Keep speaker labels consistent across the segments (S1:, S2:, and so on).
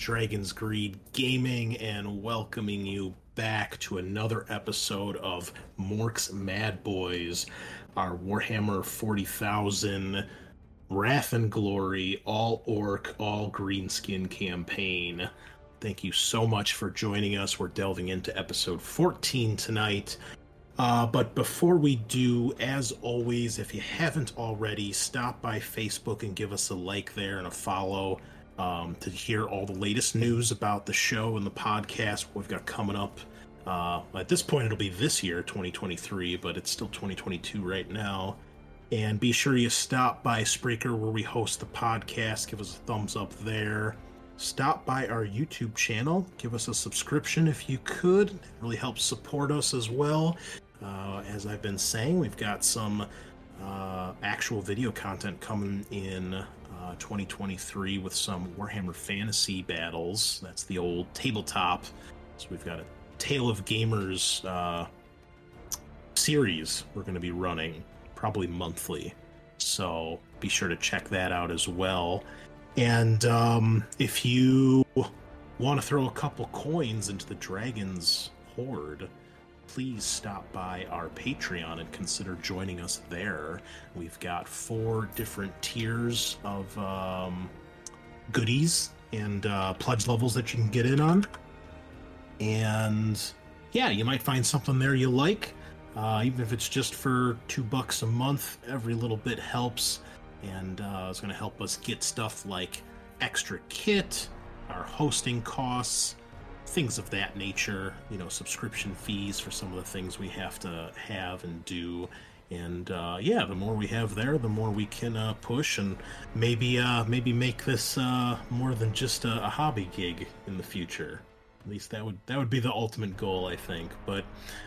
S1: Dragon's Greed Gaming, and welcoming you back to another episode of Mork's Madboyz, our Warhammer 40,000 Wrath and Glory, all orc, all greenskin campaign. Thank you so much for joining us. We're delving into episode 14 tonight. Uh, but before we do, as always, if you haven't already, stop by Facebook and give us a like there and a follow um, to hear all the latest news about the show and the podcast we've got coming up. Uh, at this point, it'll be this year, 2023, but it's still 2022 right now. And be sure you stop by Spreaker where we host the podcast. Give us a thumbs up there. Stop by our YouTube channel. Give us a subscription if you could. It really helps support us as well. Uh, as I've been saying, we've got some uh, actual video content coming in uh, 2023 with some Warhammer Fantasy battles. That's the old tabletop. So we've got a Tale of Gamers uh, series we're going to be running probably monthly. So be sure to check that out as well. And um, if you want to throw a couple coins into the Dragon's Horde, please stop by our Patreon and consider joining us there. We've got four different tiers of um, goodies and uh, pledge levels that you can get in on. And yeah, you might find something there you like. Uh, even if it's just for two bucks a month, every little bit helps. And uh, it's going to help us get stuff like extra kit, our hosting costs, things of that nature, you know, subscription fees for some of the things we have to have and do. And uh, yeah, the more we have there, the more we can uh, push and maybe uh, maybe make this uh, more than just a, a hobby gig in the future. At least that would that would be the ultimate goal, I think. But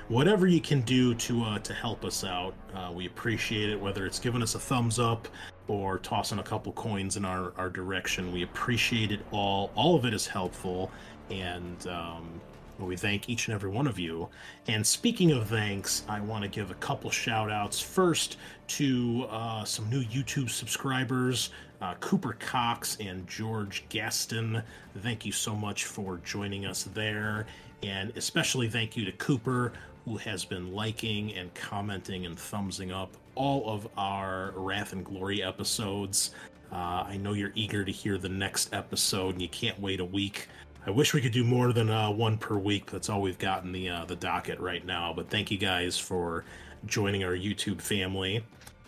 S1: whatever you can do to uh, to help us out, uh, we appreciate it. Whether it's giving us a thumbs up or tossing a couple coins in our our direction, we appreciate it all. All of it is helpful, and um, we thank each and every one of you. And speaking of thanks, I want to give a couple shout outs. First to uh, some new YouTube subscribers, uh, Cooper Cox and George Gaston. Thank you so much for joining us there. And especially thank you to Cooper, who has been liking and commenting and thumbsing up all of our Wrath and Glory episodes. Uh, I know you're eager to hear the next episode and you can't wait a week. I wish we could do more than uh, one per week. That's all we've got in the uh, the docket right now. But thank you guys for joining our YouTube family,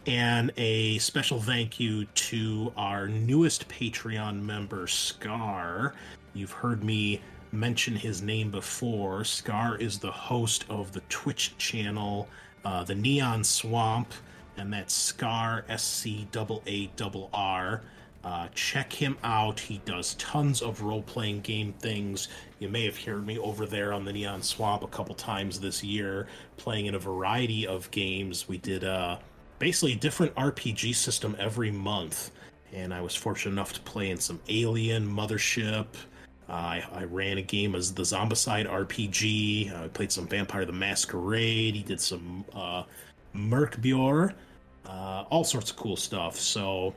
S1: and a special thank you to our newest Patreon member, Scar. You've heard me mention his name before. Scar is the host of the Twitch channel, uh, the Neon Swamp, and that's Scar S C A A R R. Uh, check him out. He does tons of role playing game things. You may have heard me over there on the Neon Swamp a couple times this year, playing in a variety of games. We did uh, basically a different RPG system every month. and I was fortunate enough to play in some Alien, Mothership. Uh, I, I ran a game as the Zombicide RPG. I played some Vampire the Masquerade. He did some uh, uh, all sorts of cool stuff. So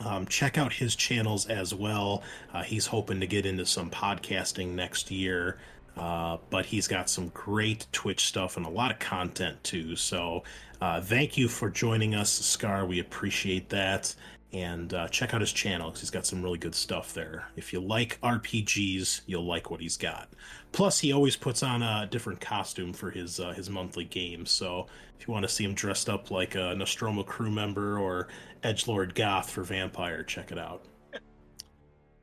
S1: um, check out his channels as well. Uh, he's hoping to get into some podcasting next year. Uh, but he's got some great Twitch stuff and a lot of content too. So, uh, thank you for joining us, Scar. We appreciate that and uh, check out his channel because he's got some really good stuff there. If you like RPGs, you'll like what he's got. Plus, he always puts on a different costume for his uh, his monthly games. So if you want to see him dressed up like a Nostromo crew member or Edge Lord Goth for Vampire, check it out.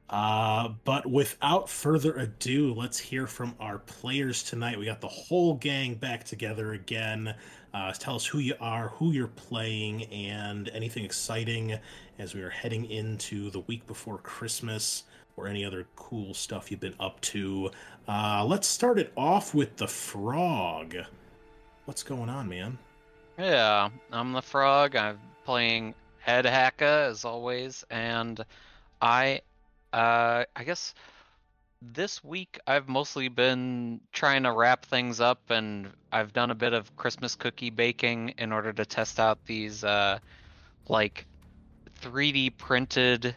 S1: Uh, but without further ado, let's hear from our players tonight. We got the whole gang back together again. Uh, tell us who you are, who you're playing, and anything exciting as we are heading into the week before Christmas or any other cool stuff you've been up to. Uh, let's start it off with the frog. What's going on, man?
S2: Yeah, I'm the frog. I'm playing Head Hacka as always, and I uh, I guess this week I've mostly been trying to wrap things up, and I've done a bit of Christmas cookie baking in order to test out these uh, like 3D printed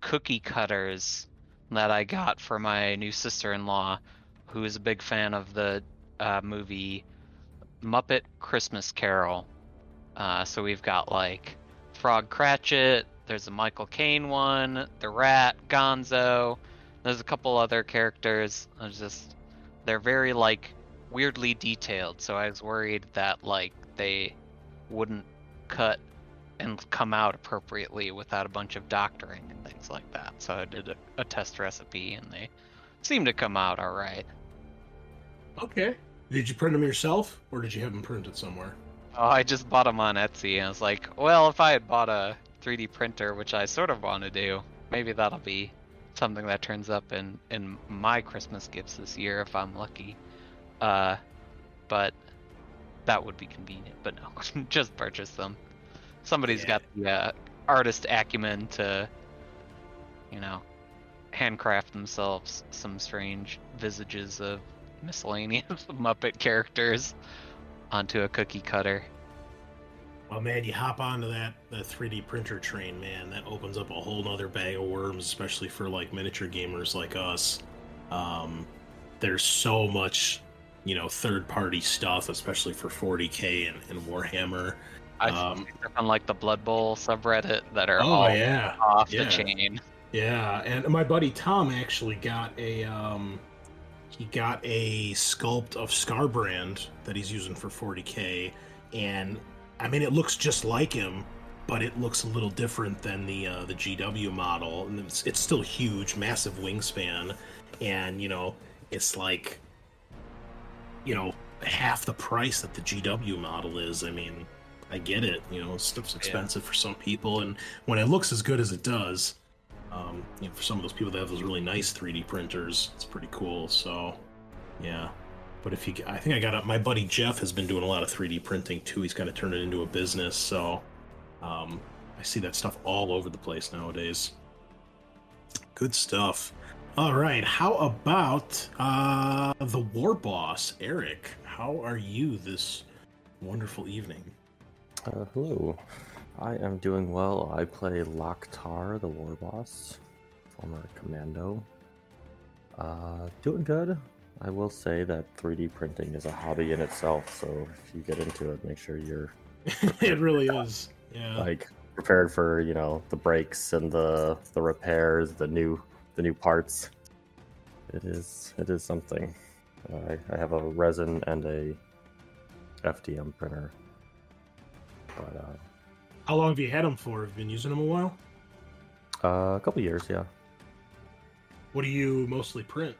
S2: cookie cutters that I got for my new sister-in-law, who is a big fan of the uh, movie Muppet Christmas Carol. Uh, so we've got like Frog Cratchit, there's a Michael Caine one, the Rat, Gonzo. There's a couple other characters. I just they're very like weirdly detailed, so I was worried that like they wouldn't cut and come out appropriately without a bunch of doctoring and things like that. So I did a, a test recipe and they seem to come out all right.
S1: Okay. Did you print them yourself, or did you have them printed somewhere?
S2: Oh, I just bought them on Etsy, and I was like, well, if I had bought a 3D printer, which I sort of want to do. Maybe that'll be something that turns up in in my Christmas gifts this year if I'm lucky. Uh, but that would be convenient. But no, just purchase them. Somebody's
S1: Yeah.
S2: got the uh, artist acumen to, you know, handcraft themselves some strange visages of miscellaneous Muppet characters onto a cookie cutter.
S1: Well, man, you hop onto that that 3D printer train, man. That opens up a whole nother bag of worms, especially for like miniature gamers like us. Um, there's so much, you know, third party stuff, especially for 40k and, and Warhammer.
S2: I
S1: Um,
S2: on like the Blood Bowl subreddit that are
S1: Oh
S2: all
S1: yeah,
S2: off
S1: yeah.
S2: the chain.
S1: Yeah, and my buddy Tom actually got a um he got a sculpt of Skarbrand that he's using for 40k and I mean it looks just like him, but it looks a little different than the uh, the GW model and it's, it's still huge, massive wingspan and you know, it's like you know, half the price that the GW model is. I mean, I get it, you know, stuff's expensive for some people and when it looks as good as it does, um, you know, for some of those people that have those really nice 3D printers, it's pretty cool. So, yeah. But if you, I think I got a, my buddy Jeff has been doing a lot of 3D printing too. He's kind of turned it into a business. So, um, I see that stuff all over the place nowadays. Good stuff. All right. How about uh, the war boss, Eric? How are you this wonderful evening?
S3: Uh, hello. I am doing well. I play Loktar, the war boss, former commando. Uh, doing good. I will say that 3D printing is a hobby in itself, so if you get into it, make sure you're
S1: it really is. Yeah.
S3: like prepared for you know the breaks and the the repairs, the new the new parts. It is it is something. Uh, I, I have a resin and a FDM printer, but uh,
S1: How long have you had them for? Have you been using them a while?
S3: uh, a couple years, yeah.
S1: What do you mostly print?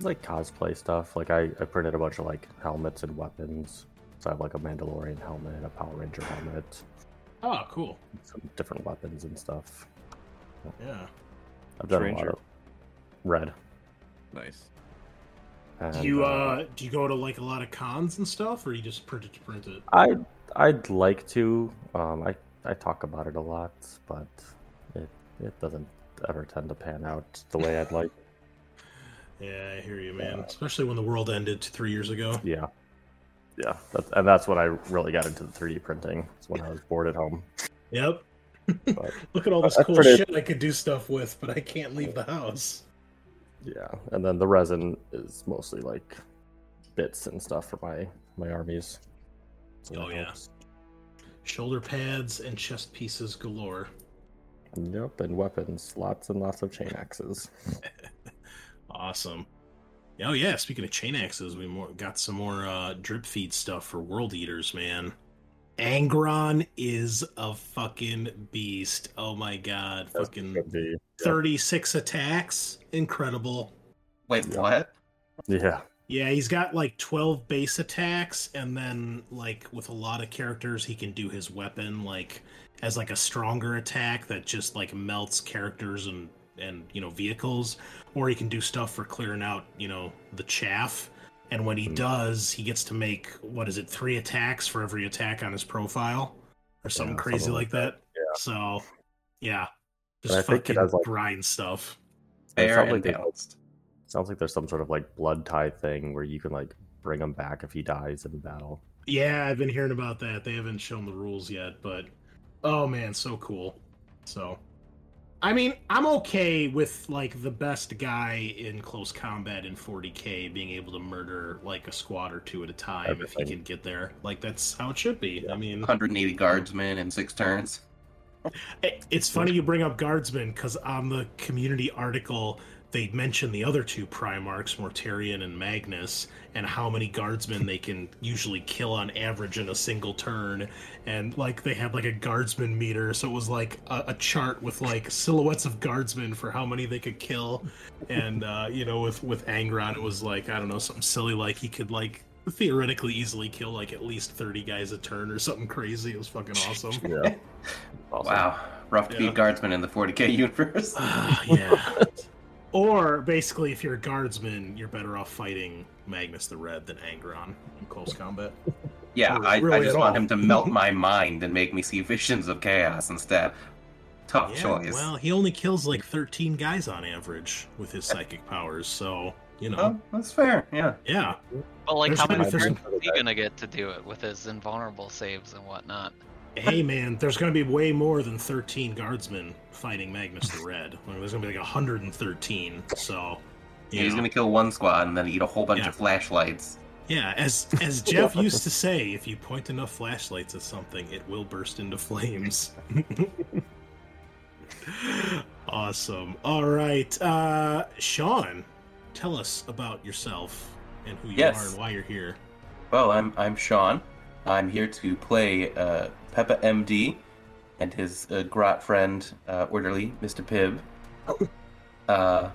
S3: like cosplay stuff. Like I, I printed a bunch of like helmets and weapons. So I have like a Mandalorian helmet, a Power Ranger helmet,
S1: Oh, cool.
S3: some different weapons and stuff.
S1: Yeah.
S3: I've done a lot of red.
S4: Nice.
S3: And,
S1: Do you uh do you go to like a lot of cons and stuff, or you just print it to print it?
S3: I I'd like to. Um, I I talk about it a lot, but it it doesn't ever tend to pan out the way I'd like.
S1: Yeah, I hear you, man. Especially when the world ended three years ago.
S3: Yeah, yeah, that's, and that's when I really got into the 3D printing. It's when I was bored at home.
S1: Yep.
S3: But
S1: Look at all this cool
S3: pretty-
S1: shit I could do stuff with, but I can't leave the house.
S3: yeah, and then the resin is mostly like bits and stuff for my my armies. So
S1: Oh,
S3: that
S1: yeah.
S3: helps.
S1: Shoulder pads and chest pieces galore.
S3: Yep, and weapons, lots and lots of chain axes.
S1: Awesome. Oh yeah, speaking of chain axes, we more, got some more uh, drip feed stuff for World Eaters, man. Angron is a fucking beast. Oh my god,
S3: That's
S1: fucking
S3: gonna
S1: 36 attacks. Incredible.
S4: Wait,
S3: Yeah.
S4: what?
S3: Yeah,
S1: Yeah, he's got like 12 base attacks, and then, like, with a lot of characters, he can do his weapon, like, as like a stronger attack that just, like, melts characters and, and, you know, vehicles. Or he can do stuff for clearing out, you know, the chaff. And when he
S3: Hmm.
S1: does, he gets to make, what is it, three attacks for every attack on his profile? Or something
S3: Yeah,
S1: crazy
S3: something
S1: like
S3: like
S1: that.
S3: Yeah.
S1: So, yeah. Just
S3: I think it
S1: fucking
S3: has, like-
S1: grind stuff.
S3: It
S4: Fair and
S3: like there's-
S4: balanced.
S3: Sounds like there's some sort of like blood tie thing where you can like bring him back if he dies in battle.
S1: Yeah, I've been hearing about that. They haven't shown the rules yet, but oh man, so cool. So I mean, I'm okay with like the best guy in close combat in 40k being able to murder like a squad or two at a time if he can get there. Like that's how it should be. I mean,
S4: 180 guardsmen in six turns.
S1: it's funny you bring up guardsmen because on the community article they mention the other two Primarchs, Mortarion and Magnus, and how many guardsmen they can usually kill on average in a single turn. And like they had like a guardsman meter, so it was like a, a chart with like silhouettes of guardsmen for how many they could kill. And uh, you know, with with Angron, it was like I don't know something silly like he could like theoretically easily kill like at least 30 guys a turn or something crazy. It was fucking awesome.
S3: Yeah. Awesome.
S4: Wow, rough to
S1: Yeah.
S4: beat guardsmen in the 40k universe.
S1: Ah, yeah. or basically, if you're a guardsman, you're better off fighting Magnus the Red than Angron in close combat.
S4: yeah,
S1: Or
S4: I,
S1: really
S4: I just want
S1: all.
S4: him to melt my mind and make me see visions of chaos instead. Tough
S1: Yeah,
S4: choice.
S1: well, he only kills like 13 guys on average with his psychic powers, so you know,
S4: Oh, that's fair. Yeah.
S1: yeah.
S2: But like,
S1: There's
S2: how many
S1: be
S2: turns is he gonna get to do it with his invulnerable saves and whatnot?
S1: Hey man, there's gonna be way more than 13 guardsmen fighting Magnus the Red. Like, there's gonna be like 113. So, you
S4: He's gonna kill one squad and then eat a whole bunch
S1: Yeah.
S4: of flashlights.
S1: Yeah, as as Jeff used to say, if you point enough flashlights at something, it will burst into flames. awesome. All right, uh, Sean, tell us about yourself and who you
S4: Yes.
S1: are and why you're here.
S4: Well, I'm I'm Sean. I'm here to play uh, Peppa MD and his uh, grot friend, uh, orderly Mr. Pibb. Uh,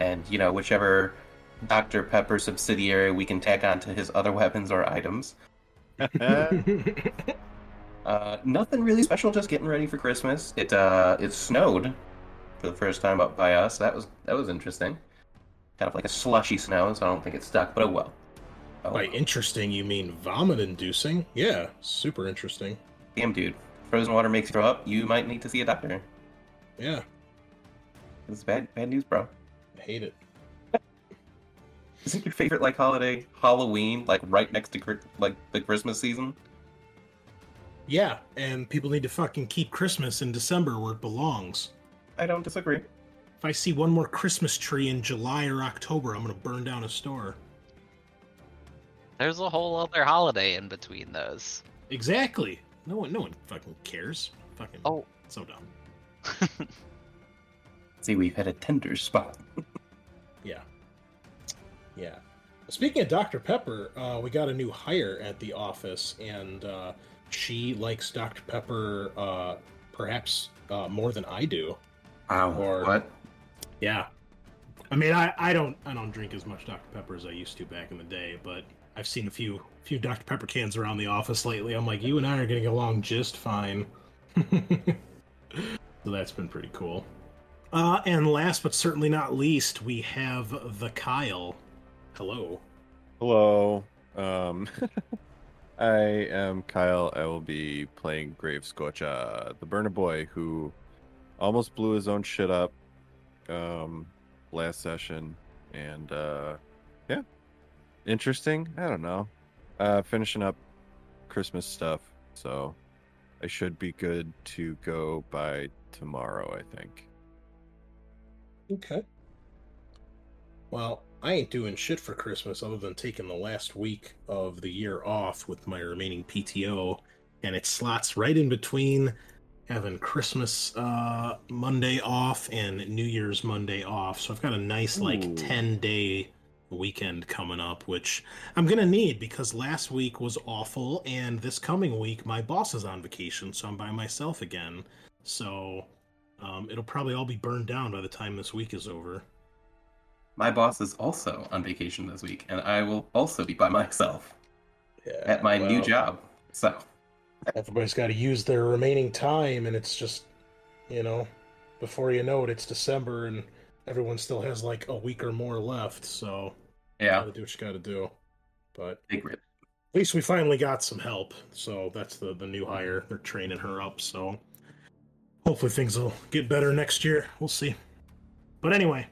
S4: and you know whichever Dr. Pepper subsidiary we can tack onto his other weapons or items. Uh, nothing really special. Just getting ready for Christmas. It uh, it snowed for the first time up by us. That was that was interesting. Kind of like a slushy snow, so I don't think it stuck. But oh well. Oh,
S1: By
S4: well.
S1: interesting, you mean vomit-inducing? Yeah, super interesting.
S4: Damn, dude. Frozen water makes you throw up. You might need to see a doctor.
S1: Yeah,
S4: It's bad, bad news, bro.
S1: I hate it.
S4: Isn't your favorite like holiday Halloween, like right next to like the Christmas season?
S1: Yeah, and people need to fucking keep Christmas in December where it belongs.
S4: I don't disagree.
S1: If I see one more Christmas tree in July or October, I'm gonna burn down a store.
S2: There's a whole other holiday in between those.
S1: Exactly. No one, no one fucking cares. Fucking.
S2: Oh.
S1: so dumb.
S4: See, we've had a tender spot.
S1: Yeah. Yeah. Speaking of Dr. Pepper, uh, we got a new hire at the office, and uh, she likes Dr. Pepper uh, perhaps uh, more than I do.
S4: Wow.
S1: Or-
S4: What?
S1: Yeah. I mean, I, I don't I don't drink as much Dr. Pepper as I used to back in the day, but I've seen a few few Dr. Pepper cans around the office lately. I'm like, you and I are getting along just fine. so that's been pretty cool. Uh, and last but certainly not least, we have the Kyle. Hello.
S5: Hello. Um, I am Kyle. I will be playing Grave Scorcha, the burner boy who almost blew his own shit up um, last session. And uh, interesting. I don't know. Uh, finishing up Christmas stuff, so I should be good to go by tomorrow, I think.
S1: Okay. Well, I ain't doing shit for Christmas other than taking the last week of the year off with my remaining PTO, and it slots right in between having Christmas uh, Monday off and New Year's Monday off. So I've got a nice like
S5: Ooh.
S1: 10 day weekend coming up, which I'm gonna need because last week was awful, and this coming week my boss is on vacation, so I'm by myself again. So um, it'll probably all be burned down by the time this week is over.
S4: My boss is also on vacation this week, and I will also be by myself at my new job. So,
S1: Everybody's got to use their remaining time, and it's just, you know, before you know it, it's December, and everyone still has like a week or more left. So,
S4: yeah,
S1: gotta do what you gotta do. But at least we finally got some help. So that's the the new hire. They're training her up. So hopefully things will get better next year. We'll see. But anyway,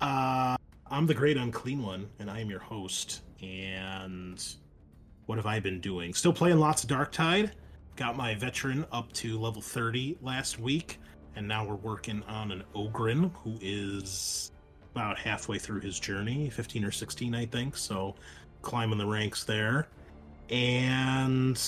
S1: uh, I'm the great unclean one, and I am your host. And what have I been doing? Still playing lots of Darktide. Got my veteran up to level 30 last week, and now we're working on an Ogryn who is about halfway through his journey, 15 or 16, I think. So climbing the ranks there. And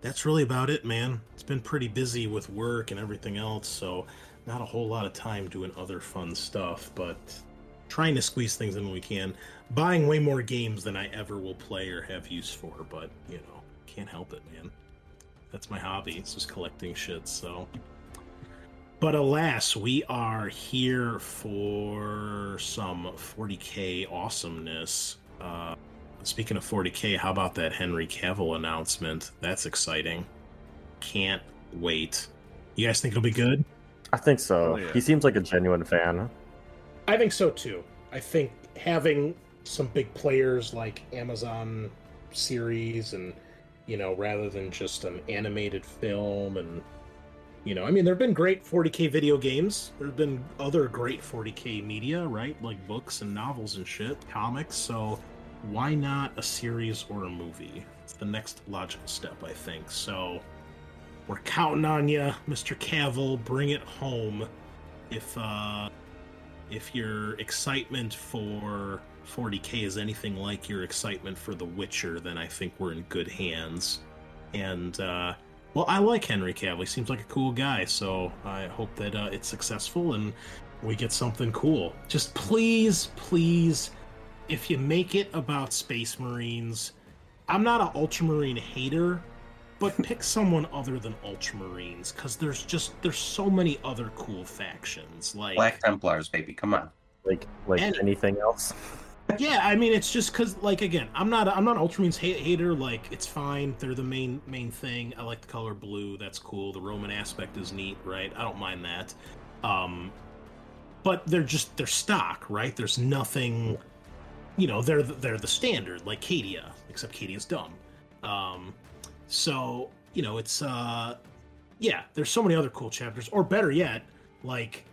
S1: that's really about it, man. It's been pretty busy with work and everything else, so not a whole lot of time doing other fun stuff, but trying to squeeze things in when we can. Buying way more games than I ever will play or have use for, but you know, can't help it, man. That's my hobby. It's just collecting shit, so but alas, we are here for some 40k awesomeness. Uh, speaking of 40k, how about that Henry Cavill announcement? That's exciting. Can't wait. You guys think it'll be good?
S3: I think so.
S5: Oh, yeah.
S3: He seems like a genuine fan.
S1: I think so too. I think having some big players like Amazon series and you know, rather than just an animated film and you know, I mean, there have been great 40k video games. There have been other great 40k media, right? Like books and novels and shit, comics. So why not a series or a movie? It's the next logical step, I think. So we're counting on you, Mr. Cavill. Bring it home. If uh, if your excitement for 40k is anything like your excitement for The Witcher, then I think we're in good hands. And uh, well, I like Henry Cavill. He seems like a cool guy, so I hope that uh, it's successful and we get something cool. Just please, please, if you make it about Space Marines, I'm not an Ultramarine hater, but pick someone other than Ultramarines because there's just there's so many other cool factions. Like
S4: Black Templars, baby, come on.
S3: Like like
S1: And-
S3: anything else.
S1: Yeah, I mean, it's just because, like, again, I'm not, I'm not Ultramarines ha- hater. Like, it's fine. They're the main, main thing. I like the color blue. That's cool. The Roman aspect is neat, right? I don't mind that. Um, but they're just they're stock, right? There's nothing, you know. They're the, they're the standard, like Cadia, except Cadia's dumb. Um, so you know, it's uh, yeah. There's so many other cool chapters, or better yet, like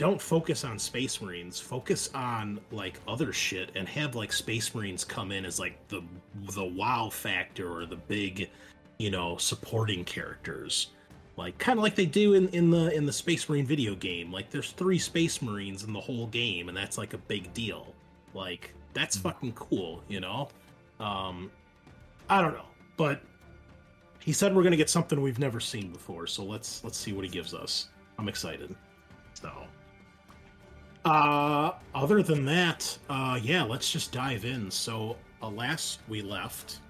S1: don't focus on space marines. Focus on like other shit and have like space marines come in as like the the wow factor or the big you know supporting characters. Like kind of like they do in in the in the space marine video game. Like there's three space marines in the whole game and that's like a big deal. Like that's fucking cool you know? Um i don't know but he said we're gonna get something we've never seen before so let's let's see what he gives us. I'm excited uh, other than that, uh, yeah, let's just dive in. So, alas, we left,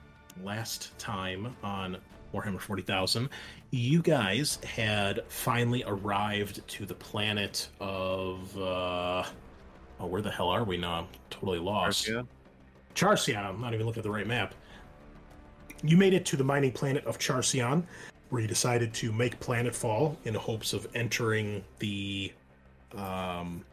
S1: last time on Warhammer 40,000, you guys had finally arrived to the planet of, uh, oh, where the hell are we now? I'm totally lost.
S5: Arcia?
S1: Charcion. I'm not even looking at the right map. You made it to the mining planet of Charcion, where you decided to make planetfall in hopes of entering the um,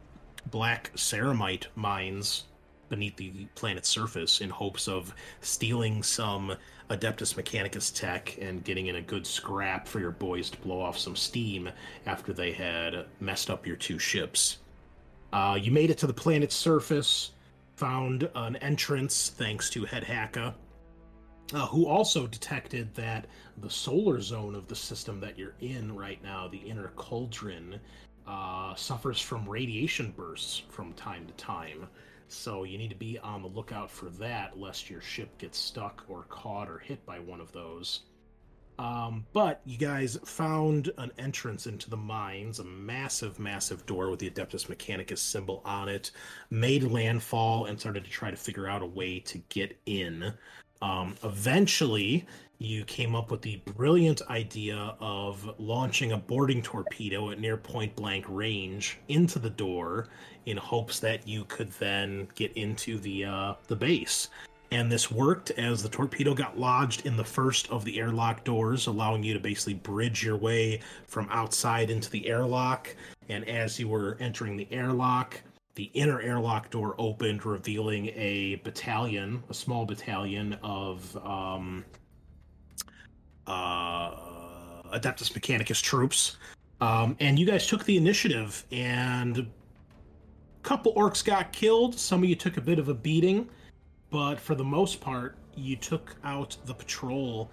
S1: black ceramite mines beneath the planet's surface in hopes of stealing some Adeptus Mechanicus tech and getting in a good scrap for your boys to blow off some steam after they had messed up your two ships. Uh, you made it to the planet's surface, found an entrance thanks to Head Hacka, uh, who also detected that the solar zone of the system that you're in right now, the inner cauldron, uh, suffers from radiation bursts from time to time. So you need to be on the lookout for that, lest your ship gets stuck or caught or hit by one of those. Um, but you guys found an entrance into the mines, a massive, massive door with the Adeptus Mechanicus symbol on it, made landfall, and started to try to figure out a way to get in. Um, eventually, you came up with the brilliant idea of launching a boarding torpedo at near point blank range into the door in hopes that you could then get into the uh, the base. And this worked as the torpedo got lodged in the first of the airlock doors, allowing you to basically bridge your way from outside into the airlock. And as you were entering the airlock, the inner airlock door opened, revealing a battalion, a small battalion of um, uh, Adeptus Mechanicus troops. Um, and you guys took the initiative, and a couple orcs got killed. Some of you took a bit of a beating, but for the most part, you took out the patrol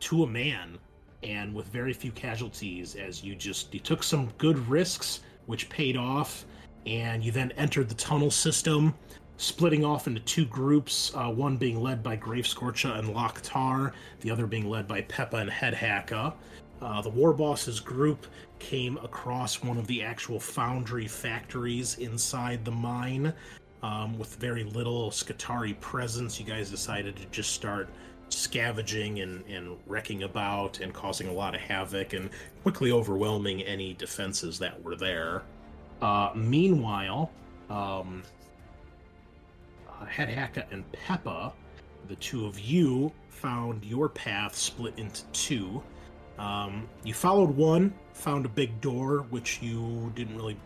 S1: to a man, and with very few casualties. As you just you took some good risks, which paid off, and you then entered the tunnel system splitting off into two groups, uh, one being led by Grave Scorcha and Loktar, the other being led by Peppa and Head Hacka. Uh, the War Bosses group came across one of the actual foundry factories inside the mine. Um, with very little Skitarii presence, you guys decided to just start scavenging and, and wrecking about and causing a lot of havoc and quickly overwhelming any defenses that were there. Uh, meanwhile, um, Head and Peppa, the two of you found your path split into two. Um, you followed one, found a big door, which you didn't really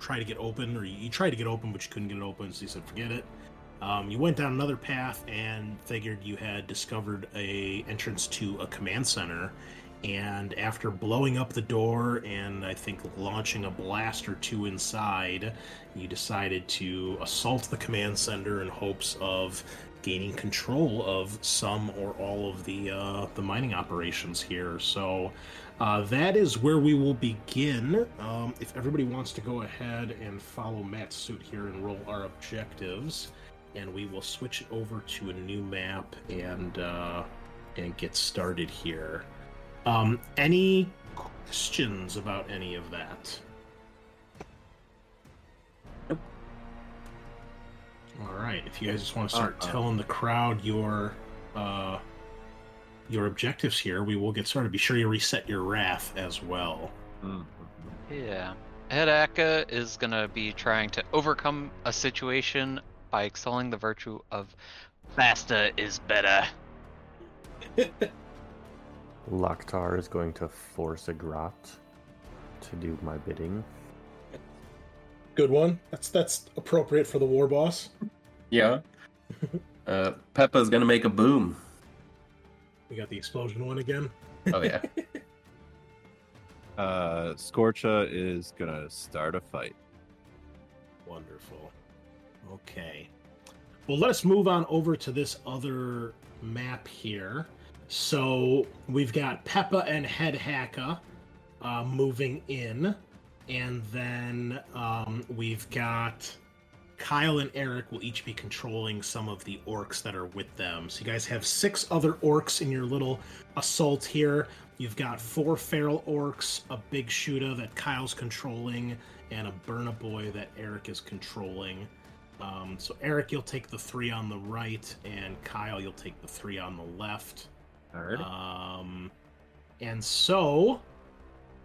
S1: try to get open, or you tried to get open, but you couldn't get it open, so you said forget it. Um, you went down another path and figured you had discovered a entrance to a command center. And after blowing up the door and I think launching a blast or two inside, you decided to assault the command center in hopes of gaining control of some or all of the uh, the mining operations here. So uh, that is where we will begin. Um, if everybody wants to go ahead and follow Matt's suit here and roll our objectives, and we will switch it over to a new map and uh, and get started here. Um, any questions about any of that? All right. If you guys just want to start
S5: Uh, uh.
S1: telling the crowd your uh, your objectives here, we will get started. Be sure you reset your wrath as well.
S2: Yeah. Head Hacka is gonna be trying to overcome a situation by excelling the virtue of faster is better.
S3: Loktar is going to force a grot to do my bidding.
S1: Good one. That's that's appropriate for the war boss.
S4: Yeah. Uh, Peppa's gonna make a boom.
S1: We got the explosion one again.
S4: Oh yeah.
S5: Uh, Scorcha is gonna start a fight.
S1: Wonderful. Okay. Well, let us move on over to this other map here. So we've got Peppa and Head Hacka uh, moving in, and then um, we've got Kyle and Eric will each be controlling some of the orcs that are with them. So you guys have six other orcs in your little assault here. You've got four feral orcs, a big shooter that Kyle's controlling, and a Burna boy that Eric is controlling. Um, so Eric, you'll take the three on the right, and Kyle, you'll take the three on the left. Um, and so,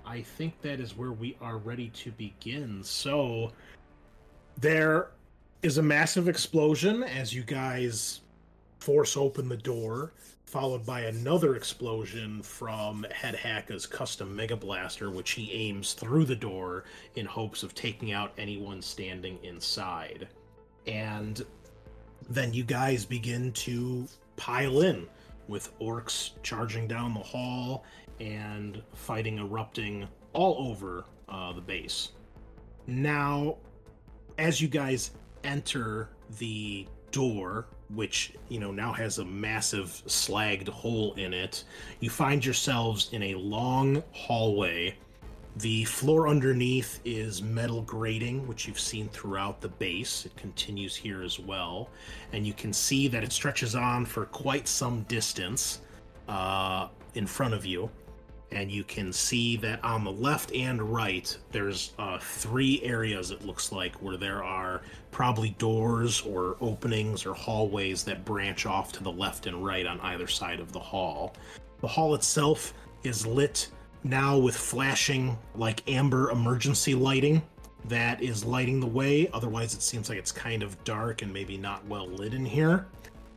S1: I think that is where we are ready to begin. So, there is a massive explosion as you guys force open the door, followed by another explosion from Head Hacka's custom Mega Blaster, which he aims through the door in hopes of taking out anyone standing inside. and then you guys begin to pile in with orcs charging down the hall and fighting erupting all over uh, the base. Now, as you guys enter the door, which you know now has a massive slagged hole in it, you find yourselves in a long hallway. The floor underneath is metal grating, which you've seen throughout the base. It continues here as well, and you can see that it stretches on for quite some distance uh, in front of you. And you can see that on the left and right there's uh, three areas it looks like where there are probably doors or openings or hallways that branch off to the left and right on either side of the hall. The hall itself is lit now with flashing like amber emergency lighting that is lighting the way otherwise it seems like it's kind of dark and maybe not well lit in here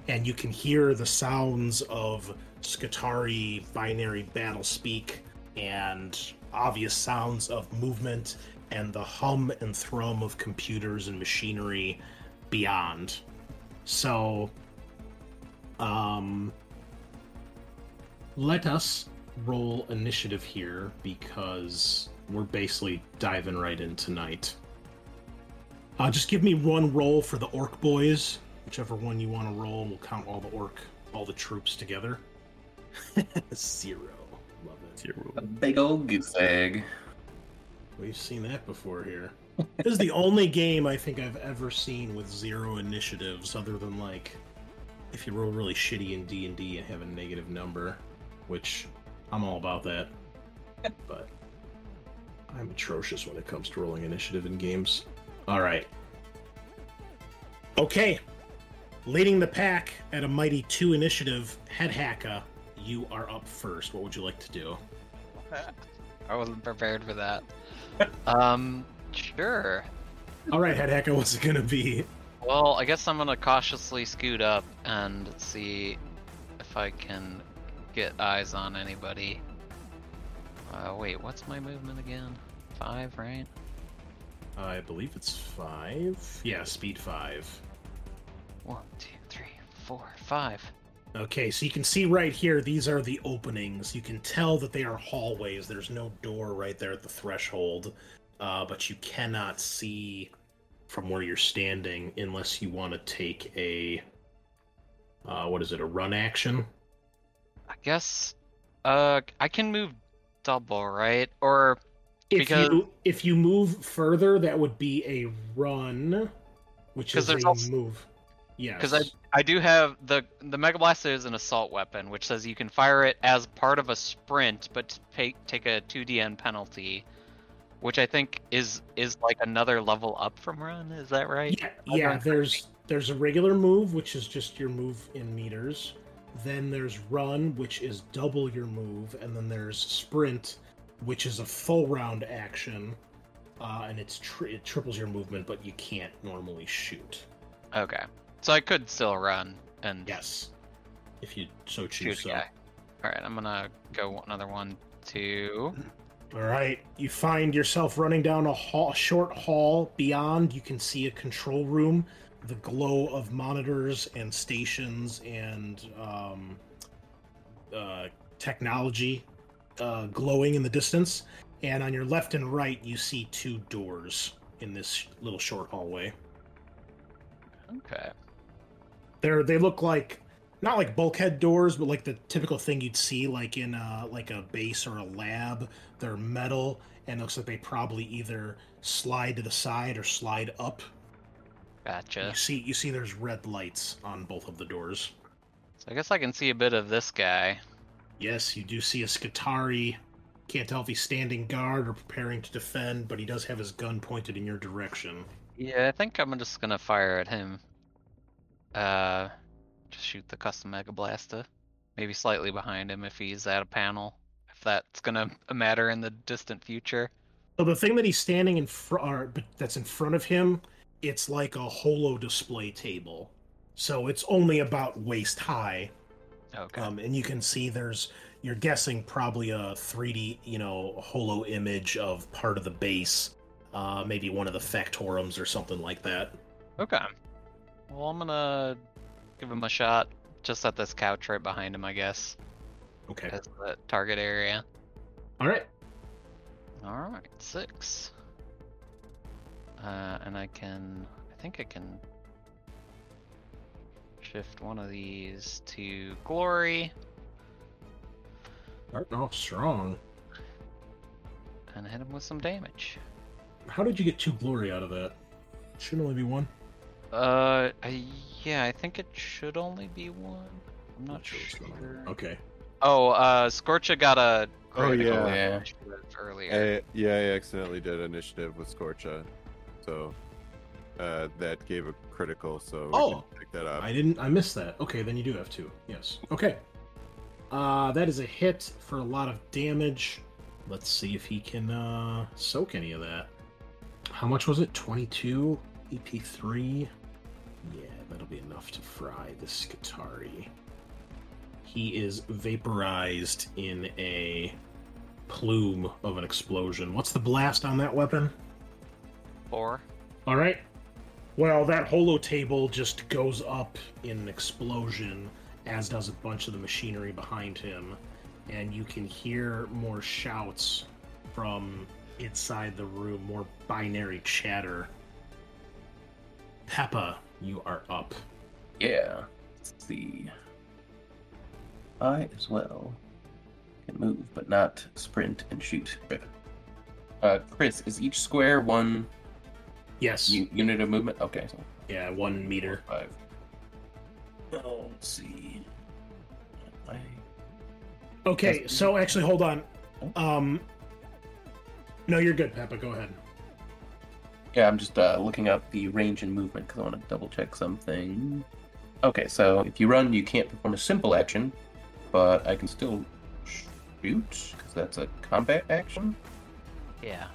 S1: and you can hear the sounds of Skitarii binary battle speak and obvious sounds of movement and the hum and thrum of computers and machinery beyond. So, um, let us roll initiative here because we're basically diving right in tonight. Uh, just give me one roll for the orc boys, whichever one you want to roll. and We'll count all the orc, all the troops together. Zero. Love it.
S3: Zero.
S4: A big old goose egg.
S1: We've seen that before here. this is the only game I think I've ever seen with zero initiatives, other than like if you roll really shitty in D and D and have a negative number, which I'm all about that. But I'm atrocious when it comes to rolling initiative in games. All right. Okay. Leading the pack at a mighty two initiative, Head Hacka, you are up first. What would you like to do?
S2: I wasn't prepared for that. um, sure.
S1: All right, Head Hacka, what's it gonna be?
S2: Well, I guess I'm gonna cautiously scoot up and see if I can get eyes on anybody. Uh, wait, what's my movement again? Five, right?
S1: I believe it's five. Yeah, speed five.
S2: One, two, three, four, five.
S1: Okay, so you can see right here, these are the openings. You can tell that they are hallways. There's no door right there at the threshold, uh, but you cannot see from where you're standing unless you want to take a. Uh, what is it? A run action?
S2: I guess. Uh, I can move double, right? Or
S1: If
S2: because
S1: you if you move further, that would be a run, which is
S2: there's
S1: a
S2: also-
S1: move. Yes.
S2: because I I do have the the Mega Blaster is an assault weapon, which says you can fire it as part of a sprint, but take take a two DN penalty, which I think is is like another level up from run. Is that right?
S1: Yeah, yeah. There's there's a regular move, which is just your move in meters. Then there's run, which is double your move, and then there's sprint, which is a full round action, uh, and it's tri- it triples your movement, but you can't normally shoot.
S2: Okay, so I could still run and
S1: Yes, if you so choose.
S2: a
S1: So.
S2: All right, I'm gonna go another one, two.
S1: All right, you find yourself running down a, hall, a short hall. Beyond, you can see a control room, the glow of monitors and stations and um, uh, technology uh, glowing in the distance. And on your left and right, you see two doors in this little short hallway.
S2: Okay.
S1: They're they look like not like bulkhead doors, but like the typical thing you'd see like in uh like a base or a lab. They're metal and looks like they probably either slide to the side or slide up.
S2: Gotcha.
S1: You see you see there's red lights on both of the doors.
S2: So I guess I can see a bit of this guy.
S1: Yes, you do see a Skitarii. Can't tell if he's standing guard or preparing to defend, but he does have his gun pointed in your direction.
S2: Yeah, I think I'm just gonna fire at him. Uh, just shoot the custom Mega Blaster. Maybe slightly behind him if he's at a panel. If that's gonna matter in the distant future.
S1: So the thing that he's standing in front, that's in front of him, it's like a holo display table. So it's only about waist high.
S2: Okay.
S1: Um, and you can see there's, you're guessing probably a 3D, you know, holo image of part of the base, uh, maybe one of the factorums or something like that.
S2: Okay. Well, I'm gonna give him a shot just at this couch right behind him, I guess.
S1: Okay.
S2: That's the target area.
S1: All right.
S2: All right, six. Uh, and I can, I think I can shift one of these to glory
S1: Starting off strong.
S2: and hit him with some damage.
S1: How did you get two glory out of that? Should only be one.
S2: Uh, I, yeah, I think it should only be one. I'm not
S1: sure
S2: sure.
S1: what's going on. Okay.
S2: Oh, uh, Scorcha got a
S5: Oh,
S2: critical
S5: yeah.
S4: Yeah.
S2: earlier.
S5: I, yeah, I accidentally did initiative with Scorcha, so uh, that gave a critical. So we
S1: Oh.
S5: pick that up.
S1: I didn't. I missed that. Okay, then you do have two. Yes. Okay. Uh, that is a hit for a lot of damage. Let's see if he can uh, soak any of that. How much was it? Twenty-two EP three. Yeah, that'll be enough to fry the Skitarii. He is vaporized in a plume of an explosion. What's the blast on that weapon?
S2: Four.
S1: All right. Well, that holo table just goes up in an explosion, as does a bunch of the machinery behind him, and you can hear more shouts from inside the room, more binary chatter. Peppa, you are up.
S4: Yeah. Let's see. I as well can move, but not sprint and shoot. Uh, Chris, is each square one
S1: Yes.
S4: u- unit of movement? Okay, so
S1: Yeah, one meter.
S4: five. Oh, let's see. I...
S1: Okay,
S4: Yes.
S1: so actually, hold on. Um, no, you're good, Peppa. Go ahead.
S4: Yeah, I'm just uh, looking up the range and movement because I want to double check something. Okay, so if you run, you can't perform a simple action, but I can still shoot because that's a combat action.
S2: Yeah.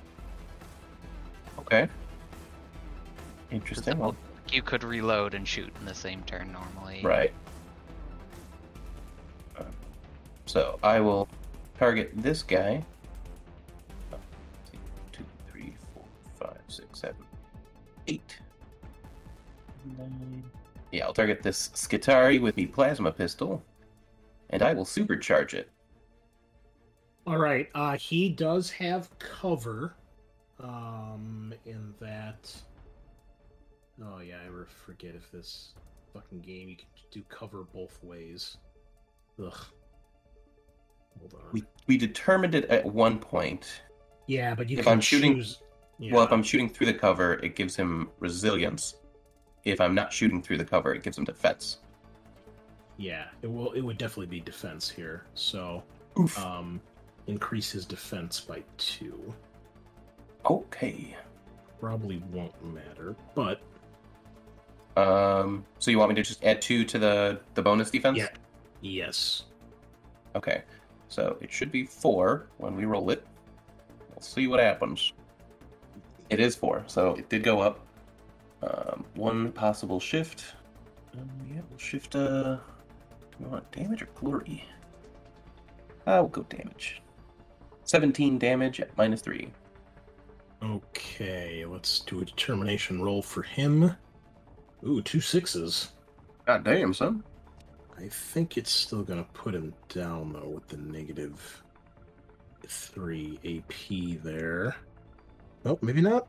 S4: Okay. Interesting. Well,
S2: You could reload and shoot in the same turn normally.
S4: right. So I will target this guy. Two, three, four, five, six, seven, eight, nine. Yeah, I'll target this Skitarii with the plasma pistol, and I will supercharge it.
S1: All right. Uh, he does have cover. Um, in that. Oh yeah, I ever forget if this fucking game you can do cover both ways. Ugh. Hold on.
S4: We we determined it at one point.
S1: yeah, but you
S4: if
S1: can
S4: I'm shooting-
S1: choose. Yeah.
S4: Well, if I'm shooting through the cover, it gives him resilience. If I'm not shooting through the cover, it gives him defense.
S1: Yeah, it will. It would definitely be defense here. So, um, increase his defense by two.
S4: Okay.
S1: Probably won't matter, but
S4: Um. So you want me to just add two to the the bonus defense?
S1: yeah, yes.
S4: Okay. So it should be four when we roll it. We'll see what happens. It is four, so it did go up. Um, one possible shift. Um, yeah, we'll shift. Uh, do we want damage or glory? I will go damage. Seventeen damage at minus three.
S1: Okay, let's do a determination roll for him. Ooh, two sixes.
S4: God damn, son.
S1: I think it's still gonna put him down though with the negative three AP there. Oh, maybe not.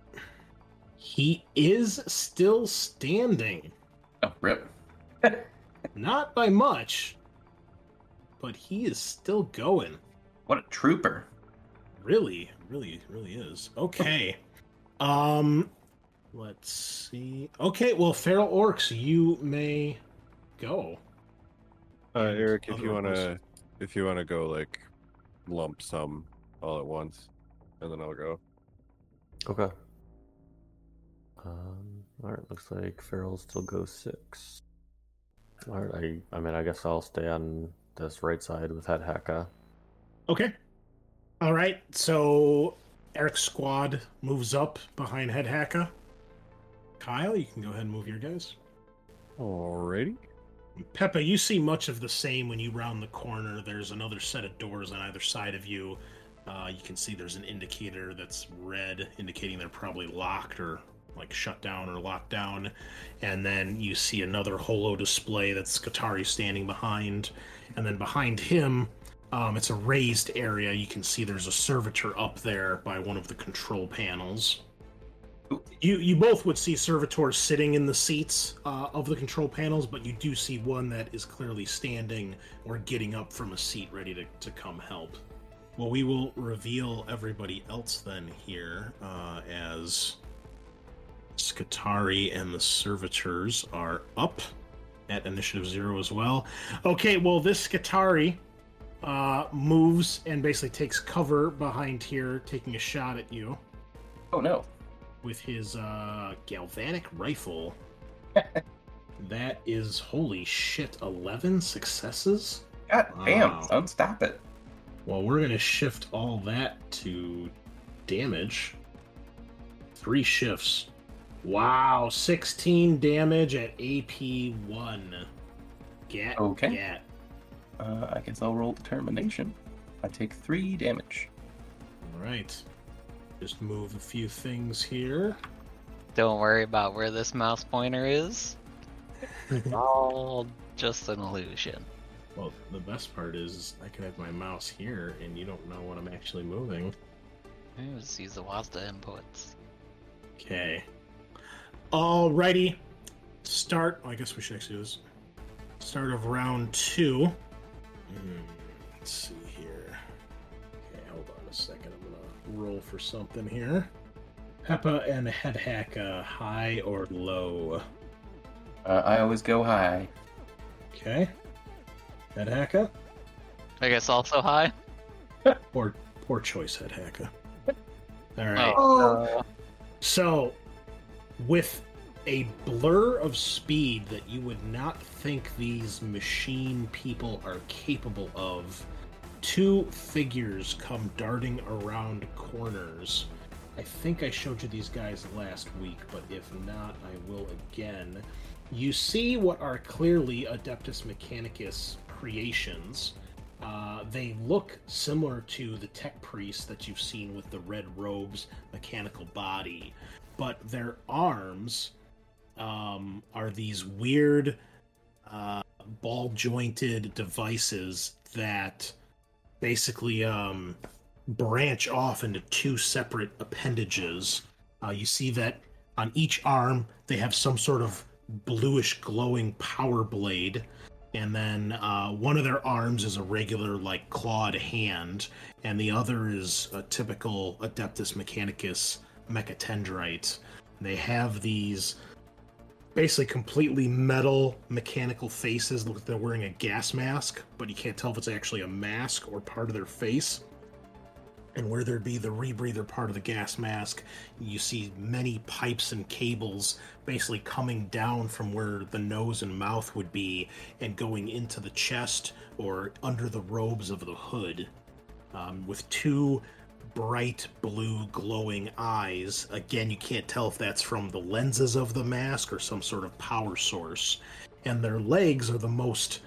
S1: He is still standing.
S4: Oh, rip.
S1: Not by much, but he is still going.
S4: What a trooper.
S1: Really, really, really is. Okay. Um let's see. Okay, well Feral Orcs, you may go.
S5: Uh, Eric, if you wanna,
S1: uncles.
S5: if you wanna go like lump sum all at once, and then I'll go.
S3: Okay. Um, alright, looks like Feral still goes six. Alright, I, I mean, I guess I'll stay on this right side with Head Hacka.
S1: Okay. All right. So Eric's squad moves up behind Head Hacka. Kyle, you can go ahead and move your guys.
S5: Alrighty.
S1: Peppa, you see much of the same when you round the corner. There's another set of doors on either side of you. Uh, you can see there's an indicator that's red, indicating they're probably locked or like shut down or locked down. And then you see another holo display that's Skitarii standing behind. And then behind him, um, it's a raised area. You can see there's a servitor up there by one of the control panels. You you both would see servitors sitting in the seats uh, of the control panels, but you do see one that is clearly standing or getting up from a seat, ready to, to come help. Well, we will reveal everybody else then here uh, as Skitarii and the servitors are up at initiative zero as well. Okay, well, this Skitarii uh, moves and basically takes cover behind here, taking a shot at you
S4: Oh no.
S1: With his uh, galvanic rifle. that is holy shit, 11 successes?
S4: God damn,
S1: Wow.
S4: son, stop it.
S1: Well, we're going to shift all that to damage. Three shifts. Wow, 16 damage at AP 1. Get,
S4: Okay.
S1: get.
S4: Uh, I guess I'll roll determination. I take three damage.
S1: All right. Just move a few things here.
S2: Don't worry about where this mouse pointer is. It's all just an illusion.
S1: Well, the best part is I can have my mouse here and you don't know what I'm actually moving.
S2: I just use the WASDA inputs.
S1: Okay. Alrighty. Start. oh, I guess we should actually do this. Start of round two. Hmm, let's see roll for something here. Peppa and Head Hack, uh, high or low?
S4: Uh, I always go high.
S1: Okay. Head Hacka?
S2: I guess also high.
S1: Poor, poor choice, Head Hacka. Alright.
S2: Oh,
S1: So, with a blur of speed that you would not think these machine people are capable of, two figures come darting around corners. I think I showed you these guys last week, but if not, I will again. You see what are clearly Adeptus Mechanicus creations. Uh, they look similar to the tech priests that you've seen with the red robes, mechanical body, but their arms um, are these weird, uh, ball jointed devices that basically um, branch off into two separate appendages. Uh, you see that on each arm they have some sort of bluish glowing power blade and then uh, one of their arms is a regular like clawed hand and the other is a typical adeptus mechanicus mechatendrite they have these basically completely metal mechanical faces look like they're wearing a gas mask but you can't tell if it's actually a mask or part of their face and where there'd be the rebreather part of the gas mask, you see many pipes and cables basically coming down from where the nose and mouth would be and going into the chest or under the robes of the hood. Um, with two bright blue glowing eyes. Again, you can't tell if that's from the lenses of the mask or some sort of power source. And their legs are the most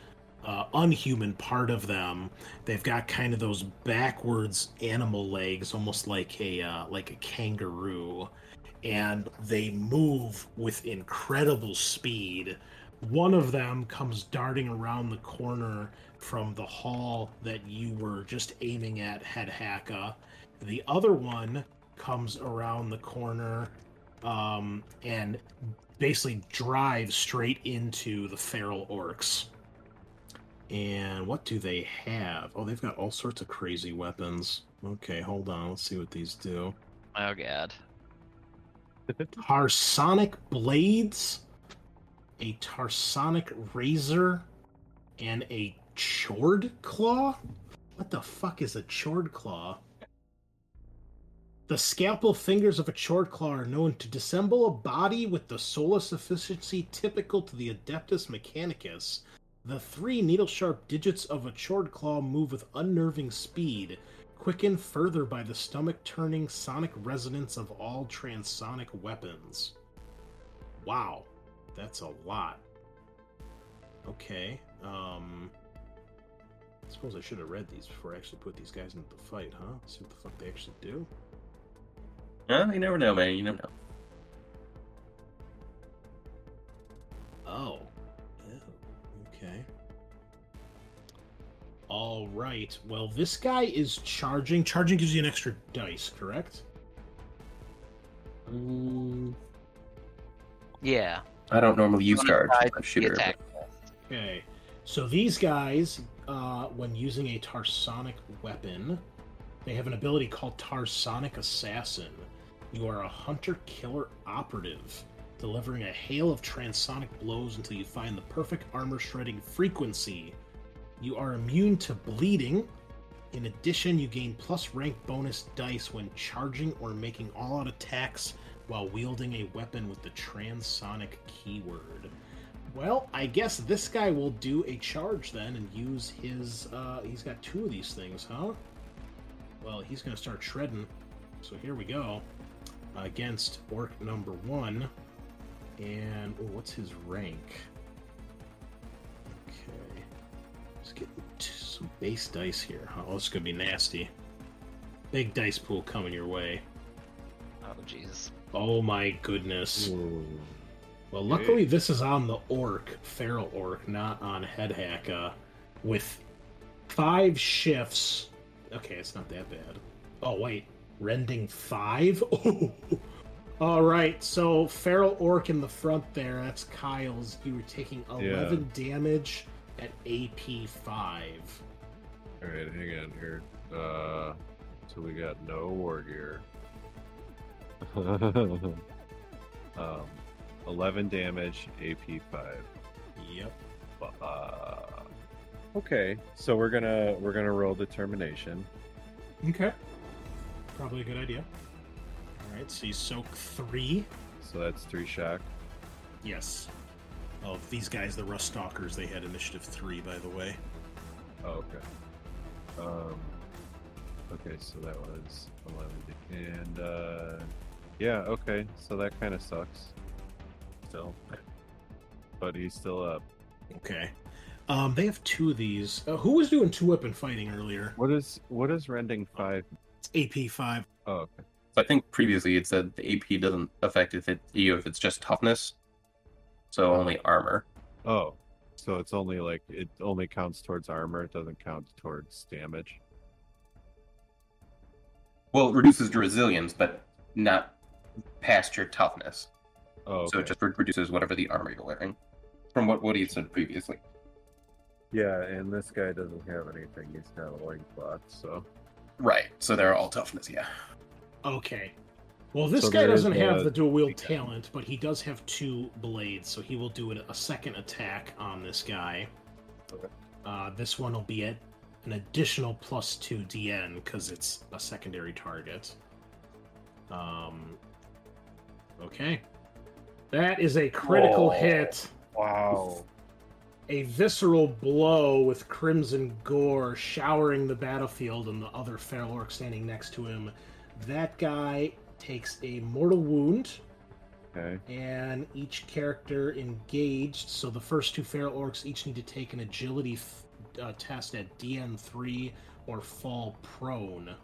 S1: uh, unhuman part of them. They've got kind of those backwards animal legs, almost like a uh, like a kangaroo, and they move with incredible speed. One of them comes darting around the corner from the hall that you were just aiming at, Head Hacka. The other one comes around the corner um, and basically drives straight into the feral orcs. And what do they have? Oh, they've got all sorts of crazy weapons. Okay, hold on. Let's see what these do.
S2: Oh god.
S1: Transonic blades, a Transonic razor, and a Chord claw? What the fuck is a Chord claw? The scalpel fingers of a Chord claw are known to dissemble a body with the soulless efficiency typical to the Adeptus Mechanicus. The three needle sharp digits of a Chord claw move with unnerving speed, quickened further by the stomach turning sonic resonance of all transonic weapons. Wow, that's a lot. Okay, um. I suppose I should have read these before I actually put these guys into the fight, huh? See what the fuck they actually do.
S4: Well, you never know, man. You never know.
S1: Oh. Oh, Okay. All right. Well, this guy is charging. Charging gives you an extra dice, correct?
S4: Mm,
S2: Yeah.
S4: I don't normally use
S2: On
S4: charge. I'm a shooter.
S2: attack.
S1: Okay. So these guys, uh, when using a Transonic weapon, they have an ability called Transonic Assassin. You are a hunter killer operative, delivering a hail of transonic blows until you find the perfect armor shredding frequency. You are immune to bleeding. In addition, you gain plus rank bonus dice when charging or making all out attacks while wielding a weapon with the transonic keyword. Well, I guess this guy will do a charge then and use his. Uh, he's got two of these things, huh? Well, he's going to start shredding. So here we go. Against orc number one. And oh, what's his rank? Okay. Let's get some base dice here. Oh, this is going to be nasty. Big dice pool coming your way.
S2: Oh, jeez.
S1: Oh my goodness. Well, luckily this is on the orc, feral orc, not on head hack. Uh, with five shifts. Okay, it's not that bad. Oh wait, rending five. Oh, all right. So feral orc in the front there. That's Kyle's. You were taking eleven damage at AP five.
S5: All right, hang on here. Uh, so we got no war gear. um, eleven damage, AP five.
S1: Yep.
S5: Uh, okay, so we're gonna we're gonna roll determination.
S1: Okay. Probably a good idea. All right. So you soak three.
S5: So that's three shock.
S1: Yes. Oh, these guys, the Rust Stalkers, they had initiative three, by the way.
S5: Oh, okay. Um. Okay, so that was eleven, and uh, yeah, okay, so that kind of sucks. Still, but he's still up.
S1: Okay. Um, they have two of these. Uh, who was doing two weapon fighting earlier?
S5: What is what is rending five?
S1: It's AP five.
S5: Oh, okay.
S4: So I think previously it said the AP doesn't affect if it you if it's just toughness. So oh. only armor.
S5: Oh, so it's only like it only counts towards armor. It doesn't count towards damage.
S4: Well, it reduces your resilience, but not past your toughness.
S5: Oh,
S4: So it just re- reduces whatever the armor you're wearing. From what Woody had said previously.
S5: Yeah, and this guy doesn't have anything. He's got a loincloth, so
S4: Right. So they're all toughness, yeah.
S1: Okay. Well, this
S5: So
S1: guy doesn't have
S5: a-
S1: the dual wield talent, but he does have two blades, so he will do a, a second attack on this guy.
S5: Okay.
S1: Uh, this one will be at an additional plus two DN because it's a secondary target. Um. Okay. That is a critical
S5: Whoa.
S1: hit.
S5: wow.
S1: A visceral blow with crimson gore showering the battlefield and the other feral orc standing next to him. That guy takes a mortal wound,
S5: Okay.
S1: and each character engaged. So the first two feral orcs each need to take an agility f- uh, test at DN3 or fall prone.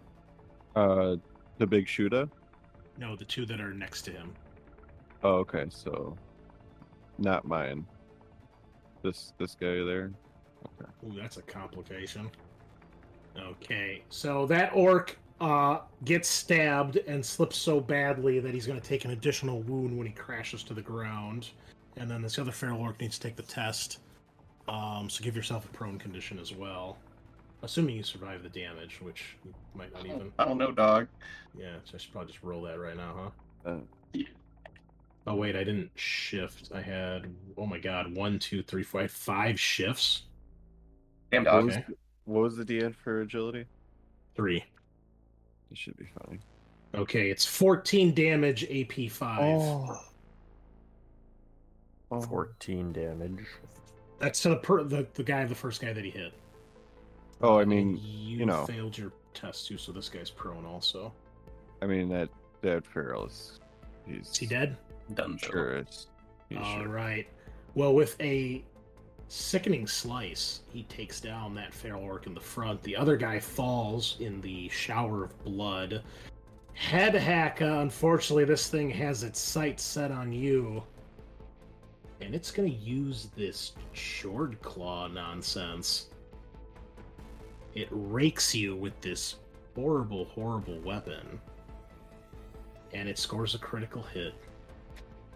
S5: Uh, the big shooter.
S1: No, the two that are next to him.
S5: Oh, okay. So, not mine. This this guy there. Okay.
S1: Ooh, that's a complication. Okay, so that orc uh, gets stabbed and slips so badly that he's going to take an additional wound when he crashes to the ground. And then this other feral orc needs to take the test. Um, so give yourself a prone condition as well. Assuming you survive the damage, which you might not even.
S4: I don't know, dog.
S1: Yeah, so I should probably just roll that right now, huh?
S5: Uh,
S1: Oh wait, I didn't shift. I had oh my god, one, two, three, four, I had five shifts.
S4: Damn
S5: what,
S4: dog.
S5: was,
S1: Okay.
S5: what was the DN for agility?
S1: Three.
S5: You should be fine.
S1: Okay, it's 14 damage AP five.
S5: Oh. oh.
S3: Fourteen damage.
S1: That's to the, per- the the guy, the first guy that he hit.
S5: Oh, I mean,
S1: you,
S5: you know.
S1: failed your test too, so this guy's prone also.
S5: I mean that that feral is he's
S1: Is he dead?
S4: Done
S5: sure it's he's
S1: All
S5: sure.
S1: right. Well, with a sickening slice, he takes down that feral orc in the front. The other guy falls in the shower of blood. Head hacka. Unfortunately, this thing has its sights set on you. and it's gonna use this Chord claw nonsense. It rakes you with this horrible, horrible weapon, and it scores a critical hit.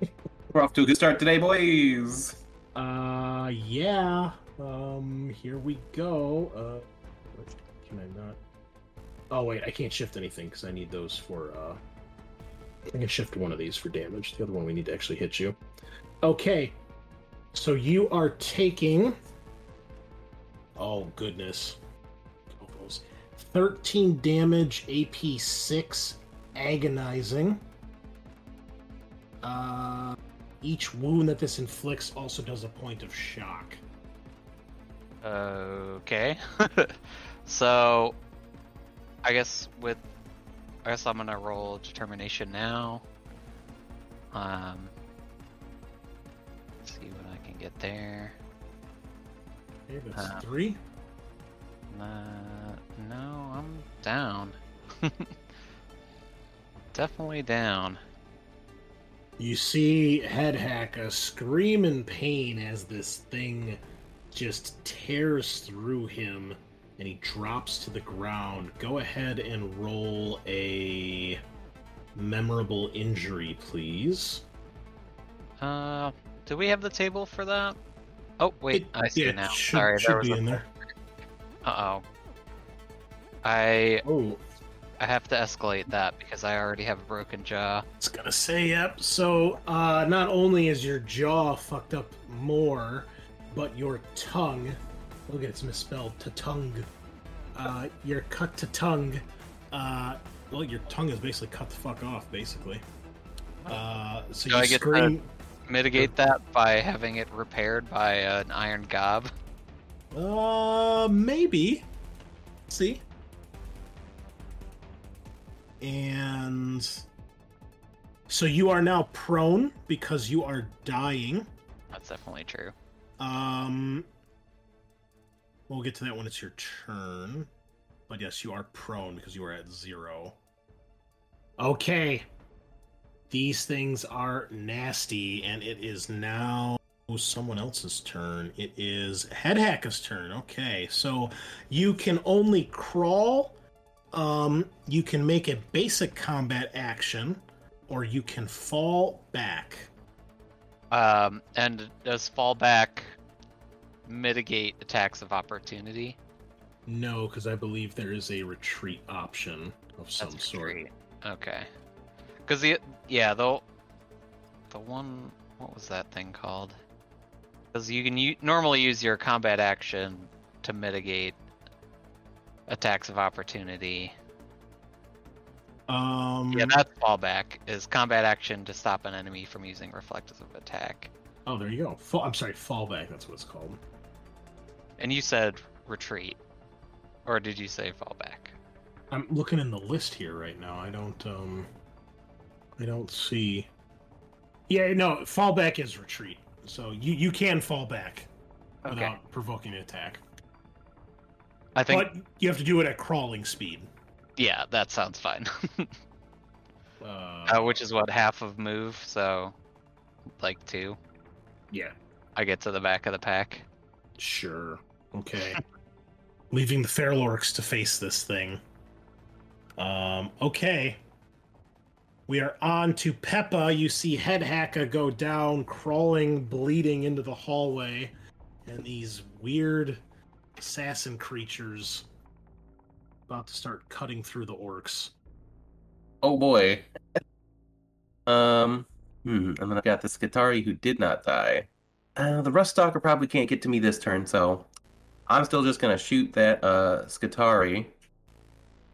S4: We're off to a good start today, boys.
S1: Uh, yeah. Um, here we go. Uh, can I not? Oh wait, I can't shift anything because I need those for. uh I can shift one of these for damage. The other one we need to actually hit you. Okay, so you are taking. Oh goodness. 13 damage, AP 6, agonizing. Uh, each wound that this inflicts also does a point of shock.
S2: Okay. so, I guess with, I guess I'm gonna roll determination now. Um, see what I can get there.
S1: Okay, that's
S2: Uh,
S1: three.
S2: Uh, no, I'm down. Definitely down.
S1: You see Head Hacka scream in pain as this thing just tears through him and he drops to the ground. Go ahead and roll a memorable injury, please.
S2: Uh, do we have the table for that? Oh wait,
S1: It-
S2: I see it now.
S1: should-
S2: Sorry,
S1: should
S2: there was
S1: be
S2: a...
S1: in there.
S2: Uh oh. I
S1: Oh,
S2: I have to escalate that because I already have a broken jaw.
S1: it's gonna say yep. So, uh, not only is your jaw fucked up more, but your tongue. Look, it's misspelled. To tongue. Uh, your cut to tongue. Uh, well, your tongue is basically cut the fuck off, basically. Uh, so
S2: Do
S1: you
S2: I get
S1: scream.
S2: to mitigate that by having it repaired by an iron gob?
S1: Uh, maybe. See. And so you are now prone because you are dying.
S2: That's definitely true.
S1: Um, we'll get to that when it's your turn. But yes, you are prone because you are at zero. Okay. These things are nasty, and it is now someone else's turn. It is Head Hacka's turn. Okay, so you can only crawl. Um, you can make a basic combat action, or you can fall back.
S2: Um, and does fall back mitigate attacks of opportunity?
S1: No, because I believe there is a retreat option of some
S2: That's
S1: sort.
S2: retreat. Okay. Because the yeah the the one what was that thing called? Because you can u- normally use your combat action to mitigate attacks of opportunity.
S1: Um,
S2: Yeah, that's fallback. Is combat action to stop an enemy from using reflective attack.
S1: Oh, there you go. Fall, I'm sorry, fallback. That's what it's called.
S2: And you said retreat, or did you say fallback?
S1: I'm looking in the list here right now. I don't um, I don't see. Yeah, no, fallback is retreat. So you you can fall back
S2: Okay.
S1: without provoking an attack,
S2: I think
S1: but you have to do it at crawling speed.
S2: yeah, that sounds fine.
S1: Uh,
S2: uh, which is what half of move, so like two.
S1: yeah,
S2: I get to the back of the pack.
S1: sure, okay. Leaving the feral orcs to face this thing. Um, okay. We are on to Peppa. You see Head Hacka go down, crawling, bleeding into the hallway, and these weird assassin creatures about to start cutting through the orcs.
S4: Oh boy. um, hmm, and then I've got the Skitarii who did not die. Uh, the Rust Stalker probably can't get to me this turn, so I'm still just gonna shoot that uh Skitarii.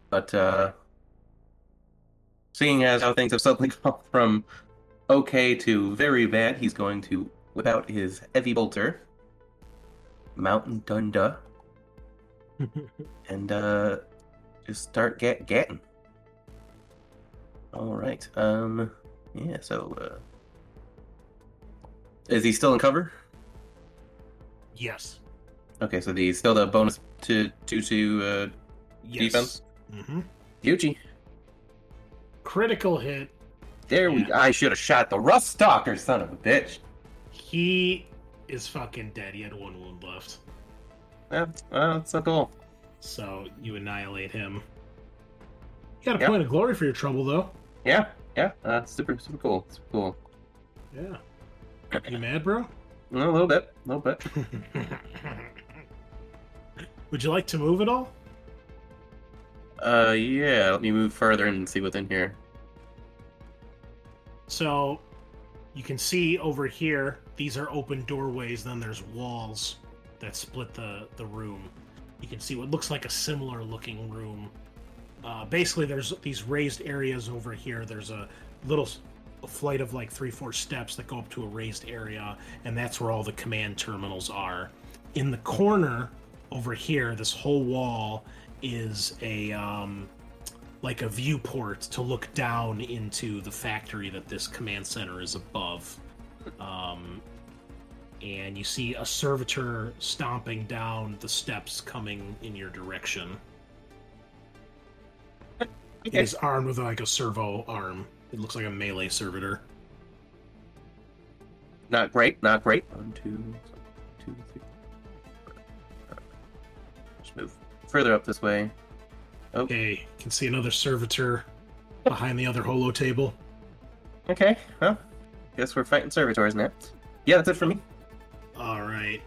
S4: But uh seeing as how things have suddenly gone from okay to very bad, he's going to whip out his heavy bolter, Mountain Dunda, and uh just start get getting. All right. Um. Yeah. So. Uh, is he still in cover?
S1: yes.
S4: Okay. So the still the bonus to to to uh,
S1: Yes.
S4: defense.
S1: hmm
S4: Yuchi.
S1: Critical hit.
S4: There we. I should have shot the Rust Stalker, son of a bitch.
S1: He is fucking dead. He had one wound left.
S4: Yeah, well, that's so cool.
S1: So you annihilate him. You got a
S4: Yep.
S1: point of glory for your trouble, though.
S4: Yeah, yeah, that's super, super cool. Super cool.
S1: Yeah. You mad, bro?
S4: A little bit, a little bit.
S1: Would you like to move at all?
S4: Uh, yeah. Let me move further and see what's in here.
S1: So you can see over here, these are open doorways, then there's walls that split the, the room. You can see what looks like a similar looking room. Uh, basically, there's these raised areas over here. There's a little a flight of like three, four steps that go up to a raised area, and that's where all the command terminals are. In the corner over here, this whole wall is a um, like a viewport to look down into the factory that this command center is above. Um, and you see a servitor stomping down the steps coming in your direction.
S4: Okay.
S1: He's armed with like a servo arm. It looks like a melee servitor.
S4: Not great, not great. One, two, two, three. Just move further up this way. Oh.
S1: Okay, you can see another servitor behind the other holo table.
S4: Okay, well, guess we're fighting servitors now. Yeah, that's it for me.
S1: All right.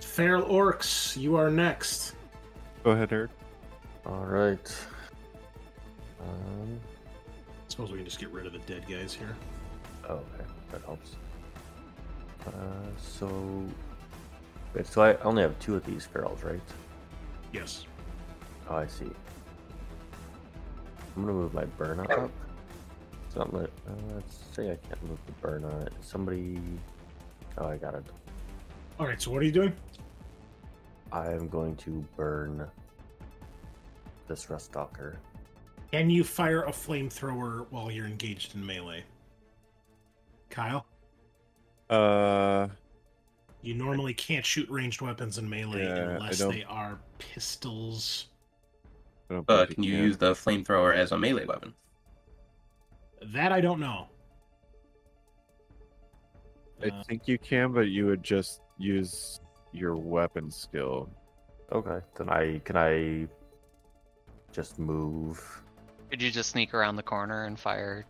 S1: Feral orcs, you are next.
S5: Go ahead, Eric.
S3: All right. Um,
S1: suppose we can just get rid of the dead guys here.
S3: oh, okay, that helps. Uh, so, wait, so I only have two of these ferals, right?
S1: Yes.
S3: Oh, I see. I'm gonna move my burn up. So I'm uh, let's say I can't move the burn on it. Somebody. Oh, I got it.
S1: All right, so what are you doing?
S3: I am going to burn this rust stalker.
S1: Can you fire a flamethrower while you're engaged in melee? Kyle,
S5: Uh,
S1: you normally can't shoot ranged weapons in melee
S5: Yeah,
S1: unless they are pistols.
S5: I don't
S4: Uh, can you
S5: can.
S4: use the flamethrower as a melee weapon?
S1: That I don't know.
S5: I
S1: Uh,
S5: think you can, but you would just use your weapon skill.
S3: Okay, then I can I just move.
S2: Could you just sneak around the corner and fire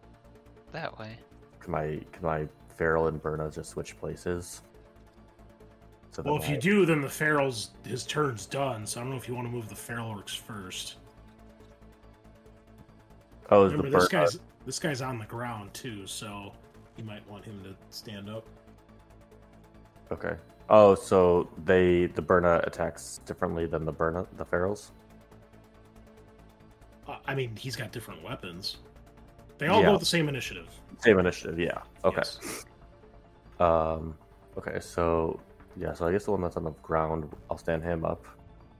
S2: that way?
S3: Can my can my feral and Burna just switch places? So
S1: well,
S3: then
S1: if you do, then the feral's his turn's done. So I don't know if you want to move the feral orcs first.
S3: oh, is the
S1: Remember, this guy's this guy's on the ground too, so you might want him to stand up.
S3: Okay. Oh, so they the Burna attacks differently than the Burna the ferals.
S1: Uh, I mean, he's got different weapons. They all
S3: Yeah.
S1: go with the same initiative.
S3: Same initiative, yeah. Okay.
S1: Yes.
S3: Um. Okay, so yeah, so I guess the one that's on the ground, I'll stand him up.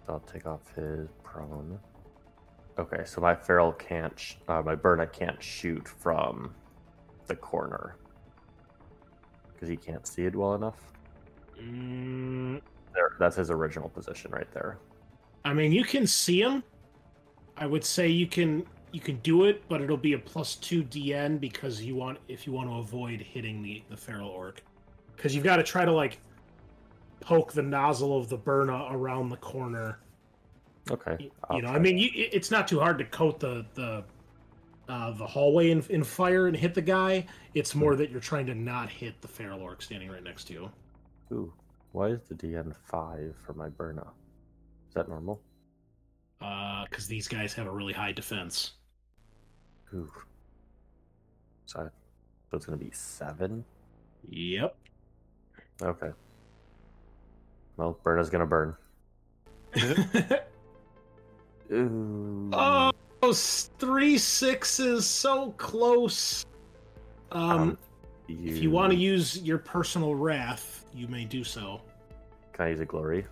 S3: So I'll take off his prone. Okay, so my feral can't, sh- uh, my Burna can't shoot from the corner because he can't see it well enough.
S1: Mm,
S3: There, that's his original position right there.
S1: I mean, you can see him. I would say you can you can do it, but it'll be a plus two DN because you want if you want to avoid hitting the the feral orc, because you've got to try to like poke the nozzle of the burna around the corner.
S3: Okay.
S1: You, you know, I mean, you, it's not too hard to coat the the uh, the hallway in, in fire and hit the guy. It's more that you're trying to not hit the feral orc standing right next to you.
S3: Ooh, why is the DN five for my Burna? Is that normal?
S1: Uh, because these guys have a really high defense.
S3: Ooh. So, I, so it's gonna be seven.
S1: Yep.
S3: Okay. Well, Burna's gonna burn. Ooh.
S1: oh, those three sixes, so close. Um,
S3: Um,
S1: if you want to use your personal wrath, you may do so.
S3: Can I use a glory?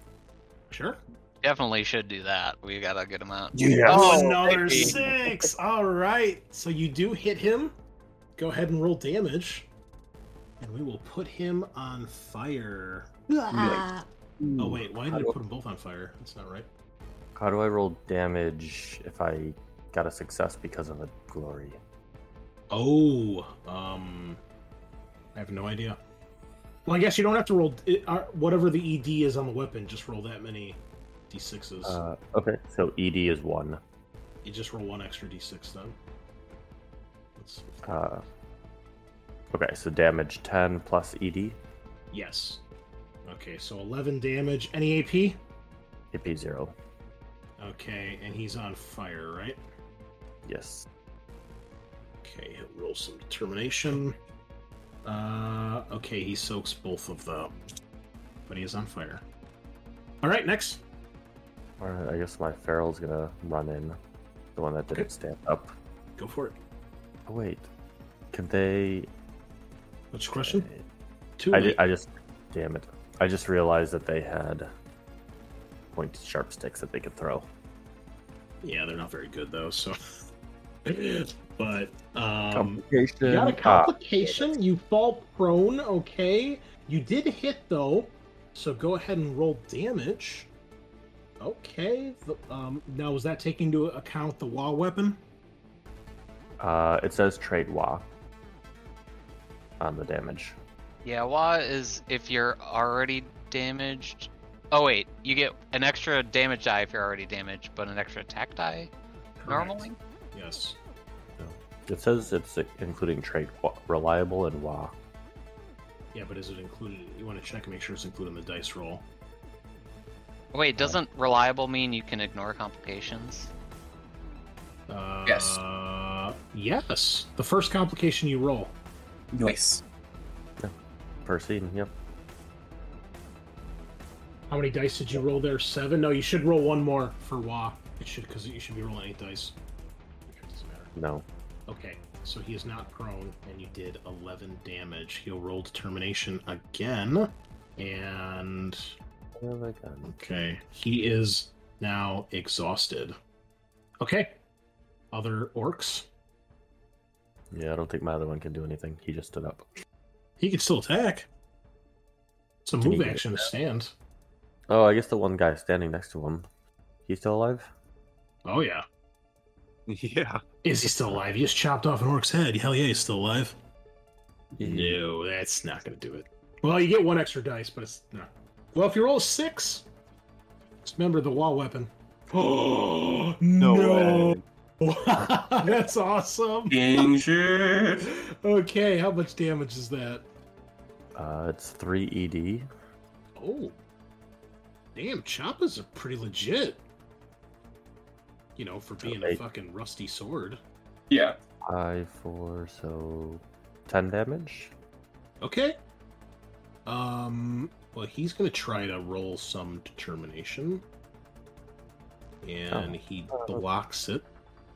S1: Sure.
S2: Definitely should do that. We gotta get him out.
S1: Oh, another six. All right. So you do hit him. Go ahead and roll damage. And we will put him on fire. Oh, wait. Why did I put them both on fire? That's not right.
S3: How do I roll damage if I got a success because of a glory?
S1: Oh, um, I have no idea. Well, I guess you don't have to roll it, uh, whatever the ED is on the weapon. Just roll that many d6s.
S3: Uh, okay, so ED is one.
S1: you just roll one extra d6 then. Let's,
S3: Uh, okay, so damage 10 plus ED,
S1: yes. Okay, so 11 damage. Any AP?
S3: AP 0.
S1: Okay, and he's on fire, right?
S3: Yes.
S1: Okay, he'll roll some determination. Uh, okay, he soaks both of them, but he is on fire. All right, next.
S3: Alright, I guess my feral's gonna run in. The one that didn't
S1: Okay.
S3: stand up.
S1: Go for it.
S3: Oh, wait. Can they.
S1: What's your question? Too
S3: I,
S1: late.
S3: di- I just. Damn it. I just realized that they had pointed sharp sticks that they could throw.
S1: Yeah, they're not very good though. So, but um,
S3: Complication.
S1: you got a
S3: Ah,
S1: complication. You fall prone. Okay, you did hit though, so go ahead and roll damage. Okay. The, um, now was that taking into account the wall weapon?
S3: Uh, it says trade wa on the damage.
S2: Yeah, Wa is if you're already damaged. Oh wait, you get an extra damage die if you're already damaged, but an extra attack die normally.
S1: Yes.
S3: It says it's including trade reliable and wa.
S1: Yeah, but is it included? You want to check and make sure it's included in the dice roll.
S2: Wait, doesn't reliable mean you can ignore complications?
S1: Uh,
S4: Yes.
S1: Yes. The first complication you roll.
S4: Nice.
S3: Per scene, yep.
S1: How many dice did you roll there? Seven. No, you should roll one more for Wa. It should because you should be rolling eight dice. It doesn't matter.
S3: No.
S1: Okay, so he is not prone, and you did 11 damage. He'll roll determination again, and
S3: What have I done?
S1: okay, he is now exhausted. Okay, other orcs.
S3: Yeah, I don't think my other one can do anything. He just stood up.
S1: He can still attack. It's a
S3: Can
S1: move action to stand.
S3: Oh, I guess the one guy standing next to him. He's still alive?
S1: Oh yeah,
S5: Yeah.
S1: is he still alive? He just chopped off an orc's head. Hell yeah, he's still alive. No, that's not going to do it. Well, you get one extra dice, but it's not. Well, if you roll a six, just remember the wall weapon. Oh
S5: No, way.
S1: that's awesome.
S4: King shit.
S1: Okay, how much damage is that?
S3: Uh, it's 3 ED.
S1: Oh, damn! Choppas are pretty legit. You know, for being a
S3: Eight.
S1: fucking rusty sword.
S4: Yeah.
S3: 5, 4, so 10 damage?
S1: Okay. Um. Well, he's gonna try to roll some determination, and
S3: Oh.
S1: he blocks it.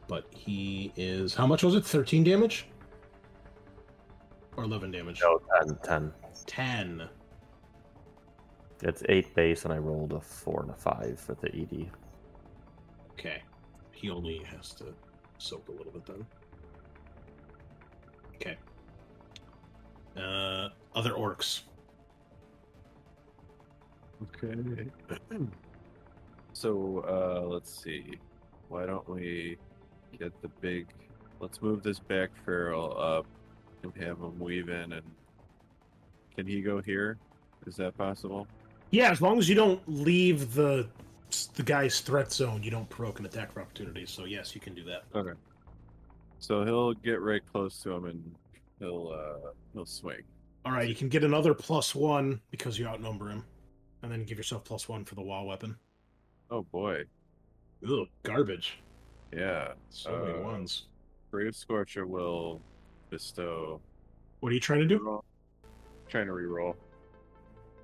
S1: But he is how much was it? Thirteen damage, or eleven damage?
S3: No, 10. 10.
S1: Ten.
S3: It's 8 base, and I rolled a 4 and a 5 for the E ED.
S1: Okay. He only has to soak a little bit then. Okay. Uh, other orcs.
S5: Okay. so uh let's see. Why don't we get the big let's move this back feral up and have him weave in and can he go here? Is that possible?
S1: Yeah, as long as you don't leave the the guy's threat zone, you don't provoke an attack for opportunity. So yes, you can do that.
S5: Okay. So he'll get right close to him and he'll uh he'll swing.
S1: All right, you can get another plus one because you outnumber him, and then give yourself plus one for the wall weapon.
S5: Oh boy.
S1: Ugh, garbage.
S5: Yeah.
S1: So many
S5: Uh,
S1: ones.
S5: Grave Scorcha will bestow
S1: What are you trying to do?
S5: Reroll. Trying to reroll.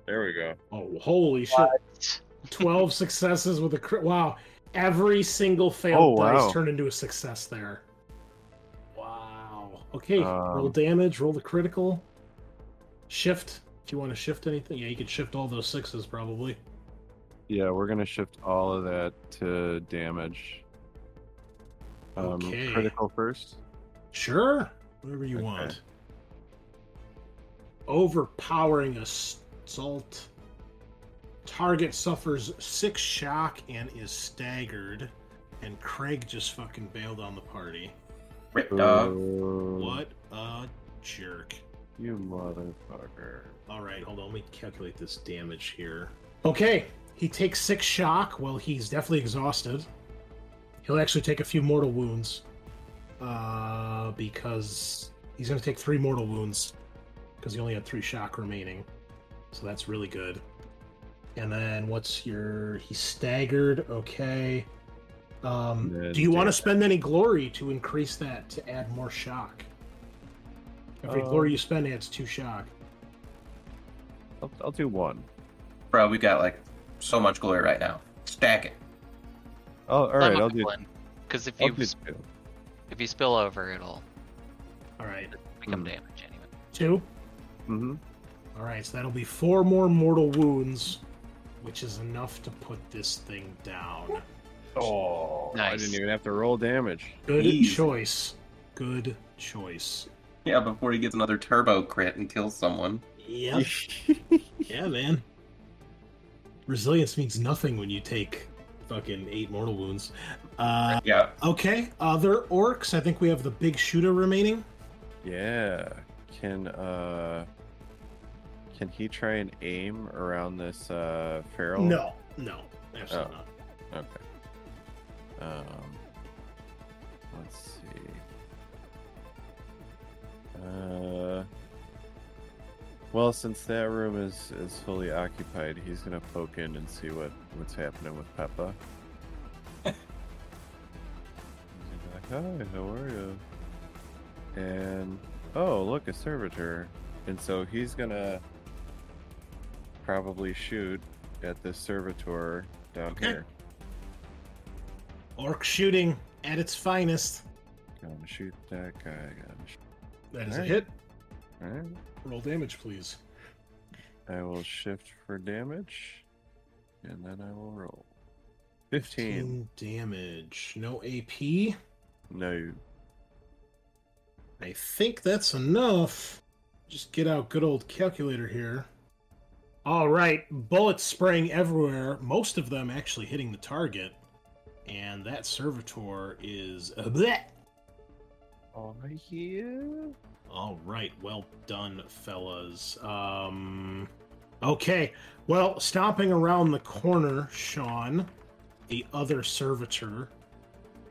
S5: There we go.
S1: Oh, holy shit! Twelve successes with a crit. Wow, every single failed
S5: Oh,
S1: dice
S5: wow.
S1: turned into a success there. Wow. Okay, roll
S5: Um,
S1: damage. Roll the critical. Shift. If you want to shift anything, yeah, you could shift all those sixes probably.
S5: Yeah, we're gonna shift all of that to damage. Um,
S1: Okay.
S5: Critical first.
S1: Sure, whatever you
S5: Okay.
S1: want. Overpowering assault. Target suffers six shock and is staggered. And Craig just fucking bailed on the party.
S4: Rip dog.
S1: What a jerk.
S5: You motherfucker.
S1: All right, hold on. Let me calculate this damage here. Okay, he takes six shock. Well, he's definitely exhausted. He'll actually take a few mortal wounds, uh, because he's going to take three mortal wounds because he only had three shock remaining. So that's really good. And then what's your? He's staggered. Okay. Um, do you want to spend any glory to increase that to add more shock? Every
S5: Uh,
S1: glory you spend adds two shock.
S5: I'll, I'll do one.
S4: Bro, we got like so much glory right now. Stack it.
S5: Oh, all right. I'll do.
S2: Because if
S5: I'll
S2: you
S5: do
S2: s-
S5: two.
S2: if you spill over, it'll
S1: All right,
S2: become
S5: Hmm.
S2: damage anyway.
S1: two.
S5: Mm-hmm.
S1: All right, so that'll be four more mortal wounds, which is enough to put this thing down.
S5: Oh, I didn't even have to roll damage.
S1: Good
S4: Easy.
S1: choice. Good choice.
S4: Yeah, before he gets another turbo crit and kills someone.
S1: Yep. yeah, man. Resilience means nothing when you take fucking eight mortal wounds. Uh,
S4: Yeah.
S1: okay, other orcs. I think we have the big shooter remaining.
S5: Yeah. Can uh can he try and aim around this uh feral?
S1: No, no, absolutely
S5: Oh.
S1: not.
S5: Okay. Um let's see. Uh well, since that room is is fully occupied, he's gonna poke in and see what what's happening with Peppa. He's gonna be like, "Hi, how are you?" And oh, look, a servitor. And so he's gonna probably shoot at this servitor down
S1: Okay.
S5: here.
S1: Orc shooting at its finest.
S5: Gonna shoot that guy. Shoot.
S1: That is a hit. Roll damage, please.
S5: I will shift for damage, and then I will roll. 15.
S1: 15 damage. No AP.
S5: No.
S1: I think that's enough. Just get out good old calculator here. All right, bullets spraying everywhere. Most of them actually hitting the target, and that servitor is. Uh, bleh.
S5: Yeah.
S1: All right, well done, fellas. Um, okay, well, stomping around the corner, Sean, the other servitor.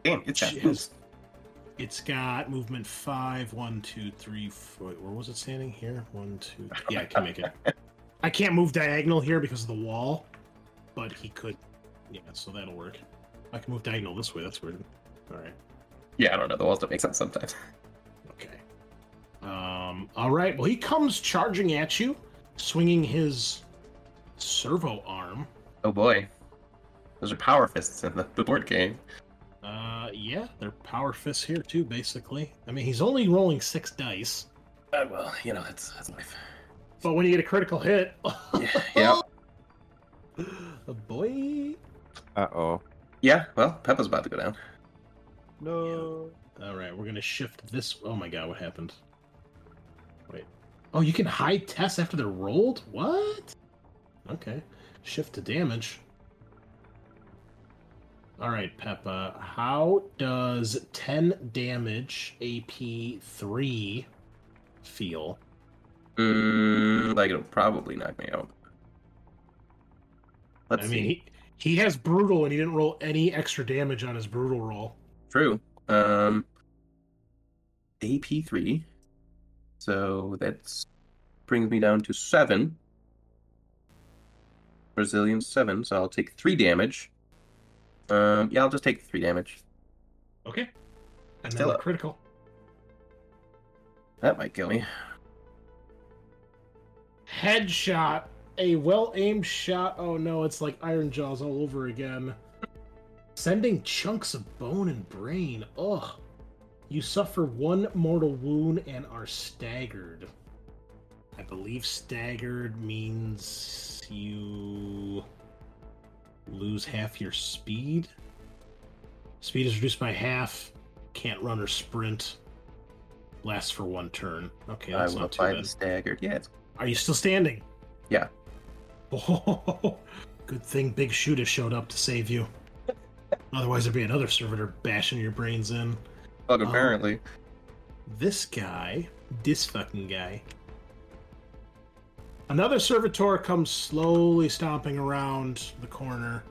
S4: Damn, it's got
S1: It's got movement five, one, two, three, four. Where was it standing? Here, one, two. Yeah, I can make it. I can't move diagonal here because of the wall, but he could. Yeah, so that'll work. I can move diagonal this way. That's weird. All right.
S4: Yeah, I don't know. The walls don't make sense sometimes.
S1: Okay. Um. All right. Well, he comes charging at you, swinging his servo arm.
S4: Oh boy. Those are power fists in the, the board game.
S1: Uh. Yeah, they're power fists here too. Basically, I mean, he's only rolling six dice,
S4: Uh, well, you know, that's, that's life.
S1: But when you get a critical hit,
S4: Yeah.
S1: a boy.
S5: Uh oh.
S4: Yeah, well, Peppa's about to go down.
S5: No.
S1: All right, we're gonna shift this. Oh my god, what happened? Wait. Oh, you can hide tests after they're rolled. What? Okay. Shift to damage. All right, Peppa. How does 10 damage AP 3 feel?
S4: Mm, like, it'll probably knock me out. Let's
S1: I mean,
S4: see.
S1: he, he has brutal and he didn't roll any extra damage on his brutal roll.
S4: True. Um, AP3. So that's brings me down to seven. Brazilian seven, so I'll take three damage. Um, yeah, I'll just take three damage.
S1: Okay. And
S4: Still
S1: then a
S4: up.
S1: critical.
S4: That might kill me.
S1: Headshot. A well aimed shot. Oh no, it's like Iron Jaws all over again. Sending chunks of bone and brain. Ugh. You suffer one mortal wound and are staggered. I believe staggered means you lose half your speed. Speed is reduced by half. Can't run or sprint. Lasts for one turn. Okay,
S4: I
S1: that's
S4: will
S1: not too bad.
S4: the staggered. Yeah, it's
S1: Are you still standing?
S4: Yeah.
S1: Oh, good thing Big Shooter showed up to save you. Otherwise, there'd be another servitor bashing your brains in.
S4: bug,
S1: Um,
S4: apparently.
S1: This guy, this fucking guy, Another servitor comes slowly stomping around the corner.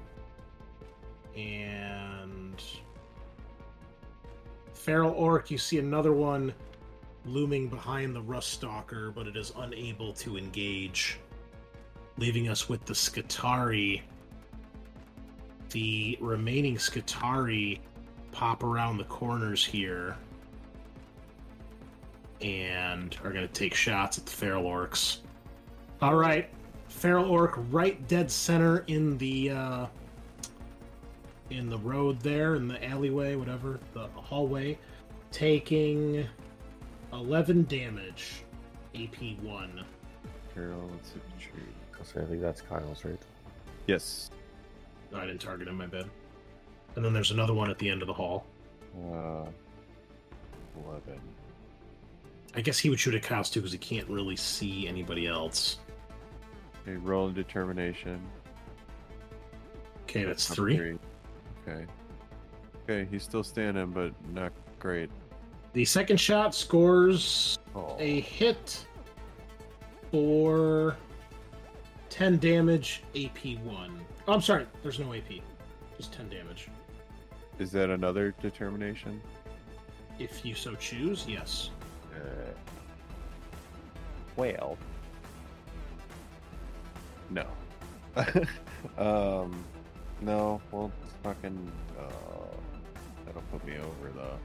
S1: And Feral Orc, you see another one looming behind the Rust Stalker, but it is unable to engage. Leaving us with the Skitarii. The remaining Skitarii pop around the corners here and are going to take shots at the Feral Orcs. All right, Feral Orc right dead center in the uh, in the road there, in the alleyway, whatever, the hallway, taking 11 damage, AP 1.
S5: Carol, let's see tree.
S3: So I think that's Kyle's, right?
S5: Yes.
S1: No, I didn't target him, my bad. And then there's another one at the end of the hall.
S5: Uh, 11.
S1: I guess he would shoot at Kyle's too because he can't really see anybody else.
S5: Okay, roll in determination.
S1: Okay, that's
S5: Up
S1: three.
S5: Okay. Okay, he's still standing, but not great.
S1: The second shot scores
S5: Oh.
S1: a hit for 10 damage, AP 1. Oh, I'm sorry, there's no AP. Just 10 damage.
S5: Is that another determination?
S1: If you so choose, yes.
S5: Uh,
S3: Well,
S5: no. um, no. Well, fucking. Uh, that'll put me over though.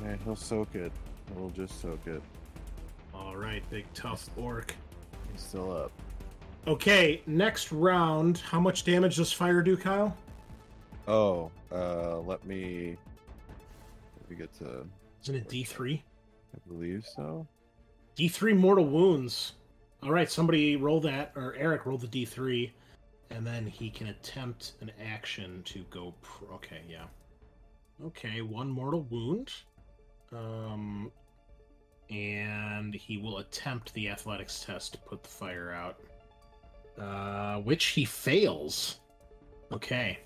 S5: Yeah, he'll soak it. He'll just soak it.
S1: All right, big tough orc.
S5: He's still up.
S1: Okay, next round. How much damage does fire do, Kyle?
S5: Oh, uh, let me. Let me get to.
S1: Isn't it D3?
S5: I believe so.
S1: D3 mortal wounds. All right, somebody roll that, or Eric roll the D3, and then he can attempt an action to go. Okay, yeah. Okay, one mortal wound. Um, and he will attempt the athletics test to put the fire out, uh, which he fails. Okay.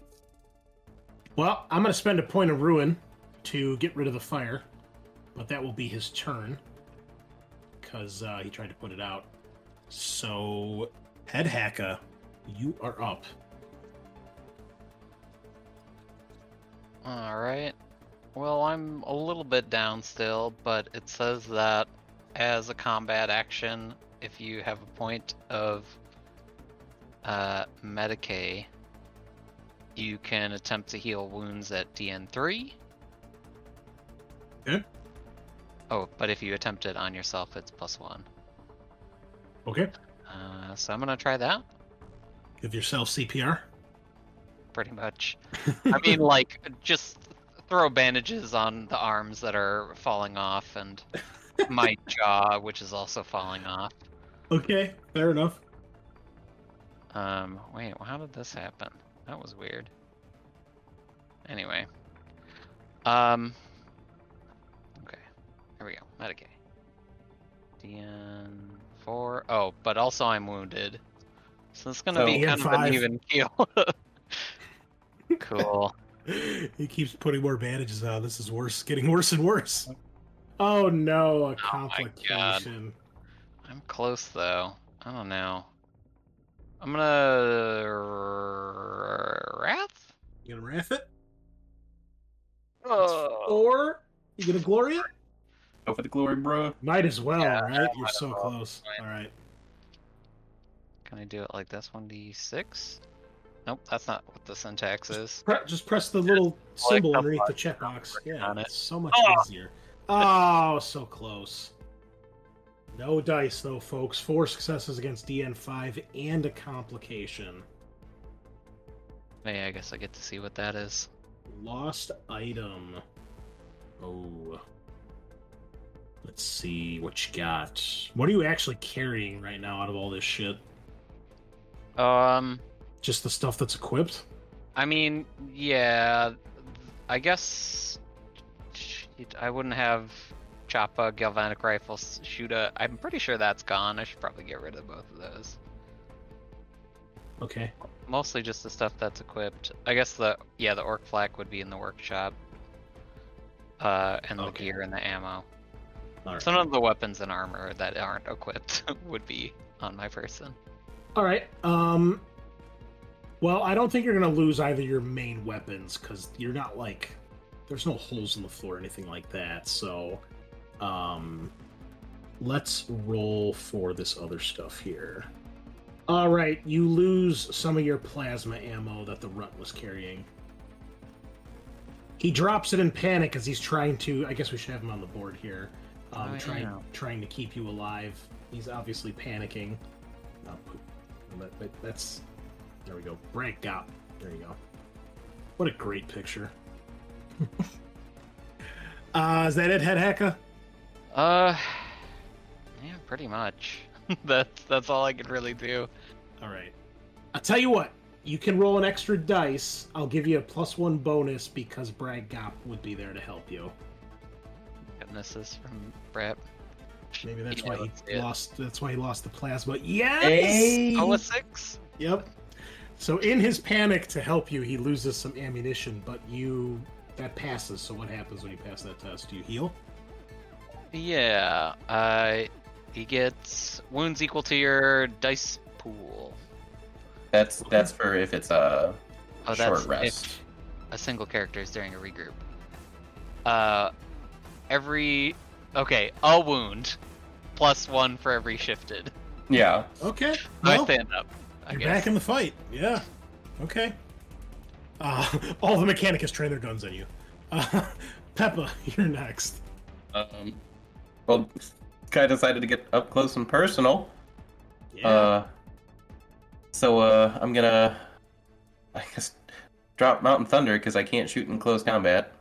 S1: Well, I'm going to spend a point of ruin to get rid of the fire, but that will be his turn because uh, he tried to put it out. So, Head Hacka, you are up.
S2: All right. Well, I'm a little bit down still, but it says that as a combat action, if you have a point of uh, Medicae, you can attempt to heal wounds at DN3.
S1: Okay.
S2: Oh, but if you attempt it on yourself, it's plus one.
S1: Okay.
S2: Uh, so I'm gonna try that.
S1: Give yourself CPR.
S2: pretty much. I mean, like, just throw bandages on the arms that are falling off and my jaw, which is also falling off.
S1: Okay, fair enough.
S2: Um, wait, how did this happen? That was weird. Anyway. Um, okay, here we go. Medicae. DN4. Oh, but also I'm wounded. So it's gonna
S1: So-
S2: be kind of an
S1: DN5.
S2: even kill. cool.
S1: he keeps putting more bandages on. This is worse, getting worse and worse. Oh no, a oh
S2: God.
S1: complication.
S2: I'm close though. I don't know. I'm gonna wrath.
S1: You gonna wrath it?
S2: Oh.
S1: Or you gonna glory it?
S4: Go for the glory, bro.
S1: Might as well,
S2: Yeah,
S1: right? You're
S2: might
S1: so
S2: as well.
S1: close. All right.
S2: Can I do it like this? One d six. Nope, that's not what the syntax is.
S1: Pre- just press the little symbol
S2: up
S1: underneath the
S2: it,
S1: checkbox. Yeah,
S2: on it.
S1: it's so much
S2: Oh.
S1: easier. Oh, so close. No dice though, folks. Four successes against DN5 and a complication.
S2: Hey, I guess I get to see what that is.
S1: Lost item. Oh. Let's see what you got. What are you actually carrying right now out of all this shit?
S2: Um,
S1: Just the stuff that's equipped?
S2: I mean, yeah, I guess I wouldn't have Choppa, Galvanic Rifle, Shooter. I'm pretty sure that's gone. I should probably get rid of both of those.
S1: Okay.
S2: Mostly just the stuff that's equipped. I guess the yeah, the orc flak would be in the workshop. Uh, and the gear and the ammo.
S1: All
S2: Some of the weapons and armor that aren't equipped would be on my person.
S1: All right. Um. Well, I don't think you're gonna lose either your main weapons because you're not like there's no holes in the floor or anything like that. So, um, let's roll for this other stuff here. All right, you lose some of your plasma ammo that the runt was carrying. He drops it in panic as he's trying to. I guess we should have him on the board here. Um,
S2: Oh,
S1: trying
S2: yeah.
S1: trying to keep you alive. He's obviously panicking. Oh. That- that- that's there we go. Brag Gop. There you go. What a great picture. uh, is that it, Head Hacka?
S2: Uh, yeah, pretty much. that's that's all I could really do.
S1: All right. I'll tell you what. You can roll an extra dice. I'll give you a plus one bonus because Brag Gop would be there to help you.
S2: And this is from Brett.
S1: Maybe that's
S2: Yeah,
S1: why
S2: let's see
S1: he
S2: it.
S1: lost. That's why he lost the plasma. Yes.
S4: Hey!
S2: Oh, a six.
S1: Yep. So in his panic to help you, he loses some ammunition, but you that passes. So what happens when you pass that test? Do you heal?
S2: Yeah. Uh, he gets wounds equal to your dice pool.
S4: That's that's for if it's a
S2: Oh,
S4: short
S2: that's
S4: rest.
S2: if a single character is during a regroup. Uh, every okay, a wound plus one for every shifted.
S4: Yeah.
S1: Okay.
S2: I stand up. I
S1: you're
S2: guess.
S1: back in the fight. Yeah. Okay. Uh, all the Mechanicus train their guns on you. Uh, Peppa, you're next.
S4: Um, well, guy decided to get up close and personal.
S1: Yeah.
S4: Uh, so uh, I'm gonna, I guess, drop Mountain Thunder because I can't shoot in close combat.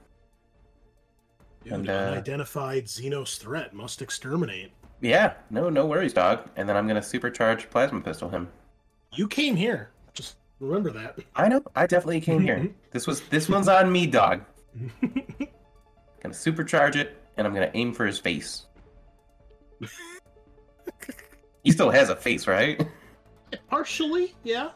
S1: Dude,
S4: and, uh,
S1: unidentified Xenos threat must exterminate.
S4: Yeah, no, no worries, dog. And then I'm gonna supercharge plasma pistol him.
S1: You came here. Just remember that.
S4: I know, I definitely came here. This was this one's on me, dog. gonna supercharge it, and I'm gonna aim for his face. he still has a face, right?
S1: Partially, yeah.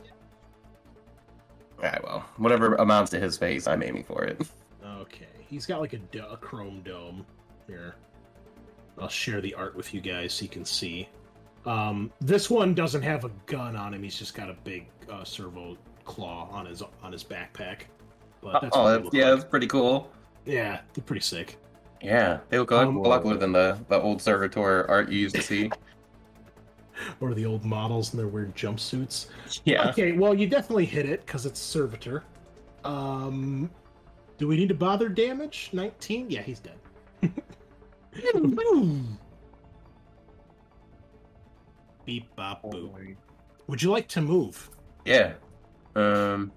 S4: Alright, well, whatever amounts to his face, I'm aiming for it.
S1: Okay, he's got like a, do- a chrome dome here. I'll share the art with you guys so you can see. Um, this one doesn't have a gun on him. He's just got a big uh, servo claw on his on his backpack. But that's
S4: oh, that's, yeah,
S1: like.
S4: that's pretty cool.
S1: yeah, they're pretty sick.
S4: Yeah, they look a lot,
S1: Um,
S4: lot cooler than the, the old servitor art you used to see.
S1: Or the old models in their weird jumpsuits.
S4: Yeah.
S1: Okay, well, you definitely hit it because it's servitor. Um, do we need to bother damage? 19? Yeah, he's dead. Beep bop boop. Would you like to move?
S4: Yeah. Um.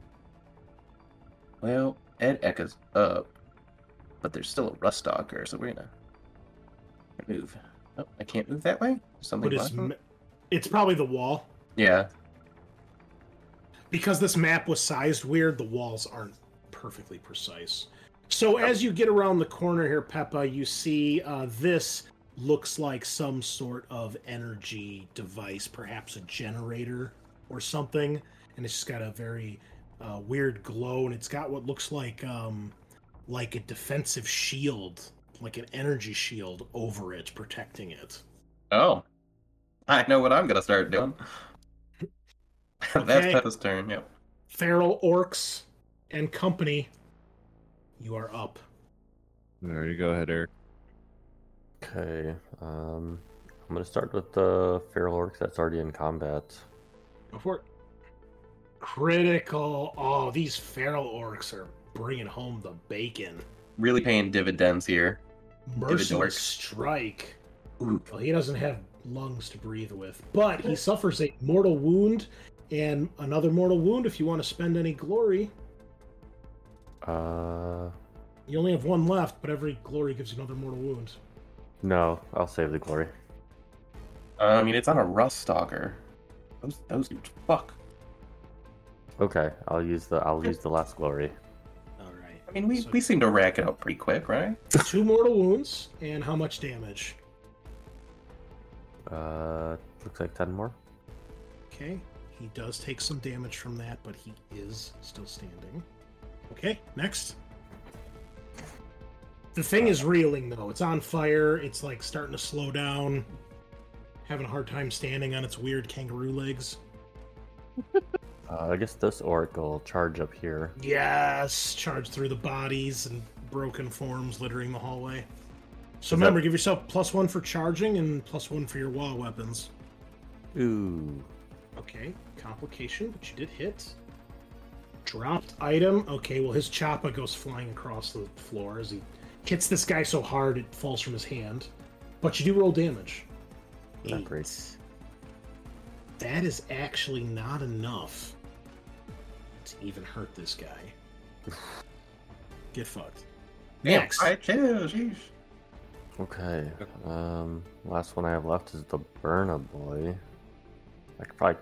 S4: Well, Head Hacka's up, but there's still a rust stalker, so we're gonna move. Oh, I can't move that way. Something.
S1: What is?
S4: blocking?
S1: ma- It's probably the wall.
S4: Yeah.
S1: because this map was sized weird, the walls aren't perfectly precise. So as you get around the corner here, Peppa, you see uh, this looks like some sort of energy device, perhaps a generator or something, and it's just got a very uh, weird glow, and it's got what looks like um, like a defensive shield, like an energy shield over it, protecting it.
S4: Oh. I know what I'm gonna start doing. That's
S1: Okay.
S4: Peppa's turn. Yep.
S1: Feral orcs and company, you are up.
S5: There you go ahead, Eric.
S3: Okay. Um, I'm gonna start with the feral orc that's already in combat.
S1: Go for it. Critical. Oh, these feral orcs are bringing home the bacon.
S4: Really paying dividends here.
S1: Merciless strike.
S4: Ooh.
S1: Well, he doesn't have lungs to breathe with, but he suffers a mortal wound and another mortal wound if you want to spend any glory.
S3: Uh,
S1: You only have one left, but every glory gives you another mortal wound.
S3: No, I'll save the glory.
S4: Uh, I mean, it's on a rust stalker. Those those dudes fuck.
S3: Okay, I'll use the I'll use the last glory.
S1: All right.
S4: I mean, we,
S1: So-
S4: we seem to rack it up pretty quick, right?
S1: Two mortal wounds, and how much damage?
S3: Uh, looks like ten more.
S1: Okay. He does take some damage from that, but he is still standing. Okay, next. The thing is reeling though. It's on fire. It's like starting to slow down. Having a hard time standing on its weird kangaroo legs.
S3: Uh, I guess this orc will charge up here.
S1: Yes, charge through the bodies and broken forms littering the hallway. So
S3: Is
S1: remember,
S3: that-
S1: give yourself plus one for charging and plus one for your wall weapons.
S3: Ooh.
S1: Okay, complication, but you did hit. Dropped item. Okay, well his choppa goes flying across the floor as he hits this guy so hard it falls from his hand. But you do roll damage.
S3: Not
S1: Eight.
S3: great.
S1: That is actually not enough to even hurt this guy. Get fucked. Next.
S4: I too, sheesh.
S3: Okay. Um, last one I have left is the Burna Boy. I could probably,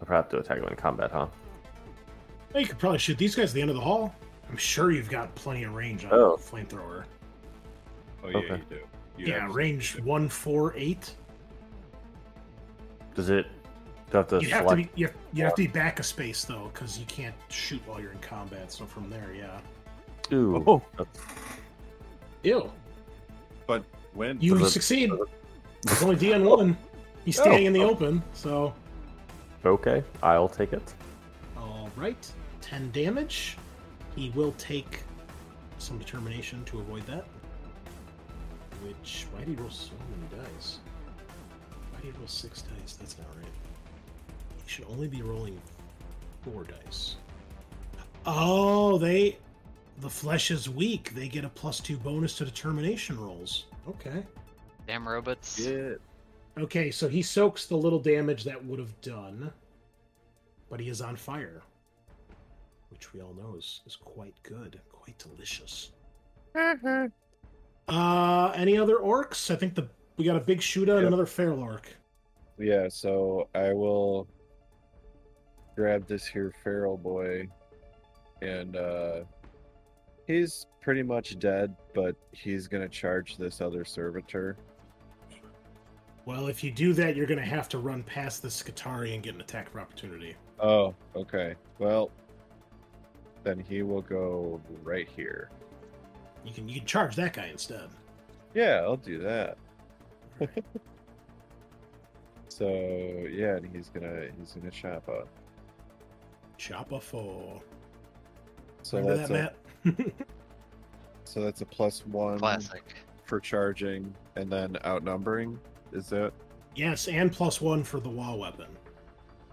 S3: I probably have to attack him in combat, huh?
S1: Well, you could probably shoot these guys at the end of the hall. I'm sure you've got plenty of range on
S3: Oh.
S1: a flamethrower.
S5: Oh yeah,
S3: Okay.
S5: you do. You
S1: yeah,
S5: have-
S1: range one, four, eight.
S3: Does it? Do have to
S1: You have to be you have, you have to be back a space though, because you can't shoot while you're in combat. So from there, yeah.
S3: Ooh.
S5: Oh.
S3: that's-
S1: Ew.
S5: But when
S1: You
S3: Does
S1: succeed. It's only DN one. He's oh. standing in the open, so
S3: Okay, I'll take it.
S1: all right. Ten damage. He will take some determination to avoid that. Which why did he roll so many dice? Why did he roll six dice? That's not right. He should only be rolling four dice. Oh, they the flesh is weak. They get a plus two bonus to determination rolls. Okay.
S2: Damn robots.
S5: Yeah.
S1: Okay, so he soaks the little damage that would have done, but he is on fire, which we all know is, is quite good, quite delicious. uh, any other orcs? I think the we got a big shooter and another feral orc.
S5: Yeah, so I will grab this here feral boy and uh he's pretty much dead, but he's gonna charge this other servitor.
S1: Well, if you do that, you're going to have to run past the Skitarii and get an attack of opportunity.
S5: Oh, okay. Well then he will go right here.
S1: You can you can charge that guy instead.
S5: Yeah, I'll do that. so yeah, and he's gonna he's gonna chop up.
S1: Chop a four.
S5: So
S1: Remember
S5: that's
S1: that,
S5: a
S1: Matt?
S5: so that's a plus one
S2: Classic.
S5: for charging and then outnumbering. Is that
S1: yes, and plus one for the wall weapon.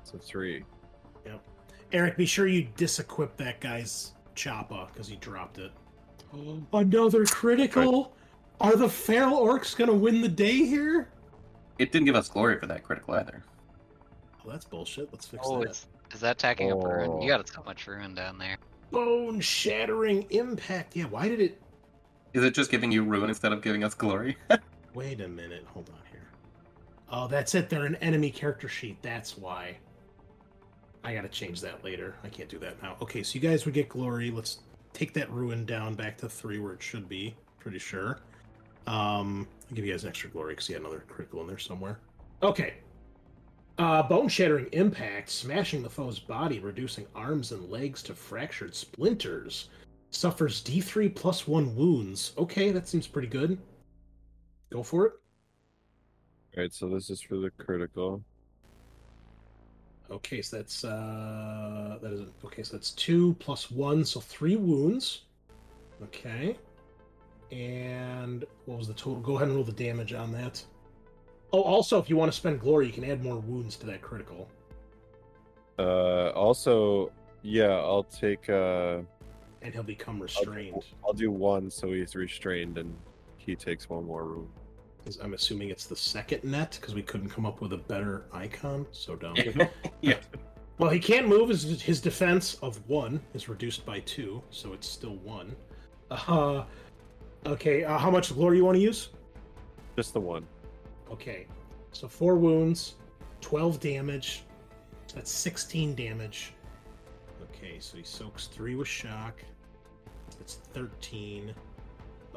S5: so three?
S1: Eric, be sure you disequip that guy's choppa because he dropped it. Oh. Another critical. Are the feral orcs gonna win the day here?
S4: It didn't give us glory for that critical either.
S1: Oh, that's bullshit. Let's fix
S2: Oh,
S1: that.
S2: is, is that attacking up a ruin?
S5: Oh.
S2: You got so much ruin down there.
S1: Bone shattering impact. Yeah, why did it?
S4: Is it just giving you ruin instead of giving us glory?
S1: Wait a minute. Hold on here. Oh, that's it. They're an enemy character sheet. That's why. I gotta change that later. I can't do that now. Okay, so you guys would get glory. Let's take that ruin down back to three where it should be. Pretty sure. Um, I'll give you guys an extra glory because you had another critical in there somewhere. Okay. Uh, bone shattering impact, smashing the foe's body, reducing arms and legs to fractured splinters. Suffers D3 plus one wounds. Okay, that seems pretty good. Go for it.
S5: Alright, so this is for the critical.
S1: Okay, so that's uh that is okay, so that's two plus one, so three wounds. Okay. And what was the total? Go ahead and roll the damage on that. Oh, also, if you want to spend glory, you can add more wounds to that critical.
S5: Uh also yeah, I'll take uh
S1: And he'll become
S5: I'll do,
S1: restrained.
S5: I'll do one so he's restrained and he takes one more room.
S1: 'Cause I'm assuming it's the second net, because we couldn't come up with a better icon. So dumb.
S4: yeah.
S1: Well, he can't move. His, his defense of one is reduced by two, so it's still one. Uh, okay, uh, how much glory do you want to use?
S5: Just the one.
S1: Okay, so four wounds, 12 damage. That's 16 damage. Okay, so he soaks three with shock. That's 13.